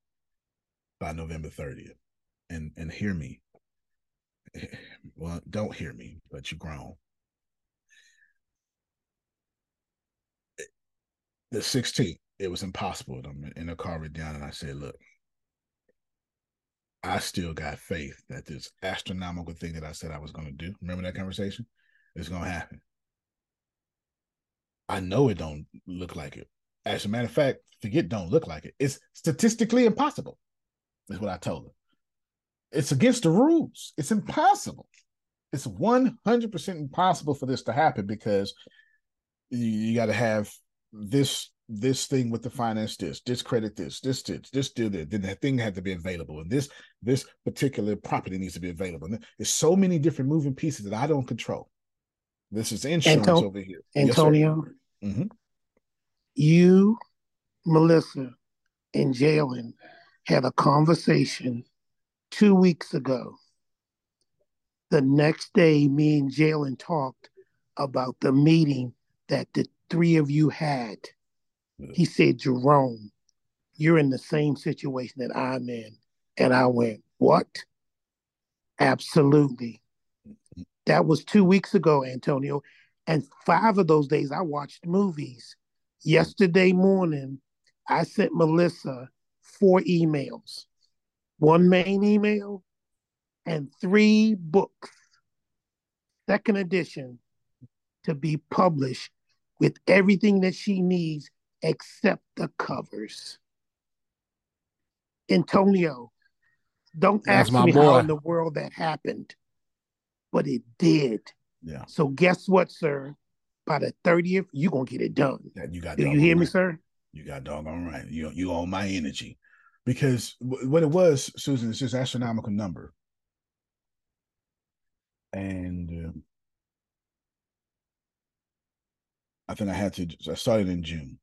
by November 30th. And and hear me. Well, don't hear me, but you grown. The 16th, it was impossible. I'm in a car with Deanna and I said, look, I still got faith that this astronomical thing that I said I was going to do. Remember that conversation? It's going to happen. I know it don't look like it. As a matter of fact, forget don't look like it. It's statistically impossible. Is what I told her. It's against the rules. It's impossible. It's 100% impossible for this to happen because you, you got to have this this thing with the finance this discredit this this this this do that then that thing had to be available and this this particular property needs to be available and there's so many different moving pieces that i don't control this is insurance Anto- over here Antonio, yes, mm-hmm. you, Melissa, and Jalen had a conversation two weeks ago. The next day, me and Jalen talked about the meeting that the three of you had. He said, Jerome, you're in the same situation that I'm in. And I went, What? Absolutely. That was two weeks ago, Antonio. And five of those days I watched movies. Yesterday morning, I sent Melissa four emails one main email and three books, second edition, to be published with everything that she needs except the covers. Antonio, don't That's ask me how in the world that happened, but it did. Yeah. So guess what, sir? By the 30th, you're gonna get it done. You got Do you hear me, sir? You got doggone right. You you own my energy, because w- what it was, Susan, is just astronomical number, and uh, I think I had to. I started in June.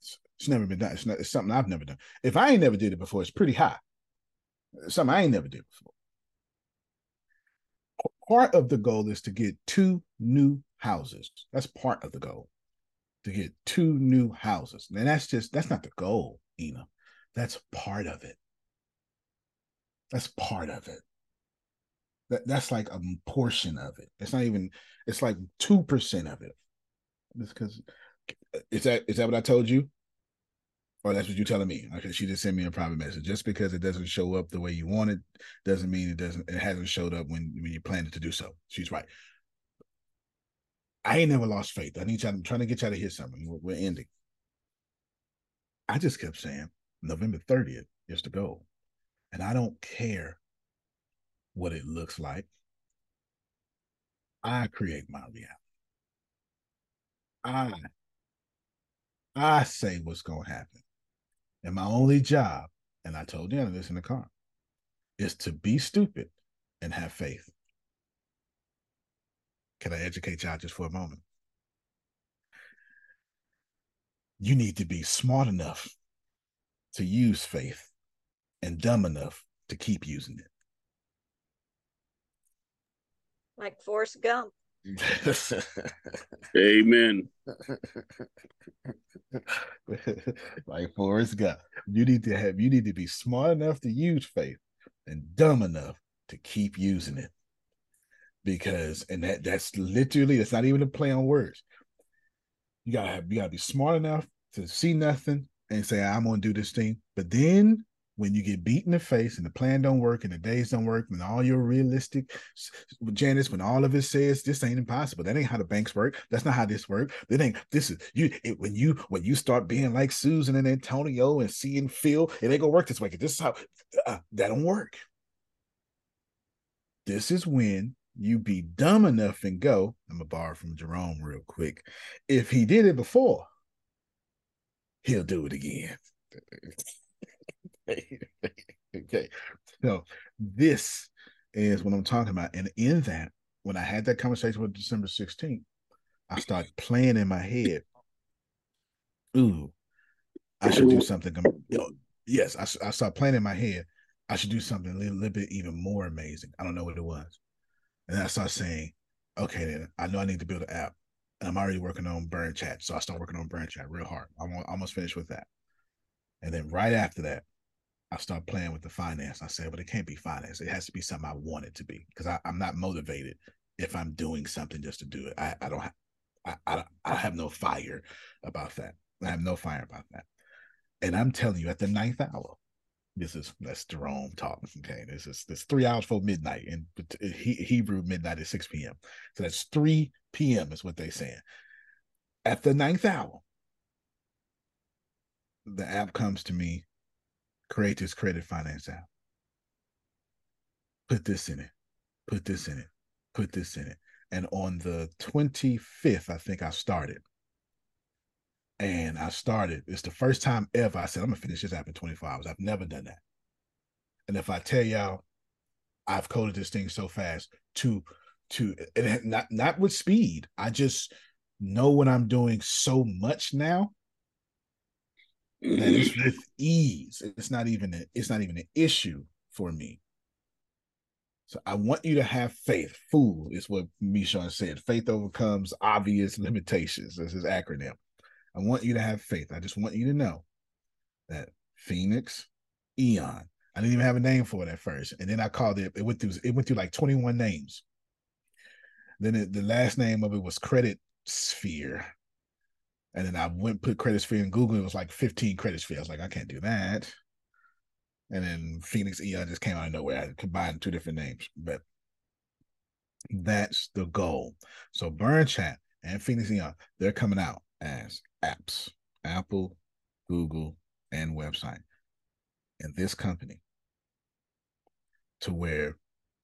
It's, it's never been done. It's not. It's something I've never done. If I ain't never did it before, it's pretty high. It's something I ain't never did before. Part of the goal is to get two new houses. That's part of the goal to get two new houses. And that's just that's not the goal, Ina. That's part of it. That's part of it. That that's like a portion of it. It's not even. It's like two percent of it. Just because is that is that what I told you, or that's what you're telling me? Okay, she just sent me a private message. Just because it doesn't show up the way you want it, doesn't mean it doesn't. It hasn't showed up when when you planned it to do so. She's right. I ain't never lost faith. I need y'all. I'm trying to get y'all to hear something. We're, we're ending. I just kept saying November 30th is the goal. And I don't care what it looks like. I create my reality. I I say what's gonna happen. And my only job, and I told Deanna this in the car, is to be stupid and have faith. Can I educate y'all just for a moment? You need to be smart enough to use faith and dumb enough to keep using it. Like Forrest Gump. Amen. like Forrest Gump. You need to have you need to be smart enough to use faith and dumb enough to keep using it. Because and that that's literally that's not even a play on words. You gotta have you gotta be smart enough to see nothing and say, I'm gonna do this thing. But then when you get beat in the face and the plan don't work and the days don't work and all your realistic Janice, when all of it says this ain't impossible, that ain't how the banks work. That's not how this work. That ain't this is you it, when you when you start being like Susan and Antonio and seeing Phil, it ain't gonna work this way. 'cause This is how uh, that don't work. This is when you be dumb enough and go. I'm gonna borrow from Jerome real quick. If he did it before, he'll do it again. okay. So this is what I'm talking about. And in that, when I had that conversation with December 16th, I started playing in my head. Ooh, I should do something. Yes, I, I started playing in my head. I should do something a little, little bit even more amazing. I don't know what it was. And I started saying, okay, then I know I need to build an app. And I'm already working on Burn Chat. So I start working on Burn Chat real hard. I'm almost finished with that. And then right after that, I start playing with the finance. I said, but it can't be finance. It has to be something I want it to be because I'm not motivated if I'm doing something just to do it. I, I don't have, I, I, I have no fire about that. I have no fire about that. And I'm telling you, at the ninth hour, this is that's Jerome talk. Okay, this is this three hours before midnight, and uh, he, Hebrew midnight is six p.m. So that's three p.m. is what they're saying. At the ninth hour, the app comes to me. Create this credit finance app. Put this in it. Put this in it. Put this in it. And on the 25th, I think I started and I started. It's the first time ever I said, I'm gonna finish this app in 24 hours. I've never done that. And if I tell y'all, I've coded this thing so fast to to and not not with speed. I just know what I'm doing so much now that it's with ease. It's not even a, it's not even an issue for me. So I want you to have faith. Fool is what Mishon said. Faith overcomes obvious limitations. That's his acronym. I want you to have faith. I just want you to know that Phoenix Eon. I didn't even have a name for it at first, and then I called it. It went through. It went through like twenty one names. Then it, the last name of it was Credit Sphere, and then I went put Credit Sphere in Google. It was like fifteen Credit Sphere. I was like, I can't do that. And then Phoenix Eon just came out of nowhere. I combined two different names, but that's the goal. So Burn Chat and Phoenix Eon, they're coming out as apps Apple, Google, and website And this company to where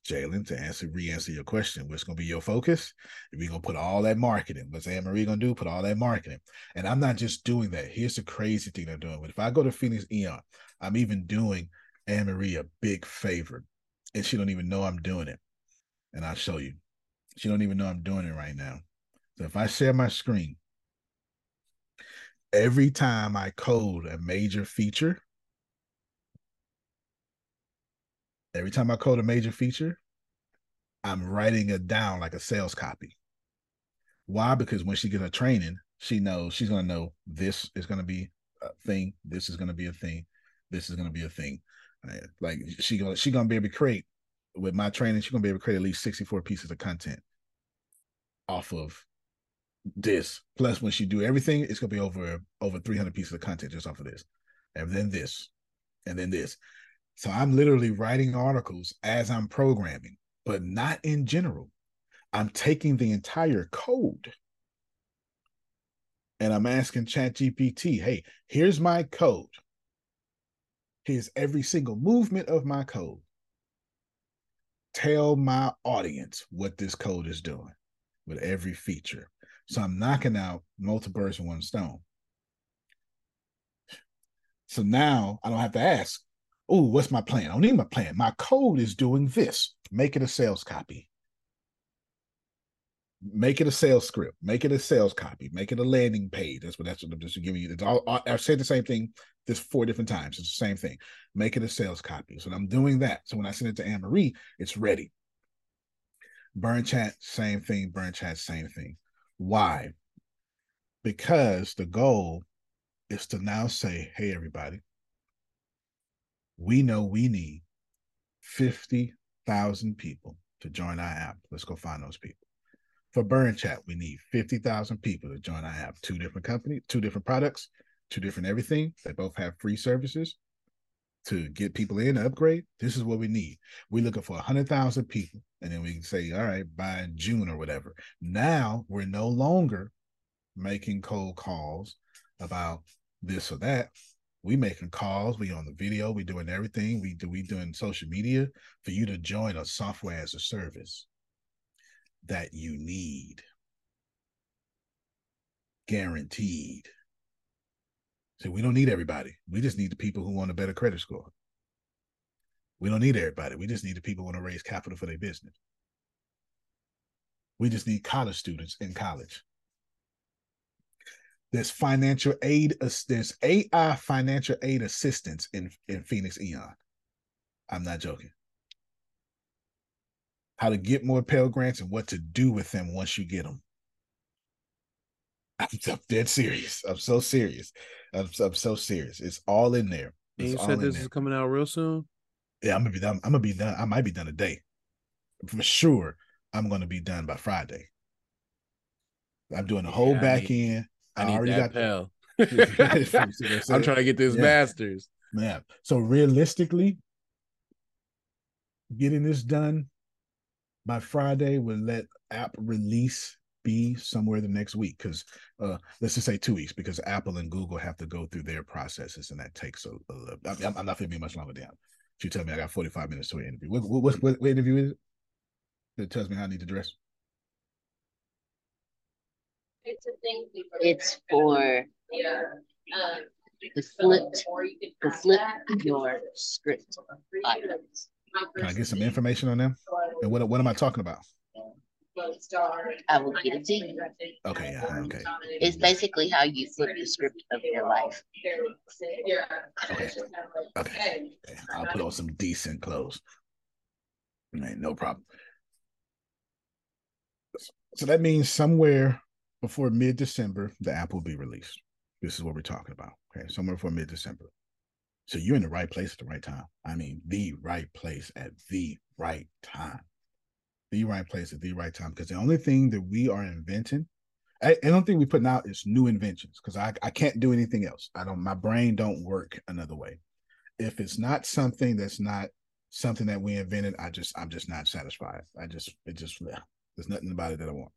Jalen, to answer re-answer your question, what's gonna be your focus? We're gonna put all that marketing. What's Anne Marie gonna do? Put all that marketing. And I'm not just doing that. Here's the crazy thing I'm doing. But if I go to Phoenix Eon, I'm even doing Anne Marie a big favor. And she don't even know I'm doing it. And I'll show you. She don't even know I'm doing it right now. So if I share my screen, every time I code a major feature, every time I code a major feature, I'm writing it down like a sales copy. Why? Because when she gets a training, she knows she's gonna know this is gonna be a thing, this is gonna be a thing, this is gonna be a thing. Like she gonna she gonna be able to create with my training, she's gonna be able to create at least 64 pieces of content off of this. Plus, when she do everything, it's gonna be over over 300 pieces of content just off of this, and then this, and then this. So I'm literally writing articles as I'm programming, but not in general. I'm taking the entire code and I'm asking ChatGPT, hey, here's my code. Here's every single movement of my code. Tell my audience what this code is doing with every feature. So I'm knocking out multiple birds with one stone. So now I don't have to ask, oh, what's my plan? I don't need my plan. My code is doing this. Make it a sales copy. Make it a sales script. Make it a sales copy. Make it a landing page. That's what that's what I'm just giving you. It's all, I've said the same thing this four different times. It's the same thing. Make it a sales copy. So I'm doing that. So when I send it to Anne Marie, it's ready. Burn chat, same thing. Burn chat, same thing. Why? Because the goal is to now say, hey, everybody, we know we need 50,000 people to join our app. Let's go find those people. For Burn Chat, we need 50,000 people to join our app. Two different companies, two different products, two different everything. They both have free services to get people in, upgrade. This is what we need. We're looking for 100,000 people and then we can say, all right, by June or whatever. Now we're no longer making cold calls about this or that. We making calls. We on the video. We doing everything. We do. We doing social media for you to join a software as a service. that you need. Guaranteed. So we don't need everybody. We just need the people who want a better credit score. We don't need everybody. We just need the people who want to raise capital for their business. We just need college students in college. There's financial aid. There's AI financial aid assistance in in Phoenix Eon. I'm not joking. How to get more Pell Grants and what to do with them once you get them. I'm, I'm dead serious. I'm so serious. I'm, I'm so serious. It's all in there. And It's you said this is coming out real soon. Yeah, I'm gonna be done. I'm gonna be done. I might be done today. For sure, I'm gonna be done by Friday. I'm doing the whole Yeah, back end. I need already that got the- Pell. I'm trying to get this Yeah. masters. Yeah. So realistically, getting this done by Friday will let app release be somewhere the next week because uh let's just say two weeks because Apple and Google have to go through their processes and that takes a, a little. I'm, I'm not gonna be much longer down. She tell me I got 45 minutes to an interview. What what what, what, interview is it? It tells me how I need to dress. It's for the flip, the flip your script items. Can I get some information on them? And what what am I talking about? I will get it to you. Okay, yeah, okay. It's basically how you flip the script of your life. Okay. Okay. I'll put on some decent clothes. Ain't no problem. So that means somewhere before mid December, the app will be released. This is what we're talking about. Okay. Somewhere before mid December. So you're in the right place at the right time. I mean, the right place at the right time. The right place at the right time. Because the only thing that we are inventing, I, I don't think we're putting out is new inventions because I, I can't do anything else. I don't, my brain don't work another way. If it's not something that's not something that we invented, I just, I'm just not satisfied. I just, it just, there's nothing about it that I want.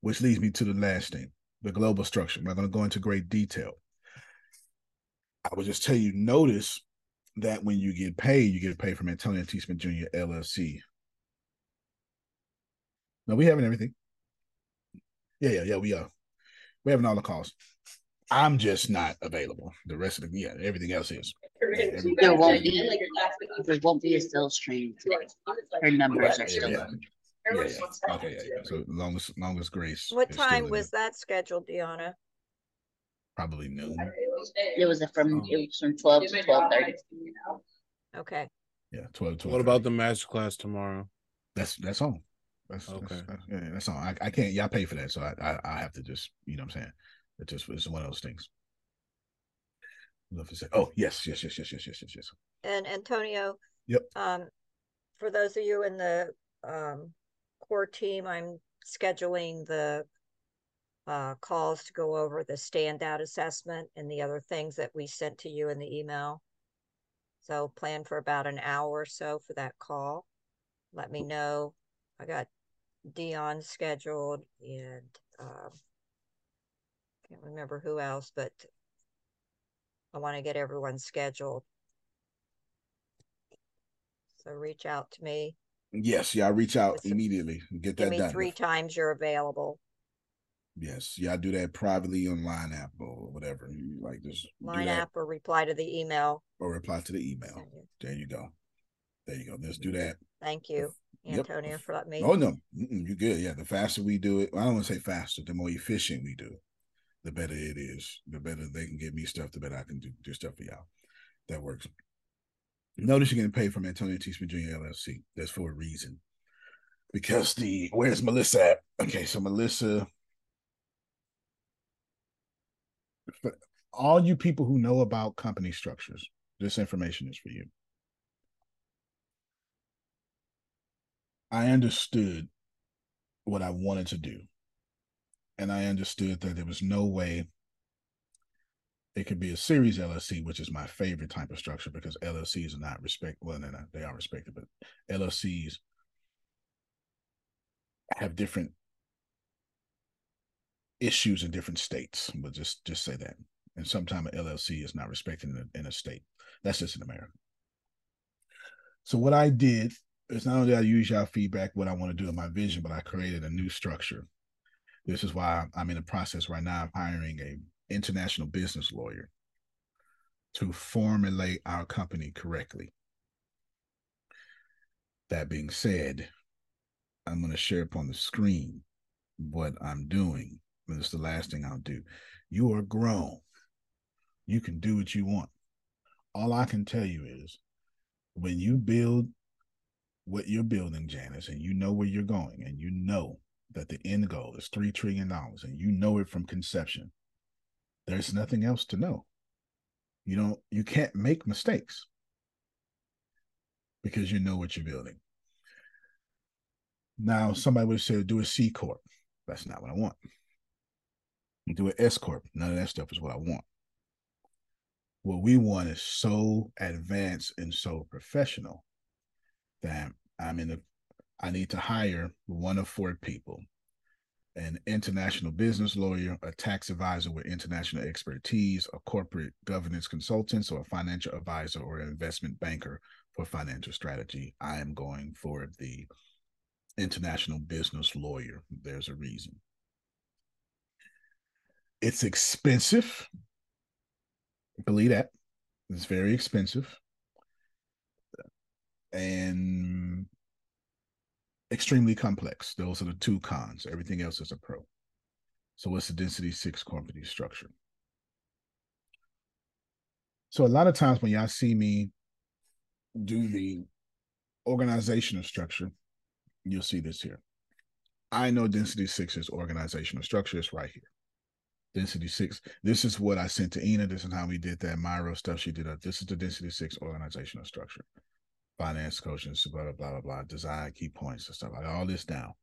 Which leads me to the last thing, the global structure. I'm not going to go into great detail. I would just tell you, notice that when you get paid, you get paid from Antonio T. Smith Jr. LLC. No, we having everything. Yeah, yeah, yeah, we are. We're having all the calls. I'm just not available. The rest of the yeah, everything else is. Every- There won't be, there won't be a sales today. Her numbers are still Yeah. On. Yeah, yeah. Okay, yeah, yeah. So long as long as Grace. What time in was that scheduled, Deanna? probably noon. It was a from, it was from twelve to twelve thirty. Okay. Yeah, 12, 12 What about the master class tomorrow? That's that's on. That's Okay. That's, that's, yeah, that's on. I, I can't. Y'all pay for that, so I, I I have to just you know what I'm saying. It just it's one of those things. Love to say. Oh yes, yes, yes, yes, yes, yes, yes, yes. And Antonio, Yep. um, for those of you in the um core team, I'm scheduling the uh calls to go over the standout assessment and the other things that we sent to you in the email. So plan for about an hour or so for that call. Let me know. I got Dion scheduled and um can't remember who else, but I want to get everyone scheduled. So reach out to me. Yes, y'all reach out some- immediately. and Get that done. three times you're available. Yes, y'all do that privately on Line app or whatever. You like just Line app or reply to the email. or reply to the email. There you go. There you go. Let's do that. Thank you, Yep. Antonio, for letting me. Oh no, Mm-mm, you good. Yeah, the faster we do it, I don't want to say faster. The more efficient we do, it, the better it is. The better they can give me stuff, the better I can do do stuff for y'all. That works. Notice you're getting paid from Antonio T. Smith Jr. LLC. That's for a reason. Because the where's Melissa at? Okay, so Melissa. All you people who know about company structures, this information is for you. I understood what I wanted to do. And I understood that there was no way it could be a series LLC, which is my favorite type of structure because LLCs are not respect well, they're not, they are respected, but LLCs have different issues in different states. We'll just just say that. And sometimes an LLC is not respected in a, in a state. That's just in America. So what I did is not only I use y'all feedback what I want to do in my vision, but I created a new structure. This is why I'm in the process right now of hiring a international business lawyer to formulate our company correctly. That being said, I'm going to share up on the screen what I'm doing. This is the last thing I'll do. You are grown. You can do what you want. All I can tell you is when you build what you're building, Janice, and you know where you're going, and you know that the end goal is $3 trillion, and you know it from conception, there's nothing else to know. You don't, you can't make mistakes because you know what you're building. Now, somebody would say, do a C Corp. That's not what I want. Do an S Corp. None of that stuff is what I want. What we want is so advanced and so professional that I'm in a, I need to hire one of four people an international business lawyer, a tax advisor with international expertise, a corporate governance consultant, or a financial advisor or an investment banker for financial strategy. I am going for the international business lawyer. There's a reason. It's expensive. Believe that. It's very expensive. And extremely complex. Those are the two cons. Everything else is a pro. So, what's the density six company structure? So, a lot of times when y'all see me do the organizational structure, you'll see this here. I know density six is organizational structure. It's right here. Density six. This is what I sent to Ina. This is how we did that Miro stuff. She did. This is the density six organizational structure finance coaching, blah, blah, blah, blah, blah, design key points and stuff. I got all this down.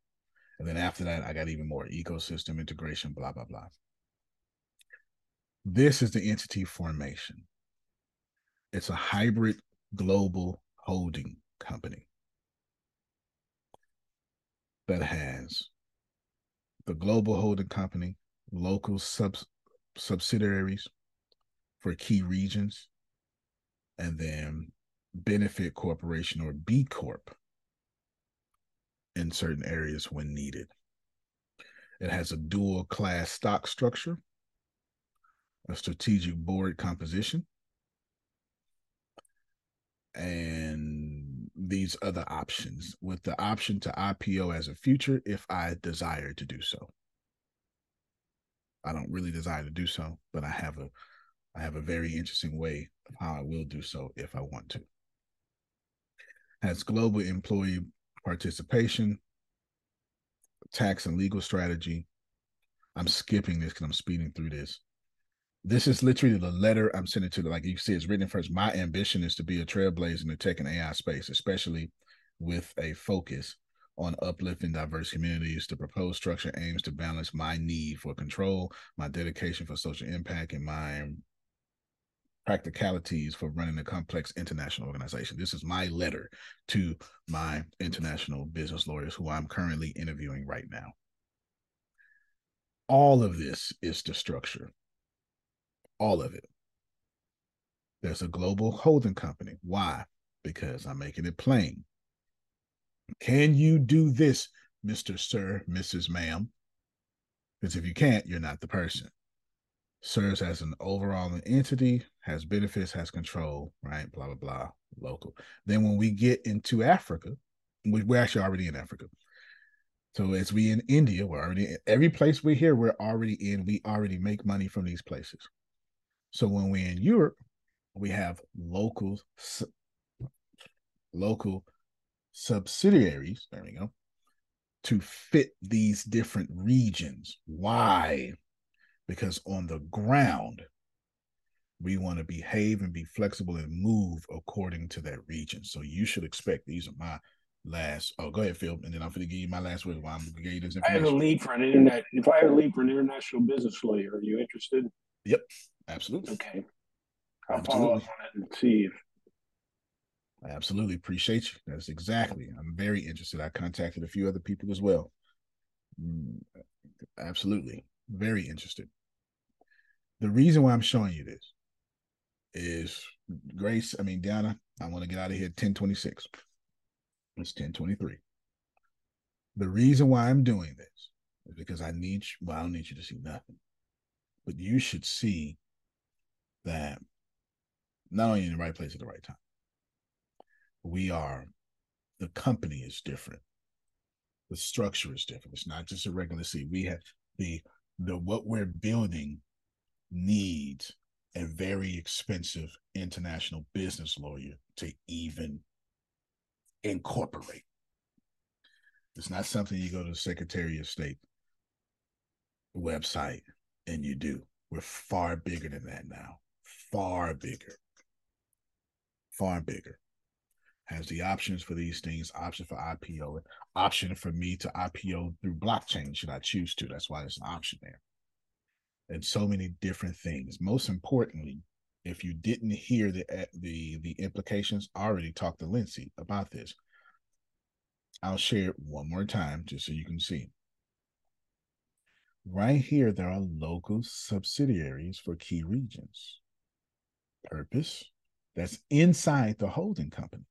And then after that, I got even more ecosystem integration, blah, blah, blah. This is the entity formation. It's a hybrid global holding company that has the global holding company, local sub subsidiaries for key regions, and then benefit corporation or B Corp in certain areas when needed. It has a dual class stock structure, a strategic board composition, and these other options with the option to IPO as a future if I desire to do so. I don't really desire to do so, but I have a I have a very interesting way of how I will do so if I want to has global employee participation, tax and legal strategy. I'm skipping this because I'm speeding through this. This is literally the letter I'm sending to, the, like you see, it's written first. My ambition is to be a trailblazer in the tech and AI space, especially with a focus on uplifting diverse communities. The proposed structure aims to balance my need for control, my dedication for social impact, and my practicalities for running a complex international organization. This is my letter to my international business lawyers who I'm currently interviewing right now. All of this is the structure. All of it. There's a global holding company. Why? Because I'm making it plain. Can you do this, Mr. Sir, Mrs. Ma'am? Because if you can't, you're not the person serves as an overall entity, has benefits, has control, right? Blah, blah, blah, local. Then when we get into Africa, we, we're actually already in Africa. So as we in India, we're already in, every place we're here, we're already in. We already make money from these places. So when we're in Europe, we have local local subsidiaries. There we go. To fit these different regions. Why? because on the ground, we want to behave and be flexible and move according to that region. So you should expect these are my last. Oh, go ahead, Phil, and then I'm going to give you my last word. While I'm going to give you this information. I have a lead for an internet. If I have a lead for an international business lawyer, are you interested? Yep, absolutely. Okay, I'll absolutely. follow up on it and see if. I absolutely appreciate you. That's exactly. I'm very interested. I contacted a few other people as well. Mm, absolutely, very interested the reason why I'm showing you this is Grace. I mean, Deanna, I want to get out of here 1026. It's 1023. The reason why I'm doing this is because I need you, well, I don't need you to see nothing, but you should see that not only in the right place at the right time, we are, the company is different. The structure is different. It's not just a regular seat. We have the the what we're building needs a very expensive international business lawyer to even incorporate. It's not something you go to the Secretary of State website and you do. We're far bigger than that now. Far bigger. Far bigger. Has the options for these things, option for IPO, option for me to IPO through blockchain should I choose to. That's why there's an option there. And so many different things. Most importantly, if you didn't hear the eh, the the implications, I already talked to Lindsay about this. I'll share it one more time just so you can see. Right here, there are local subsidiaries for key regions. Purpose, that's inside the holding company.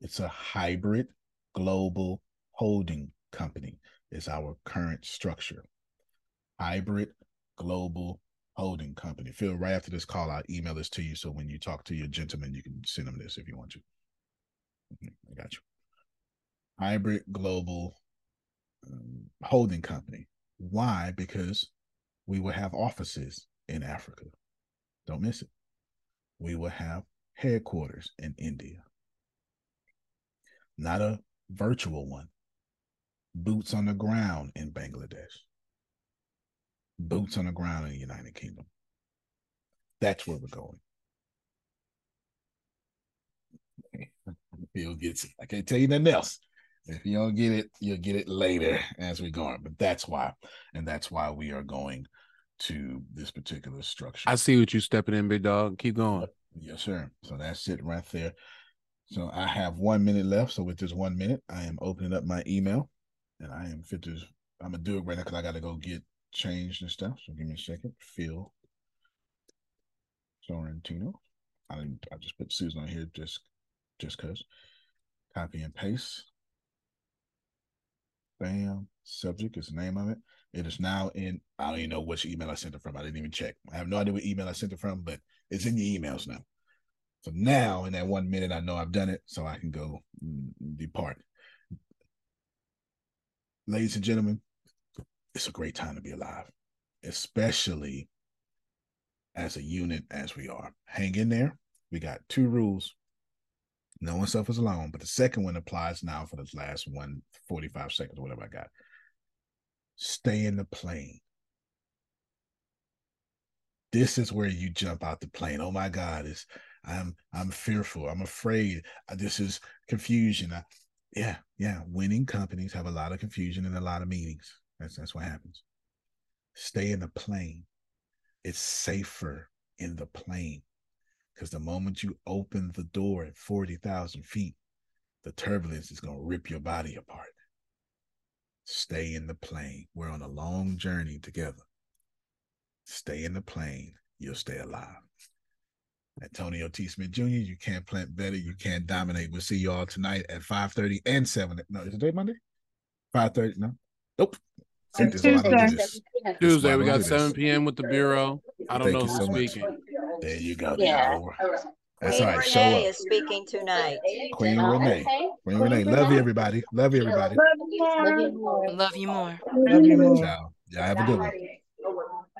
It's a hybrid global holding company, is our current structure. Hybrid global holding company. Phil, right after this call, I'll email this to you. So when you talk to your gentleman, you can send them this if you want to. I got you. Hybrid Global um, Holding Company. Why? Because we will have offices in Africa. Don't miss it. We will have headquarters in India. Not a virtual one. Boots on the ground in Bangladesh boots on the ground in the United Kingdom. That's where we're going. Bill gets it. I can't tell you nothing else. If you don't get it, you'll get it later as we go on. But that's why, and that's why we are going to this particular structure. I see what you stepping in, big dog. Keep going. Yes, sir. So that's it right there. So I have one minute left. So with this one minute, I am opening up my email, and I am fit to. I'm gonna do it right now because I got to go get changed and stuff. So give me a second. Phil Sorrentino. I I just put Susan on here just just cause. Copy and paste. Bam. Subject is the name of it. It is now in. I don't even know which email I sent it from. I didn't even check. I have no idea what email I sent it from, but it's in your emails now. So now, in that one minute, I know I've done it, so I can go mm, depart. Ladies and gentlemen, it's a great time to be alive, especially as a unit as we are. Hang in there. We got two rules. No one suffers alone, but the second one applies now for the last one 45 seconds, whatever I got. Stay in the plane. This is where you jump out the plane. Oh my God, it's I'm I'm fearful. I'm afraid. Uh, this is confusion. I, yeah, yeah. Winning companies have a lot of confusion and a lot of meetings. That's that's what happens. Stay in the plane. It's safer in the plane because the moment you open the door at 40,000 feet, the turbulence is going to rip your body apart. Stay in the plane. We're on a long journey together. Stay in the plane. You'll stay alive. Antonio T. Smith Jr., you can't plant better. You can't dominate. We'll see you all tonight at 5.30 and 7. No, is it day Monday? 5.30? No? Nope. Tuesday. Tuesday, we got 7 p.m. with the Bureau. I don't Thank know who's so speaking. There you go. Yeah. That's Queen all right. Renee Show up. is speaking tonight. Queen Renee. Queen Renee. Love you, everybody. Love you, everybody. Love you more. Love you more. Ciao. Y'all have a good one.